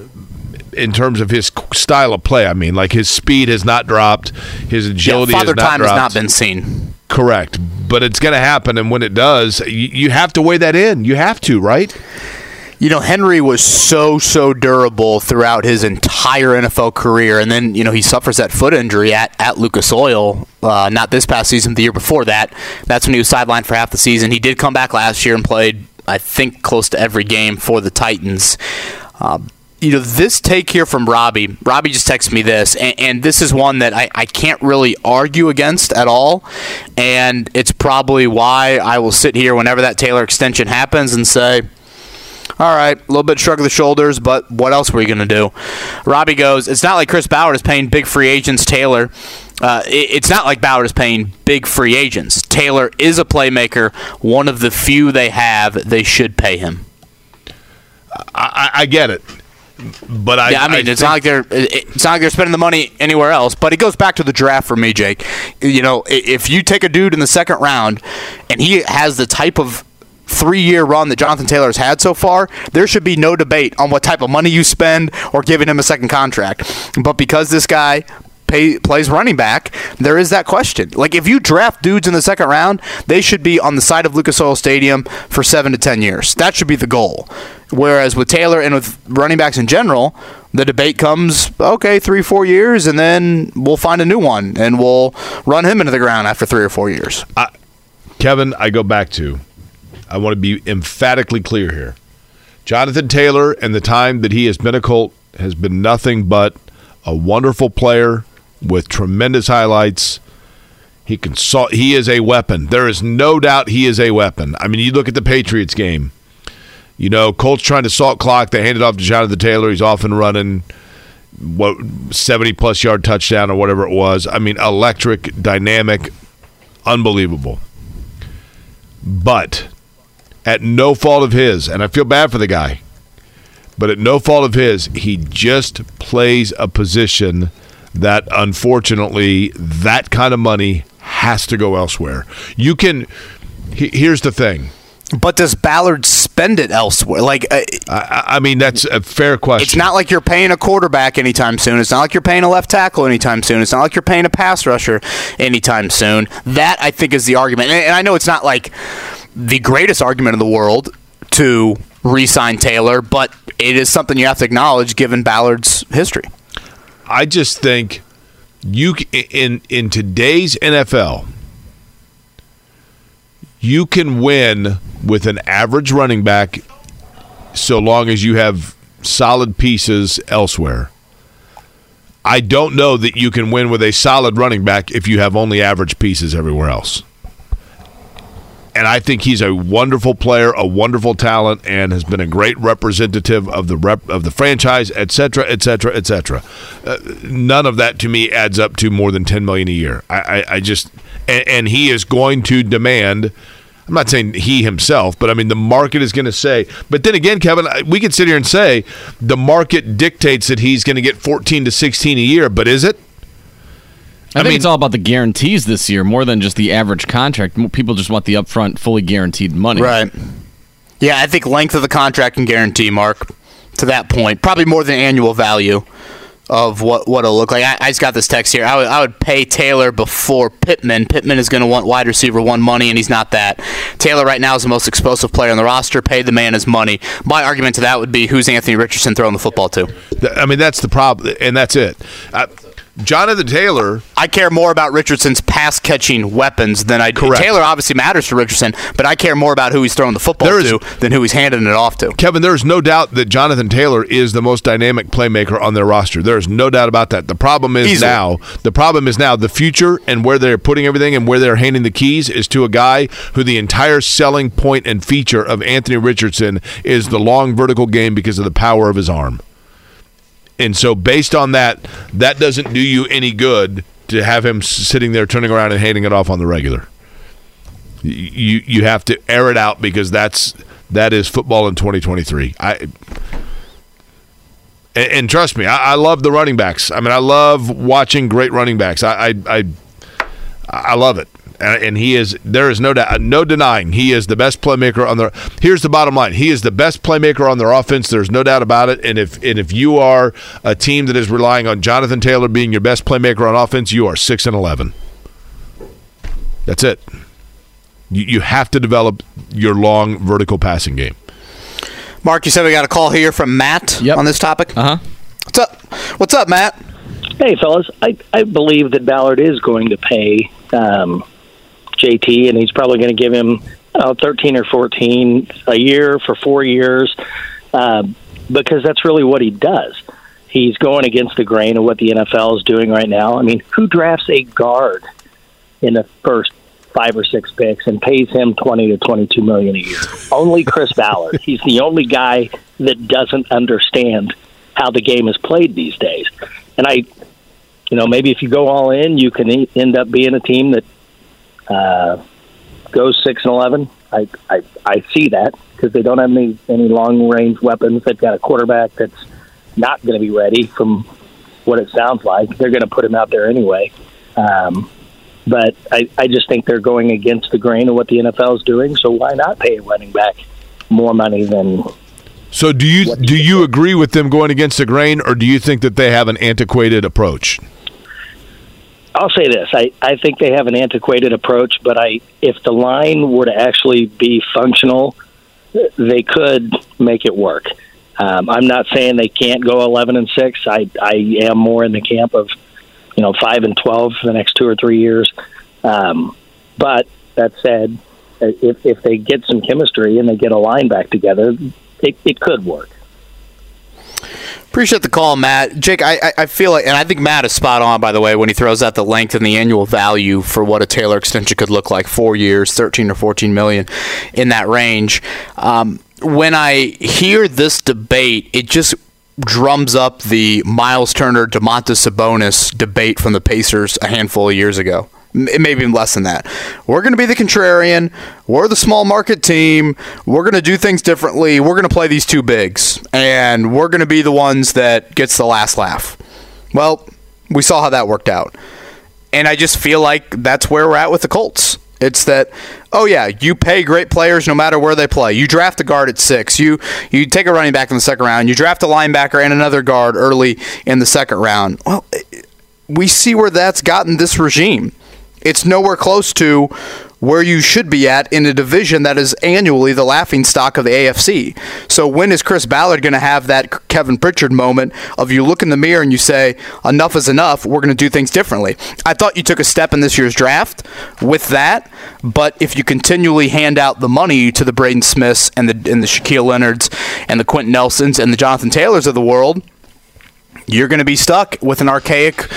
in terms of his style of play I mean like his speed has not dropped his agility yeah, father has not time dropped. has not been seen correct but it's going to happen and when it does you, you have to weigh that in you have to right you know, Henry was so, so durable throughout his entire NFL career. And then, you know, he suffers that foot injury at, at Lucas Oil, uh, not this past season, the year before that. That's when he was sidelined for half the season. He did come back last year and played, I think, close to every game for the Titans. Uh, you know, this take here from Robbie, Robbie just texted me this, and, and this is one that I, I can't really argue against at all. And it's probably why I will sit here whenever that Taylor extension happens and say, all right, a little bit shrug of the shoulders, but what else were you going to do? Robbie goes, it's not like Chris Ballard is paying big free agents Taylor. Uh, it, it's not like Ballard is paying big free agents. Taylor is a playmaker, one of the few they have. They should pay him. I, I get it. But I, yeah, I mean, I it's not like they're it's not like they're spending the money anywhere else. But it goes back to the draft for me, Jake. You know, if you take a dude in the second round and he has the type of three year run that Jonathan Taylor has had so far, there should be no debate on what type of money you spend or giving him a second contract. But because this guy pay, plays running back, there is that question. Like, if you draft dudes in the second round, they should be on the side of Lucas Oil Stadium for seven to ten years. That should be the goal. Whereas with Taylor and with running backs in general, the debate comes okay, three, four years, and then we'll find a new one and we'll run him into the ground after three or four years. I, Kevin, I go back to I want to be emphatically clear here. Jonathan Taylor and the time that he has been a Colt has been nothing but a wonderful player with tremendous highlights. He can he is a weapon. There is no doubt he is a weapon. I mean, you look at the Patriots game. You know, Colts trying to salt clock. They hand it off to Jonathan Taylor. He's off and running. What seventy plus yard touchdown or whatever it was. I mean, electric, dynamic, unbelievable. But at no fault of his, and I feel bad for the guy, but at no fault of his, he just plays a position that unfortunately that kind of money has to go elsewhere. You can. Here's the thing. But does Ballard spend it elsewhere? Like, uh, I, I, mean, that's a fair question. It's not like you're paying a quarterback anytime soon. It's not like you're paying a left tackle anytime soon. It's not like you're paying a pass rusher anytime soon. That I think is the argument, and, and I know it's not like the greatest argument in the world to re-sign Taylor, but it is something you have to acknowledge given Ballard's history. I just think you in in today's NFL, you can win with an average running back so long as you have solid pieces elsewhere. I don't know that you can win with a solid running back if you have only average pieces everywhere else and I think he's a wonderful player, a wonderful talent, and has been a great representative of the rep of the franchise, et cetera, et cetera, et cetera. Uh, none of that to me adds up to more than ten million a year. I, I, I just and, and he is going to demand. I'm not saying he himself, but I mean the market is going to say. But then again, Kevin, we could sit here and say the market dictates that he's going to get 14 to 16 a year, but is it? I, I think mean, it's all about the guarantees this year more than just the average contract. People just want the upfront, fully guaranteed money. Right. Yeah, I think length of the contract and guarantee, Mark, to that point, probably more than annual value of what what it'll look like. I, I just got this text here. I would, I would pay Taylor before Pittman. Pittman is going to want wide receiver one money, and he's not that. Taylor right now is the most explosive player on the roster. Pay the man his money. My argument to that would be who's Anthony Richardson throwing the football to. I mean, that's the problem, and that's it. I, Jonathan Taylor. I care more about Richardson's pass catching weapons than I do. Correct. Taylor obviously matters to Richardson, but I care more about who he's throwing the football There is- to than who he's handing it off to. Kevin, there's no doubt that Jonathan Taylor is the most dynamic playmaker on their roster. There's no doubt about that. The problem is Easily. now, the problem is now the future and where they're putting everything and where they're handing the keys is to a guy who the entire selling point and feature of Anthony Richardson is the long vertical game because of the power of his arm. And so based on that, that doesn't do you any good to have him sitting there turning around and handing it off on the regular. You you have to air it out because that's that is football in 2023. I and, trust me, I, I love the running backs. I mean, I love watching great running backs. I I I, I love it. And, and he is there is no doubt no denying he is the best playmaker on their here's the bottom line he is the best playmaker on their offense there's no doubt about it and if and if you are a team that is relying on Jonathan Taylor being your best playmaker on offense you are 6 and 11 that's it you, you have to develop your long vertical passing game Mark, you said we got a call here from Matt on this topic. Uh huh. What's up? What's up, Matt? Hey, fellas, I, I believe that Ballard is going to pay um, JT, and he's probably going to give him uh, 13 or 14 a year for four years um, because that's really what he does. He's going against the grain of what the NFL is doing right now. I mean, who drafts a guard in the first five or six picks and pays him 20 to 22 million a year? Only Chris Ballard. He's the only guy that doesn't understand how the game is played these days. And I, you know, maybe if you go all in, you can end up being a team that uh, goes six and eleven. I I, I see that because they don't have any any long range weapons. They've got a quarterback that's not going to be ready. From what it sounds like, they're going to put him out there anyway. Um, but I, I just think they're going against the grain of what the NFL is doing. So why not pay a running back more money than So do you do you agree with them going against the grain, or do you think that they have an antiquated approach? I'll say this: I, I think they have an antiquated approach, but I if the line were to actually be functional, they could make it work. Um, I'm not saying they can't go 11 and six. I I am more in the camp of you know five and 12 for the next two or three years. Um, but that said, if if they get some chemistry and they get a line back together, it, it could work. Appreciate the call, Matt. Jake, I, I- feel like, and I think Matt is spot on, by the way, when he throws out the length and the annual value for what a Taylor extension could look like four years, 13 or 14 million in that range. Um, when I hear this debate, it just drums up the Miles Turner, Domantas Sabonis debate from the Pacers a handful of years ago. M- Maybe even less than that. We're going to be the contrarian. We're the small market team. We're going to do things differently. We're going to play these two bigs, and we're going to be the ones that gets the last laugh. Well, we saw how that worked out, and I just feel like that's where we're at with the Colts. It's that, oh yeah, you pay great players no matter where they play. You draft a guard at six. You you take a running back in the second round. You draft a linebacker and another guard early in the second round. Well, we see where that's gotten this regime. It's nowhere close to where you should be at in a division that is annually the laughing stock of the AFC. So when is Chris Ballard going to have that Kevin Pritchard moment of you look in the mirror and you say, enough is enough, we're going to do things differently? I thought you took a step in this year's draft with that, but if you continually hand out the money to the Braden Smiths and the and the Shaquille Leonards and the Quentin Nelsons and the Jonathan Taylors of the world, you're going to be stuck with an archaic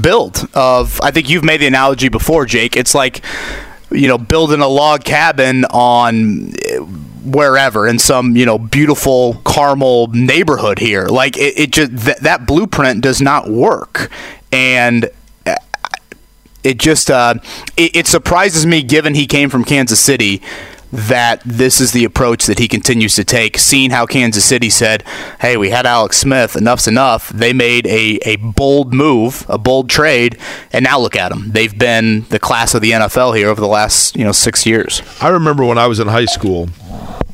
build of I think you've made the analogy before Jake. It's like you know building a log cabin on eh, wherever in some you know beautiful Carmel neighborhood here. Like it, it just th- that blueprint does not work. And eh, it just uh, it, it surprises me given he came from Kansas City that this is the approach that he continues to take. Seeing how Kansas City said, "Hey, we had Alex Smith. Enough's enough." They made a a bold move, a bold trade, and now look at them. They've been the class of the NFL here over the last you know six years. I remember when I was in high school.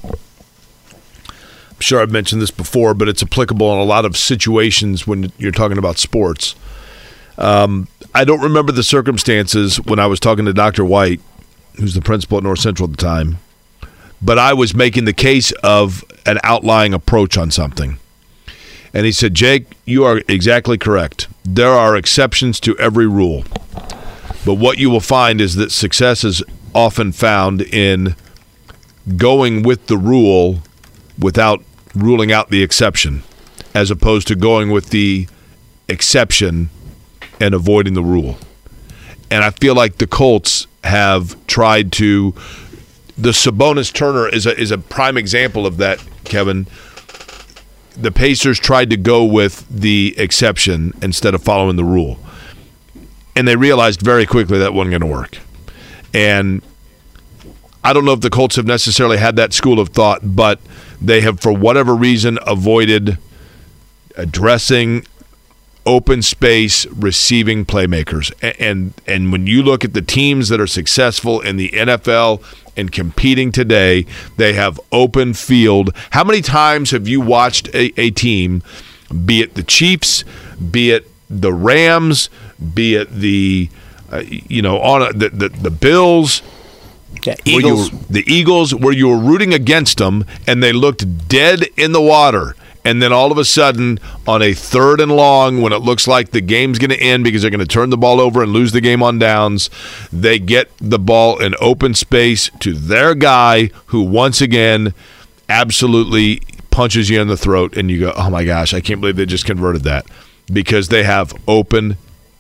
I'm sure I've mentioned this before, but it's applicable in a lot of situations when you're talking about sports. Um, I don't remember the circumstances when I was talking to Dr. White, who's the principal at North Central at the time, but I was making the case of an outlying approach on something. And he said, Jake, you are exactly correct. there are exceptions to every rule. But what you will find is that success is often found in going with the rule without ruling out the exception, as opposed to going with the exception and avoiding the rule. And I feel like the Colts have tried to. The Sabonis Turner is a is a prime example of that, Kevin. The Pacers tried to go with the exception instead of following the rule. And they realized very quickly that wasn't going to work. And I don't know if the Colts have necessarily had that school of thought, but they have, for whatever reason, avoided addressing open space receiving playmakers. And and when you look at the teams that are successful in the NFL and competing today, they have open field. How many times have you watched a, a team, be it the Chiefs, be it the Rams, be it the uh, you know on a, the, the the Bills, yeah, Eagles. Were, the Eagles, where you were rooting against them and they looked dead in the water. And then all of a sudden, on a third and long, when it looks like the game's going to end because they're going to turn the ball over and lose the game on downs, they get the ball in open space to their guy who, once again, absolutely punches you in the throat. And you go, oh my gosh, I can't believe they just converted that because they have open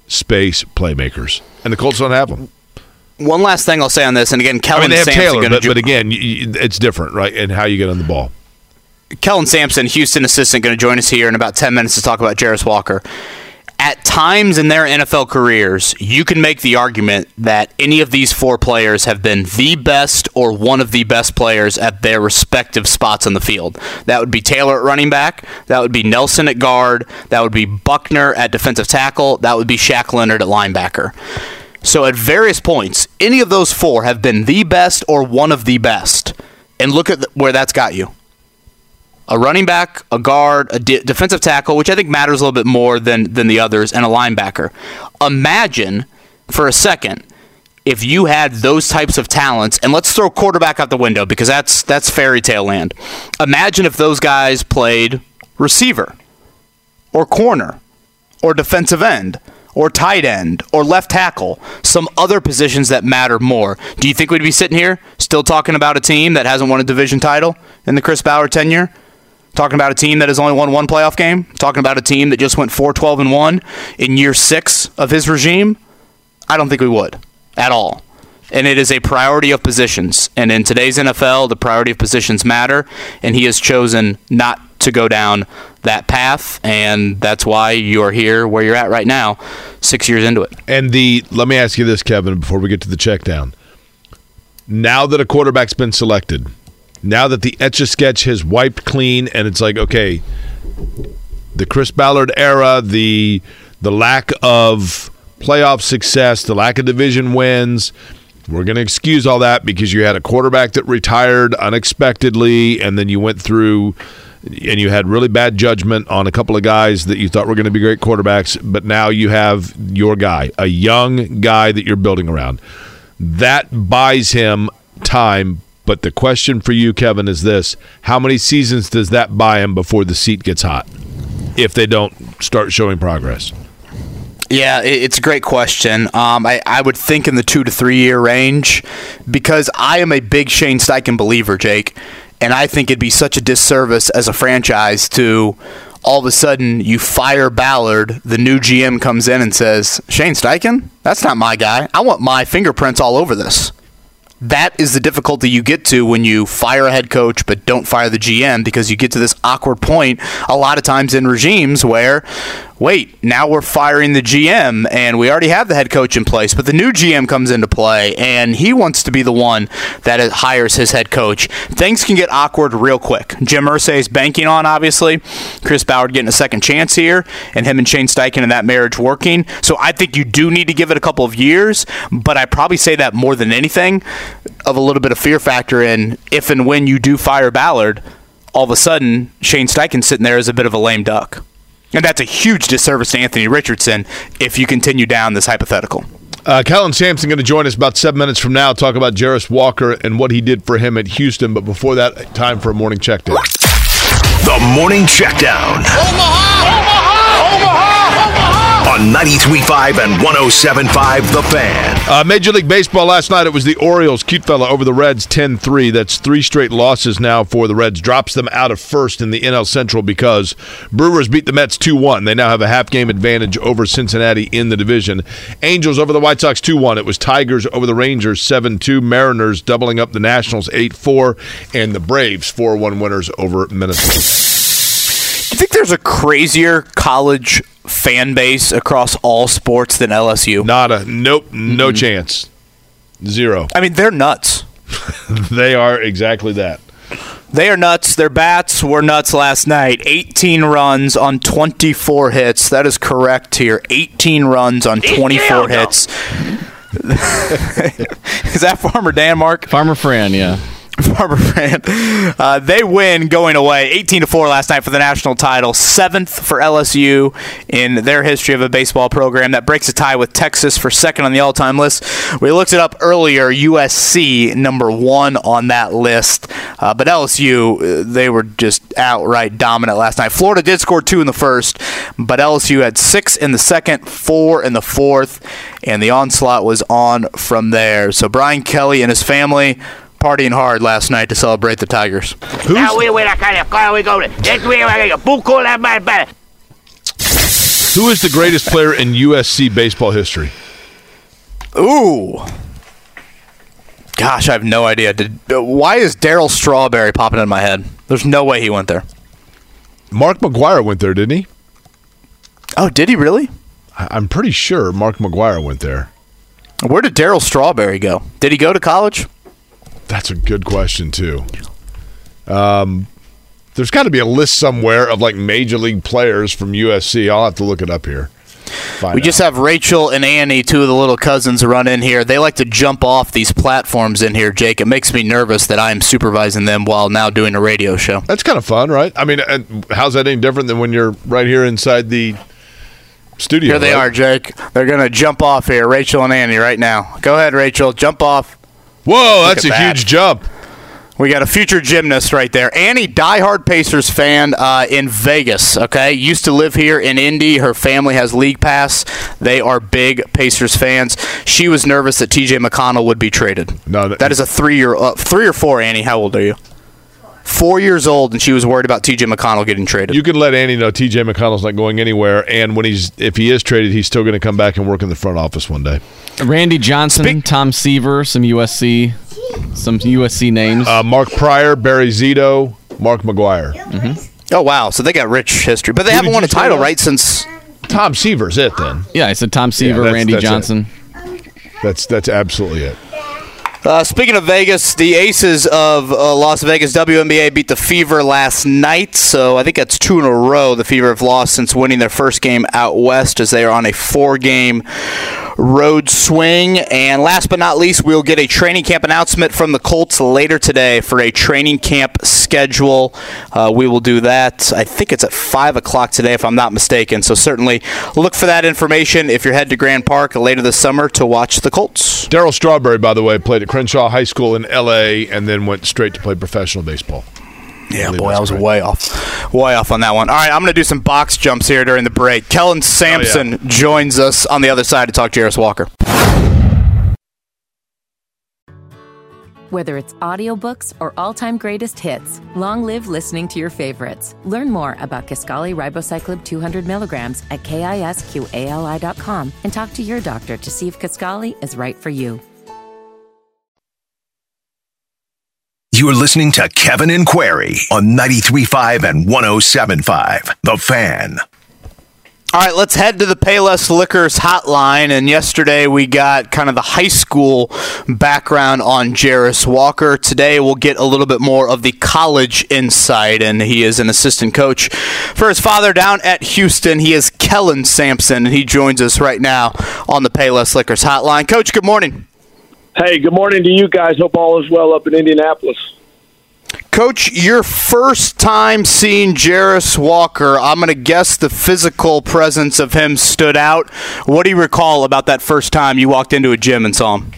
space playmakers. And the Colts don't have them. One last thing I'll say on this, and again, Kellen I mean, they have Sampson Taylor, but, ju- but again, it's different, right? And how you get on the ball. Kellen Sampson, Houston assistant, going to join us here in about 10 minutes to talk about Jarace Walker. At times in their NFL careers, you can make the argument that any of these four players have been the best or one of the best players at their respective spots on the field. That would be Taylor at running back, that would be Nelson at guard, that would be Buckner at defensive tackle, that would be Shaq Leonard at linebacker. So at various points, any of those four have been the best or one of the best. And look at where that's got you a running back, a guard, a de- defensive tackle, which I think matters a little bit more than than the others, and a linebacker. Imagine for a second if you had those types of talents, and let's throw quarterback out the window because that's that's fairy tale land. Imagine if those guys played receiver, or corner, or defensive end. Or tight end, or left tackle, some other positions that matter more. Do you think we'd be sitting here still talking about a team that hasn't won a division title in the Chris Ballard tenure? Talking about a team that has only won one playoff game. Talking about a team that just went 4 12 and 1 in year six of his regime. I don't think we would at all. And it is a priority of positions. And in today's NFL, the priority of positions matter. And he has chosen not to go down that path. And that's why you're here where you're at right now, six years into it. And the let me ask you this, Kevin, before we get to the check down. Now that a quarterback's been selected, now that the etch a sketch has wiped clean, and it's like, okay, the Chris Ballard era, the the lack of playoff success, the lack of division wins. We're going to excuse all that because you had a quarterback that retired unexpectedly, and then you went through and you had really bad judgment on a couple of guys that you thought were going to be great quarterbacks, but now you have your guy, a young guy that you're building around. That buys him time. But the question for you, Kevin, is this How many seasons does that buy him before the seat gets hot if they don't start showing progress? Yeah, it's a great question. Um, I, I would think in the two to three year range because I am a big Shane Steichen believer, Jake. And I think it'd be such a disservice as a franchise to all of a sudden you fire Ballard, the new GM comes in and says, Shane Steichen? That's not my guy. I want my fingerprints all over this. That is the difficulty you get to when you fire a head coach but don't fire the GM because you get to this awkward point a lot of times in regimes where, wait, now we're firing the GM and we already have the head coach in place, but the new GM comes into play and he wants to be the one that hires his head coach. Things can get awkward real quick. Jim Irsay is banking on, obviously, Chris Ballard getting a second chance here and him and Shane Steichen and that marriage working. So I think you do need to give it a couple of years, but I probably say that more than anything of a little bit of fear factor in if and when you do fire Ballard, all of a sudden Shane Steichen sitting there as a bit of a lame duck. And that's a huge disservice to Anthony Richardson if you continue down this hypothetical. Uh, Kellen Sampson going to join us about seven minutes from now. Talk about Jarace Walker and what he did for him at Houston. But before that, time for a morning check down. The Morning Checkdown. On on 93.5 and 107.5 The Fan. Uh, Major League Baseball last night, it was the Orioles, cute fella, over the Reds 10 3. That's three straight losses now for the Reds. Drops them out of first in the NL Central because Brewers beat the Mets 2 1. They now have a half game advantage over Cincinnati in the division. Angels over the White Sox 2 1. It was Tigers over the Rangers 7 2. Mariners doubling up the Nationals 8 4. And the Braves 4 1 winners over Minnesota. Do you think there's a crazier college fan base across all sports than LSU? Nada. Nope. No mm-hmm. chance. Zero. I mean, they're nuts. they are exactly that. They are nuts. Their bats were nuts last night. 18 runs on 24 hits. That is correct here. 18 runs on 24 hits. is that Farmer Dan Mark? Farmer Fran, yeah. Farmer Fran. Uh, they win going away 18 to 4 last night for the national title. Seventh for LSU in their history of a baseball program. That breaks a tie with Texas for second on the all time list. We looked it up earlier. USC, number one on that list. Uh, but LSU, uh, they were just outright dominant last night. Florida did score two in the first, but LSU had six in the second, four in the fourth, and the onslaught was on from there. So Brian Kelly and his family partying hard last night to celebrate the Tigers. Who is the greatest player in USC baseball history? Ooh. Gosh, I have no idea. Did, uh, why is Darryl Strawberry popping in my head? There's no way he went there. Mark McGwire went there, didn't he? Oh, did he really? I'm pretty sure Mark McGwire went there. Where did Darryl Strawberry go? Did he go to college? That's a good question too. Um, there's got to be a list somewhere of like major league players from USC. I'll have to look it up here. Find we out. just have Rachel and Annie, two of the little cousins, run in here. They like to jump off these platforms in here, Jake. It makes me nervous that I'm supervising them while now doing a radio show. That's kind of fun, right? I mean, how's that any different than when you're right here inside the studio? Here they right? are, Jake. They're going to jump off here, Rachel and Annie, right now. Go ahead, Rachel. Jump off. Whoa, that's a that. huge jump. We got a future gymnast right there. Annie, diehard Pacers fan uh, in Vegas. Okay, used to live here in Indy. Her family has league pass. They are big Pacers fans. She was nervous that T.J. McConnell would be traded. No, that, that is a three-year, uh, three or four. Annie, how old are you? Four years old, and she was worried about T.J. McConnell getting traded. You can let Annie know T.J. McConnell's not going anywhere, and when he's if he is traded, he's still going to come back and work in the front office one day. Randy Johnson, Spe- Tom Seaver, some USC, some USC names. Uh, Mark Prior, Barry Zito, Mark McGwire. Mm-hmm. Oh wow, so they got rich history, but they Who haven't won a title right since. Tom Seaver's it then. Yeah, I said Tom Seaver, yeah, that's, Randy that's Johnson. It. That's that's absolutely it. Uh, speaking of Vegas, the Aces of uh, Las Vegas WNBA beat the Fever last night, so I think that's two in a row. The Fever have lost since winning their first game out west, as they are on a four-game road swing. And last but not least, we'll get a training camp announcement from the Colts later today for a training camp schedule. Uh, we will do that. I think it's at five o'clock today, if I'm not mistaken. So certainly look for that information if you're headed to Grand Park later this summer to watch the Colts. Darryl Strawberry, by the way, played at Crenshaw High School in L.A. and then went straight to play professional baseball. Yeah, boy, I was great. way off, way off on that one. All right, I'm going to do some box jumps here during the break. Kellen Sampson oh, yeah. joins us on the other side to talk to Jarace Walker. Whether it's audiobooks or all-time greatest hits, long live listening to your favorites. Learn more about Kisqali Ribociclib 200 milligrams at kisqali.com and talk to your doctor to see if Kisqali is right for you. You're listening to Kevin and Query on 93.5 and 107.5. The Fan. All right, let's head to the Payless Liquors hotline. And yesterday we got kind of the high school background on Jarace Walker. Today we'll get a little bit more of the college insight. And he is an assistant coach for his father down at Houston. He is Kellen Sampson, and he joins us right now on the Payless Liquors hotline. Coach, good morning. Hey, good morning to you guys. Hope all is well up in Indianapolis. Coach, your first time seeing Jarace Walker, I'm going to guess the physical presence of him stood out. What do you recall about that first time you walked into a gym and saw him?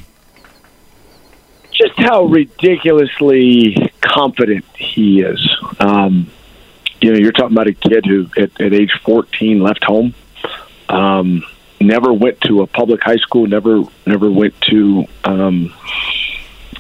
Just how ridiculously confident he is. Um, you know, you're talking about a kid who, at, at age 14, left home Um, never went to a public high school. Never never went to um,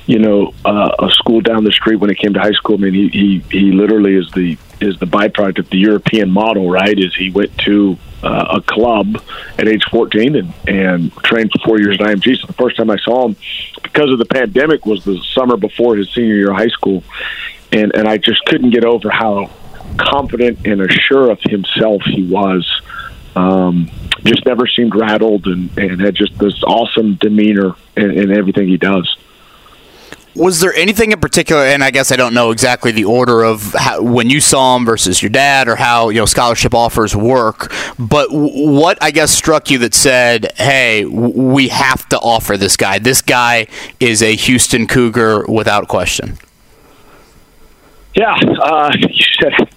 you know uh, a school down the street when it came to high school. I mean, he he he literally is the is the byproduct of the European model, right? Is he went to uh, a club at age 14 and, and trained for four years at IMG. So the first time I saw him, because of the pandemic, was the summer before his senior year of high school, and and I just couldn't get over how confident and assured of himself he was. Um, just never seemed rattled and, and had just this awesome demeanor in, in everything he does. Was there anything in particular, and I guess I don't know exactly the order of how, when you saw him versus your dad, or how you know scholarship offers work, but what I guess struck you that said, "Hey, we have to offer this guy. This guy is a Houston Cougar without question." Yeah, uh, you said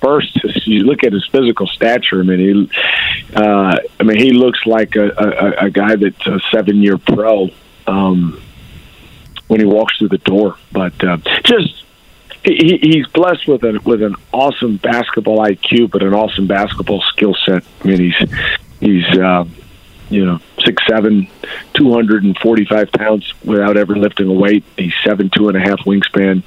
first. You look at his physical stature. I mean, he, uh, I mean, he looks like a, a, a guy that's a seven-year pro um, when he walks through the door. But uh, just he, he's blessed with an with an awesome basketball IQ, but an awesome basketball skill set. I mean, he's he's uh, you know six seven, two hundred and forty five pounds without ever lifting a weight. He's seven two and a half wingspan,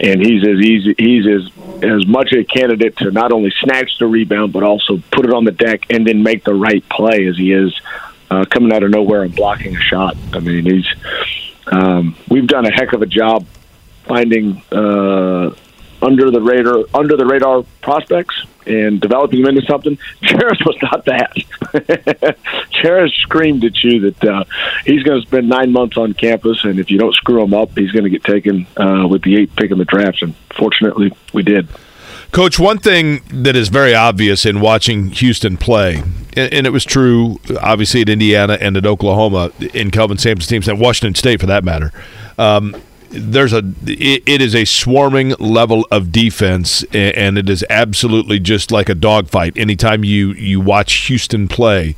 and he's as easy he's as as much a candidate to not only snatch the rebound but also put it on the deck and then make the right play as he is uh, coming out of nowhere and blocking a shot. I mean, he's um, we've done a heck of a job finding uh, under the radar under the radar prospects and developing them into something. Jarace was not that. Jarace screamed at you that uh, he's going to spend nine months on campus, and if you don't screw him up, he's going to get taken uh, with the eighth pick in the draft. And fortunately, we did. Coach, one thing that is very obvious in watching Houston play, and it was true obviously at Indiana and at Oklahoma, in Kelvin Sampson's teams, and Washington State for that matter. Um, there's a it, it is a swarming level of defense and it is absolutely just like a dogfight. Anytime you you watch Houston play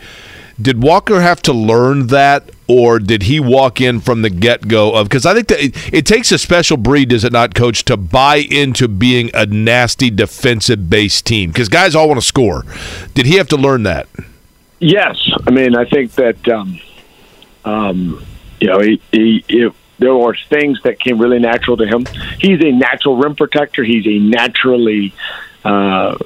did Walker have to learn that or did he walk in from the get-go of because I think that it, it takes a special breed does it not coach to buy into being a nasty defensive based team? Because guys all want to score. Did he have to learn that? Yes. I mean I think that um, um, you know he, he, he there were things that came really natural to him. He's a natural rim protector. He's a naturally uh,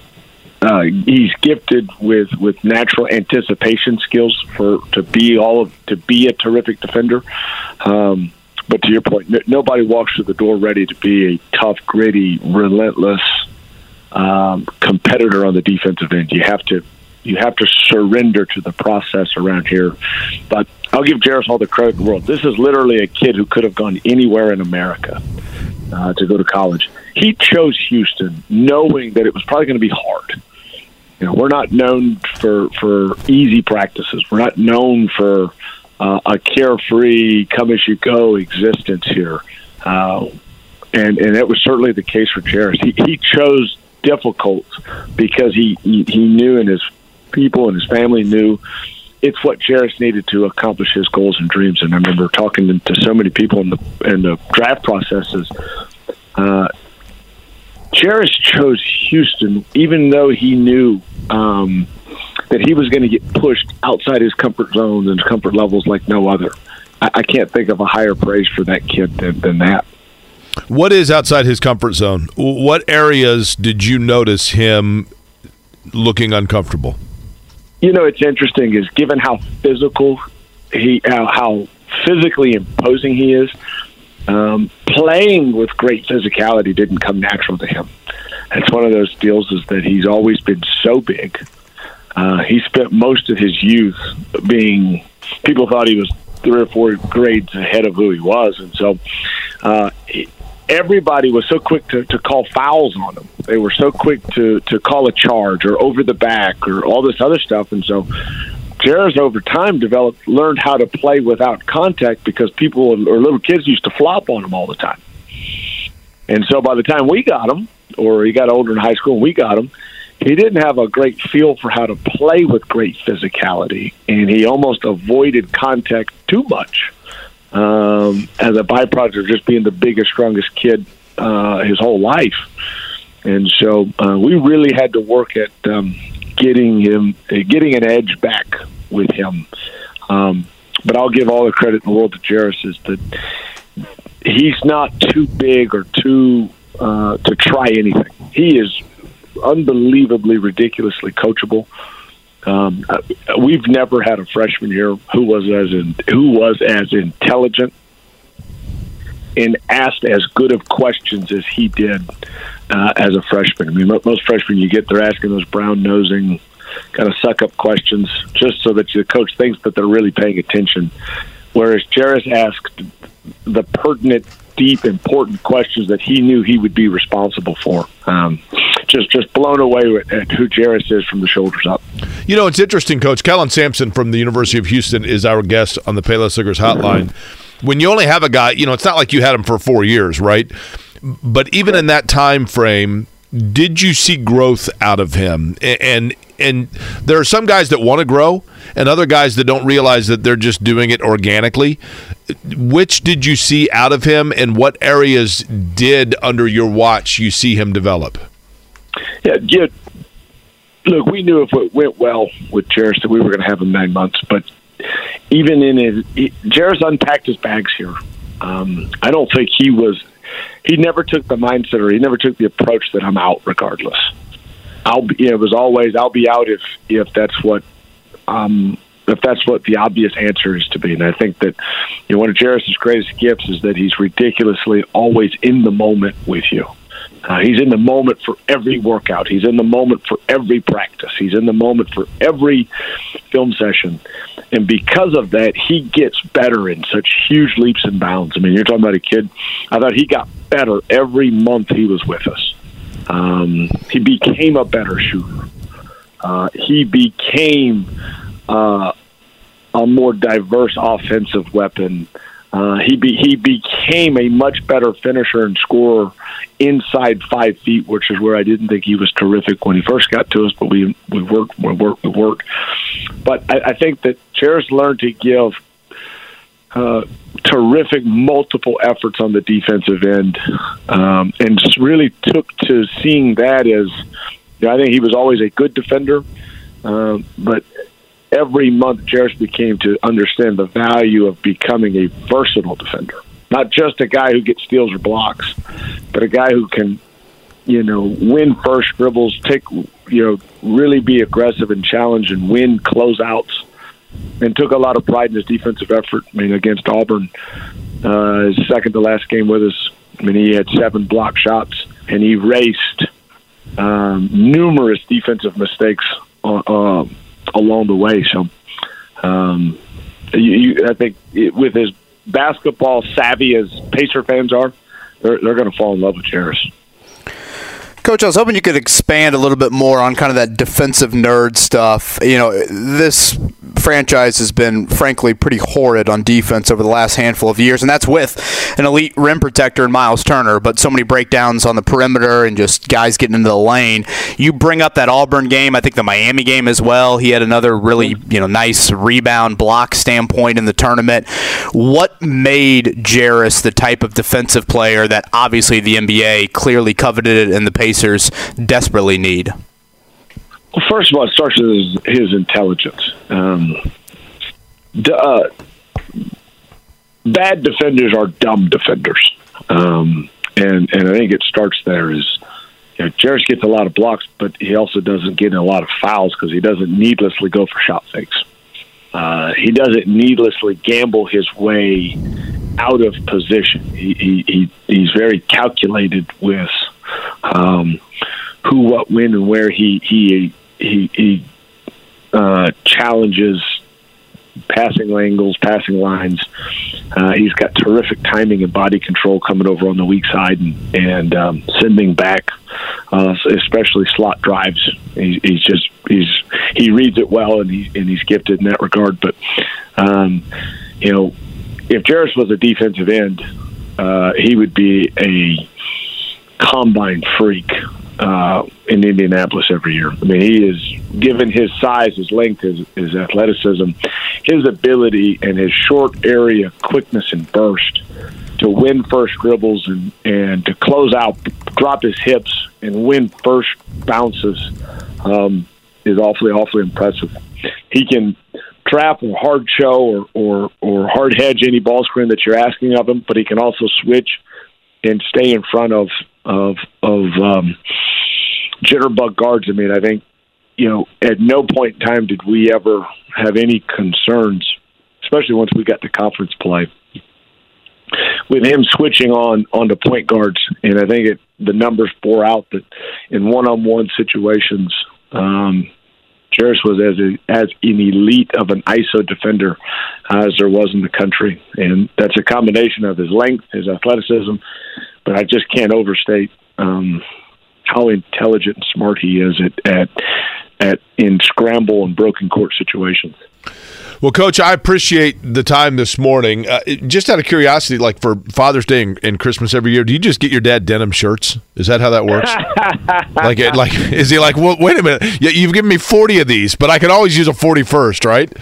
uh, he's gifted with with natural anticipation skills for to be all of to be a terrific defender. Um, but to your point, n- nobody walks through the door ready to be a tough, gritty, relentless um, competitor on the defensive end. You have to you have to surrender to the process around here. But I'll give Jarace all the credit in the world. This is literally a kid who could have gone anywhere in America uh, to go to college. He chose Houston knowing that it was probably going to be hard. You know, we're not known for for easy practices. We're not known for uh, a carefree, come as you go existence here. Uh, and and it was certainly the case for Jarace. He, he chose difficult because he, he he knew in his people and his family knew it's what Jarace needed to accomplish his goals and dreams. And I remember talking to so many people in the in the draft processes. Uh, Jarace chose Houston, even though he knew um, that he was going to get pushed outside his comfort zones and comfort levels like no other. I, I can't think of a higher praise for that kid than, than that. What is outside his comfort zone? What areas did you notice him looking uncomfortable? You know, it's interesting is given how physical he, how, how physically imposing he is. Um, playing with great physicality didn't come natural to him. It's one of those deals is that he's always been so big. Uh, he spent most of his youth being. People thought he was three or four grades ahead of who he was, and so uh, everybody was so quick to, to call fouls on him. They were so quick to, to call a charge or over the back or all this other stuff. And so Jarace over time developed learned how to play without contact because people or little kids used to flop on him all the time. And so by the time we got him, or he got older in high school and we got him, he didn't have a great feel for how to play with great physicality, and he almost avoided contact too much um, as a byproduct of just being the biggest, strongest kid uh, his whole life. And so uh, we really had to work at um, getting him, getting an edge back with him. Um, but I'll give all the credit in the world to Jarace is that he's not too big or too uh, to try anything. He is unbelievably, ridiculously coachable. Um, we've never had a freshman here who was as in, who was as intelligent and asked as good of questions as he did uh, as a freshman. I mean, most freshmen you get, they're asking those brown nosing, kind of suck up questions just so that the coach thinks that they're really paying attention. Whereas Jarace asked the pertinent, deep, important questions that he knew he would be responsible for. Um, just just blown away at who Jarace is from the shoulders up. You know, it's interesting, Coach. Kellen Sampson from the University of Houston is our guest on the Payless Liquors Hotline. When you only have a guy, you know, it's not like you had him for four years, right? But even in that time frame, did you see growth out of him? And and there are some guys that want to grow, and other guys that don't realize that they're just doing it organically. Which did you see out of him, and what areas did under your watch you see him develop? Yeah, yeah. Look, we knew if it went well with Jarace that we were going to have him nine months, but even in his, Jarace unpacked his bags here. Um, I don't think he was. He never took the mindset, or he never took the approach that I'm out regardless. I'll be. It was always I'll be out if if that's what um, if that's what the obvious answer is to be. And I think that you know one of Jarace's greatest gifts is that he's ridiculously always in the moment with you. Uh, he's in the moment for every workout. He's in the moment for every practice. He's in the moment for every film session. And because of that, he gets better in such huge leaps and bounds. I mean, you're talking about a kid. I thought he got better every month he was with us. Um, he became a better shooter. Uh, he became uh, a more diverse offensive weapon. Uh, he be, he became a much better finisher and scorer inside five feet, which is where I didn't think he was terrific when he first got to us. But we we worked, we worked, we worked. But I, I think that Jarace learned to give uh, terrific multiple efforts on the defensive end, um, and really took to seeing that as. You know, I think he was always a good defender, uh, but every month Jarace became to understand the value of becoming a versatile defender not just a guy who gets steals or blocks, but a guy who can, you know, win first dribbles, take, you know, really be aggressive and challenge and win closeouts. And took a lot of pride in his defensive effort. I mean, against Auburn, uh, his second to last game with us. I mean, he had seven block shots and he raced um, numerous defensive mistakes uh, uh, along the way. So, um, you, you, I think it, with his basketball savvy as Pacer fans are, they're, they're going to fall in love with Jarace. Coach, I was hoping you could expand a little bit more on kind of that defensive nerd stuff. You know, this franchise has been, frankly, pretty horrid on defense over the last handful of years, and that's with an elite rim protector in Myles Turner, but so many breakdowns on the perimeter and just guys getting into the lane. You bring up that Auburn game, I think the Miami game as well. He had another really, you know, nice rebound block standpoint in the tournament. What made Jarace the type of defensive player that obviously the NBA clearly coveted in the pace Pacers desperately need? Well, first of all, it starts with his, his intelligence. Um, uh, bad defenders are dumb defenders, um, and and I think it starts there. Is you know, Jarace gets a lot of blocks, but he also doesn't get a lot of fouls because he doesn't needlessly go for shot fakes. Uh, he doesn't needlessly gamble his way out of position. He, he, he he's very calculated with um, who, what, when, and where he he he, he uh, challenges passing angles, passing lines. Uh, he's got terrific timing and body control coming over on the weak side and, and um, sending back, uh, especially slot drives. He, he's just he's he reads it well and he and he's gifted in that regard. But um, you know, if Jarace was a defensive end, uh, he would be a combine freak uh, in Indianapolis every year. I mean, he is given his size, his length, his, his athleticism, his ability, and his short area quickness and burst to win first dribbles and, and to close out, drop his hips, and win first bounces. Um, is awfully awfully impressive. He can trap or hard show or or or hard hedge any ball screen that you're asking of him, but he can also switch and stay in front of of of um, jitterbug guards. I mean, I think you know at no point in time did we ever have any concerns, especially once we got to conference play with him switching on onto point guards, and I think it, the numbers bore out that in one-on-one situations, um, Jarace was as a, as an elite of an ISO defender as there was in the country, and that's a combination of his length, his athleticism, but I just can't overstate um, how intelligent and smart he is at at at in scramble and broken court situations. Well, Coach, I appreciate the time this morning. Uh, just out of curiosity, like for Father's Day and, and, Christmas every year, do you just get your dad denim shirts? Is that how that works? like, like, is he like, well, wait a minute, you've given me forty of these, but I can always use a forty-first, right?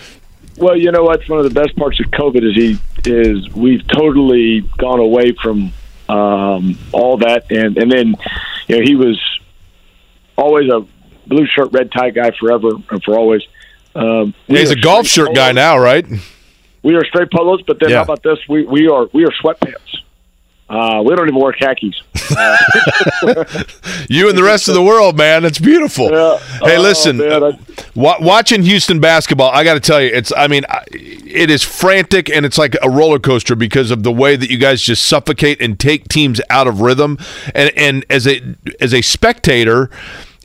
Well, you know what's one of the best parts of COVID is he is we've totally gone away from um, all that, and and then you know he was always a blue shirt, red tie guy forever and for always um, he's a golf shirt polos. guy now, right? We are straight polos, but then yeah. how about this? We we are we are sweatpants. Uh, we don't even wear khakis. Uh, you and the rest of the world, man. It's beautiful. Yeah. Hey, oh, listen, uh, watching Houston basketball, I got to tell you, it's. I mean, it is frantic and it's like a roller coaster because of the way that you guys just suffocate and take teams out of rhythm. And and as a as a spectator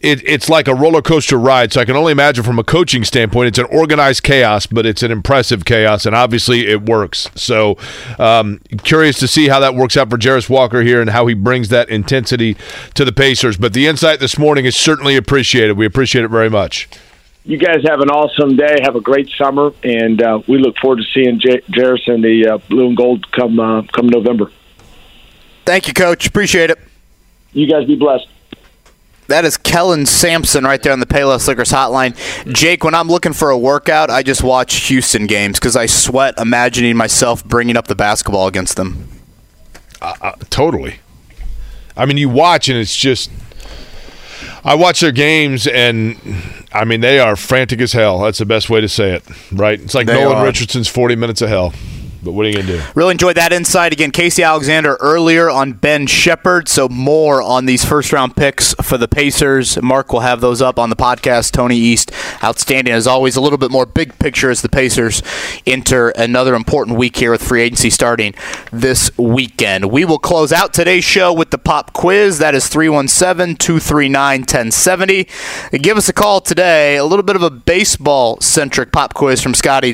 it, it's like a roller coaster ride. So I can only imagine from a coaching standpoint, it's an organized chaos, but it's an impressive chaos, and obviously it works. So um, curious to see how that works out for Jarace Walker here and how he brings that intensity to the Pacers. But the insight this morning is certainly appreciated. We appreciate it very much. You guys have an awesome day. Have a great summer, and uh, we look forward to seeing J- Jarace in the uh, blue and gold come uh, come November. Thank you, Coach. Appreciate it. You guys be blessed. That is Kellen Sampson right there on the Payless Liquors hotline. Jake, when I'm looking for a workout, I just watch Houston games because I sweat imagining myself bringing up the basketball against them. Uh, uh, totally. I mean, you watch and it's just. I watch their games and I mean they are frantic as hell. That's the best way to say it, right? It's like they Nolan are. Richardson's 40 minutes of hell. But what are you going to do? Really enjoyed that insight. Again, Casey Alexander earlier on Ben Sheppard. So more on these first round picks for the Pacers. Mark will have those up on the podcast. Tony East, outstanding as always. A little bit more big picture as the Pacers enter another important week here with free agency starting this weekend. We will close out today's show with the pop quiz. That is 317 239 1070. Give us a call today. A little bit of a baseball centric pop quiz from Scotty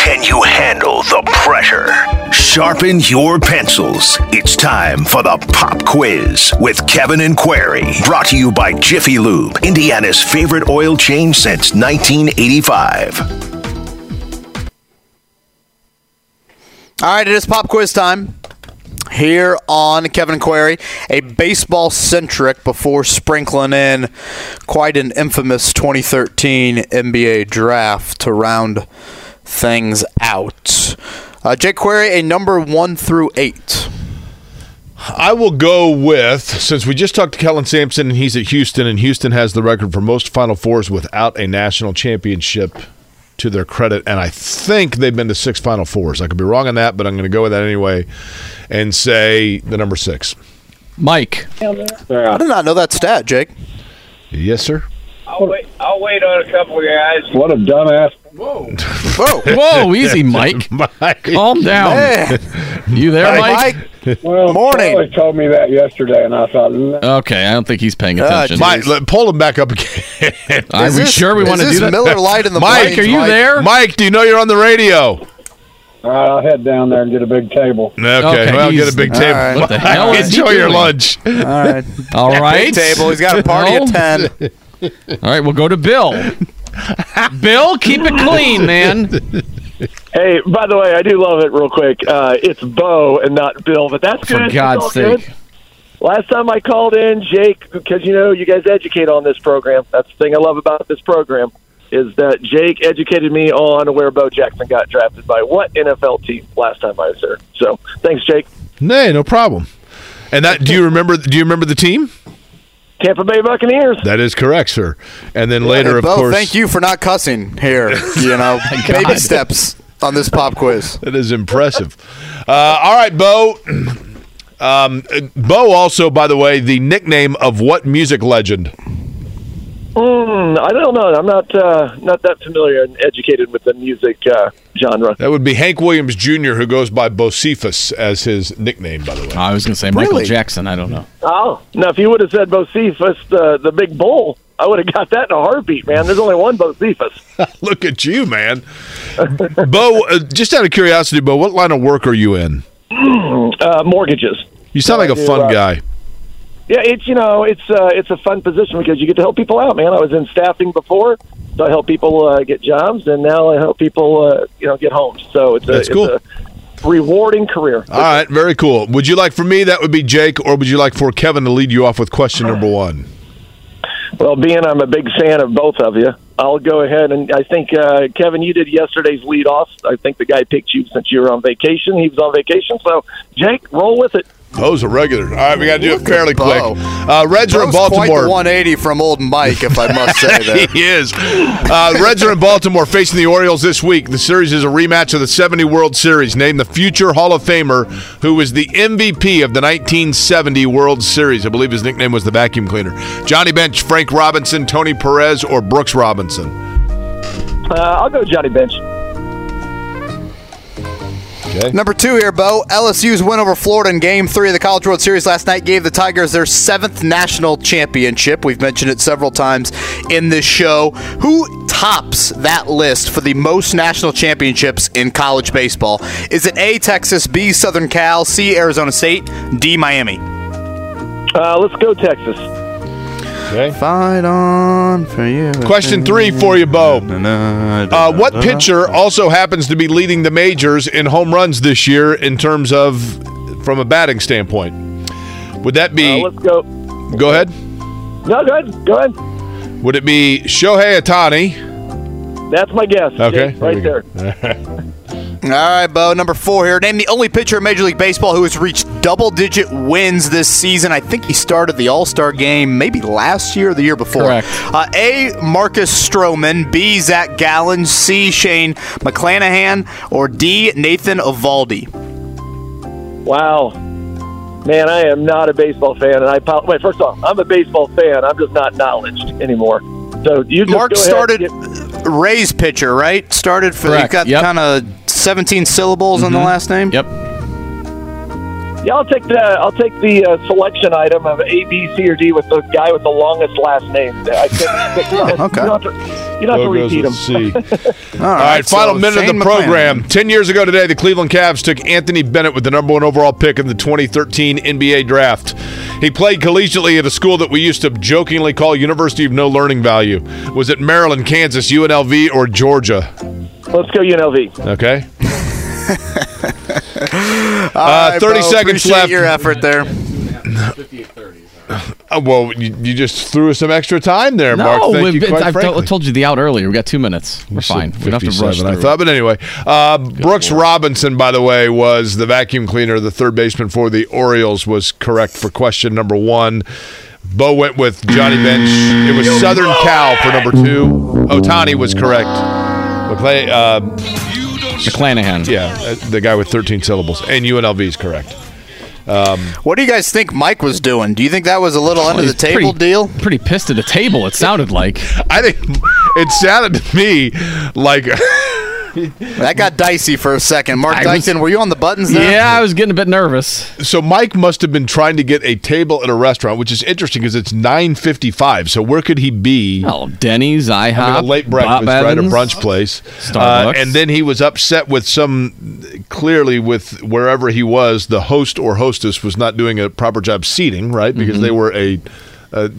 You handle the pressure? Sharpen your pencils. It's time for the pop quiz with Kevin and Query. Brought to you by Jiffy Lube, Indiana's favorite oil change since 1985. All right, it is pop quiz time here on Kevin and Query, a baseball centric before sprinkling in quite an infamous 2013 NBA draft to round things out. Uh, Jake Query, a number one through eight. I will go with since we just talked to Kellen Sampson and he's at Houston, and Houston has the record for most Final Fours without a national championship to their credit, and I think they've been to six Final Fours. I could be wrong on that, but I'm going to go with that anyway, and say the number six. Mike, I did not know that stat, Jake. Yes, sir. I'll wait. I'll wait on a couple of guys. What a dumbass! Whoa! Whoa! Whoa! Easy, Mike. Mike. Calm down. Man. You there, Mike? Mike? Well, Morning. Charlie told me that yesterday, and I thought. Okay, I don't think he's paying uh, attention. Uh, Mike, let, pull him back up again. Are we sure we want to do that? Miller Light in the Mike, are you Mike? there? Mike, do you know you're on the radio? All right, I'll head down there and get a big table. Okay, okay well, get a big table. Right. What the hell? Enjoy your lunch. All right. All right. Big table. He's got a party at 10. All right, we'll go to Bill. Bill, keep it clean, man. Hey, by the way, I do love it real quick. Uh, it's Bo and not Bill, but that's good. For. God's sake. Good. last time I called in, Jake, because you know you guys educate on this program. That's the thing I love about this program is that Jake educated me on where Bo Jackson got drafted by what NFL team last time I was there. So thanks, Jake. Nay, no problem. And that do you remember? Do you remember the team? Tampa Bay Buccaneers. That is correct, sir. And then later, Hey, of Bo, course, thank you for not cussing here. You know, baby steps on this pop quiz. That is impressive. Uh, all right, Bo. Um, Bo also, by the way, the nickname of what music legend? Mm, I don't know. I'm not uh, not that familiar and educated with the music uh, genre. That would be Hank Williams Jr., who goes by Bocephus as his nickname, by the way. I was going to say Michael Jackson. I don't know. Oh, now if you would have said Bocephus, the the big bull, I would have got that in a heartbeat, man. There's only one Bocephus. Look at you, man. Bo, uh, just out of curiosity, Bo, what line of work are you in? uh, mortgages. You sound like a do, fun uh, guy. Yeah, it's you know it's uh, it's a fun position because you get to help people out, man. I was in staffing before, so I help people uh, get jobs, and now I help people uh, you know get homes. So it's a, That's cool. it's a rewarding career. All right, very cool. Would you like for me, that would be Jake, or would you like for Kevin to lead you off with question number one? Well, being I'm a big fan of both of you, I'll go ahead and I think uh, Kevin, you did yesterday's lead off. I think the guy picked you since you were on vacation. He was on vacation, so Jake, roll with it. Bo's a regular. All right, we got to do it fairly Bo. quick. Uh, Reds are in Bo's quite Baltimore. the 180 from old Mike, if I must say that. he is. Uh, Reds are in Baltimore facing the Orioles this week. The series is a rematch of the 70 World Series. Name the future Hall of Famer who was the MVP of the 1970 World Series. I believe his nickname was the vacuum cleaner. Johnny Bench, Frank Robinson, Tony Perez, or Brooks Robinson. Uh, I'll go Johnny Bench. Okay. Number two here, Bo. LSU's win over Florida in Game Three of the College World Series last night gave the Tigers their seventh national championship. We've mentioned it several times in this show. Who tops that list for the most national championships in college baseball? Is it A. Texas, B. Southern Cal, C. Arizona State, D. Miami? Uh, let's go Texas. Okay. Fight on for you. Question three for you, Bo. Uh, what pitcher also happens to be leading the majors in home runs this year in terms of from a batting standpoint? Would that be? Uh, let's go. go ahead. No, go ahead. Go ahead. Would it be Shohei Ohtani? That's my guess. Okay, Jake, right there there. All right, Bo. Number four here. Name the only pitcher in Major League Baseball who has reached double-digit wins this season. I think he started the All-Star game maybe last year or the year before. Correct. Uh, A. Marcus Stroman. B. Zach Gallen. C. Shane McClanahan. Or D. Nathan Eovaldi. Wow. Man, I am not a baseball fan, and I wait. First off, I'm a baseball fan. I'm just not knowledged anymore. So you just Mark go started and get- Ray's pitcher, right? Started for Correct. you got Yep. kind of 17 syllables on the mm-hmm. last name. Yep. Yeah, I'll take the I'll take the uh, selection item of A, B, C, or D with the guy with the longest last name. I can't, you don't have to, you don't have to repeat with them. C. All All right, final so minute Shane of the McClanahan. program. Ten years ago today, the Cleveland Cavs took Anthony Bennett with the number one overall pick in the 2013 NBA draft. He played collegiately at a school that we used to jokingly call University of No Learning Value. Was it Maryland, Kansas, UNLV, or Georgia? Let's go UNLV. Okay. All Uh, right, 30 Bo, seconds appreciate left. your effort there. Uh, well, you, you just threw us some extra time there, No, Mark. Thank we've- you, quite I've frankly. told you the out earlier. We got two minutes. We're fine. We don't have to rush 57, I thought, but anyway, uh, Brooks Robinson, by the way, was the vacuum cleaner, the third baseman for the Orioles, was correct for question number one. Bo went with Johnny Bench. It was Southern Cal for number two. Ohtani was correct. McClay, uh, McClanahan. yeah, uh, the guy with 13 syllables, and UNLV is correct. Um, What do you guys think Mike was doing? Do you think that was a little under the table pretty, deal? Pretty pissed at the table. It sounded like. I think it sounded to me like That got dicey for a second. Mark I was- Dyson, were you on the buttons there? Yeah, I was getting a bit nervous. So Mike must have been trying to get a table at a restaurant, which is interesting because it's nine fifty five. So where could he be? Oh, Denny's, IHOP, I mean, a late breakfast, Bob right? A brunch place. Starbucks. Uh, and then he was upset with some, clearly with wherever he was, the host or hostess was not doing a proper job seating, right? Because Mm-hmm. they were a. Uh,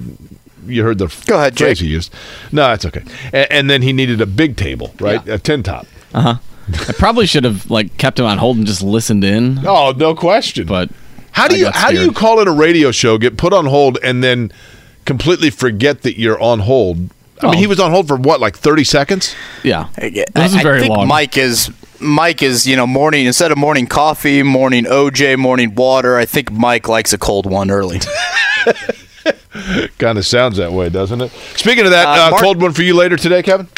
you heard the Go ahead, phrase Jake. he used. No, it's okay. And, and then he needed a big table, right? A tin top. Uh huh. I probably should have like kept him on hold and just listened in. Oh, no question. But How do I you how do you call it a radio show, get put on hold, and then completely forget that you're on hold? I mean, Oh. he was on hold for what, like thirty seconds? Yeah, this I, I think Mike is Mike is you know morning instead of morning coffee, morning OJ, morning water. I think Mike likes a cold one early. kind of sounds that way, doesn't it? Speaking of that, Uh, uh, Mark- cold one for you later today, Kevin.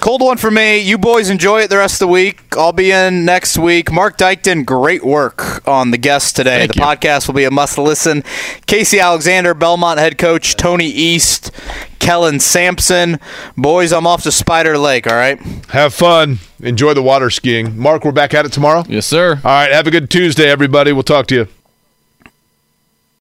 Cold one for me. You boys enjoy it the rest of the week. I'll be in next week. Mark Dykton, great work on the guests today. the podcast will be a must listen. Casey Alexander, Belmont head coach, Tony East, Kellen Sampson. Boys, I'm off to Spider Lake, all right? Have fun. Enjoy the water skiing. Mark, we're back at it tomorrow. Yes, sir. All right. Have a good Tuesday, everybody. We'll talk to you.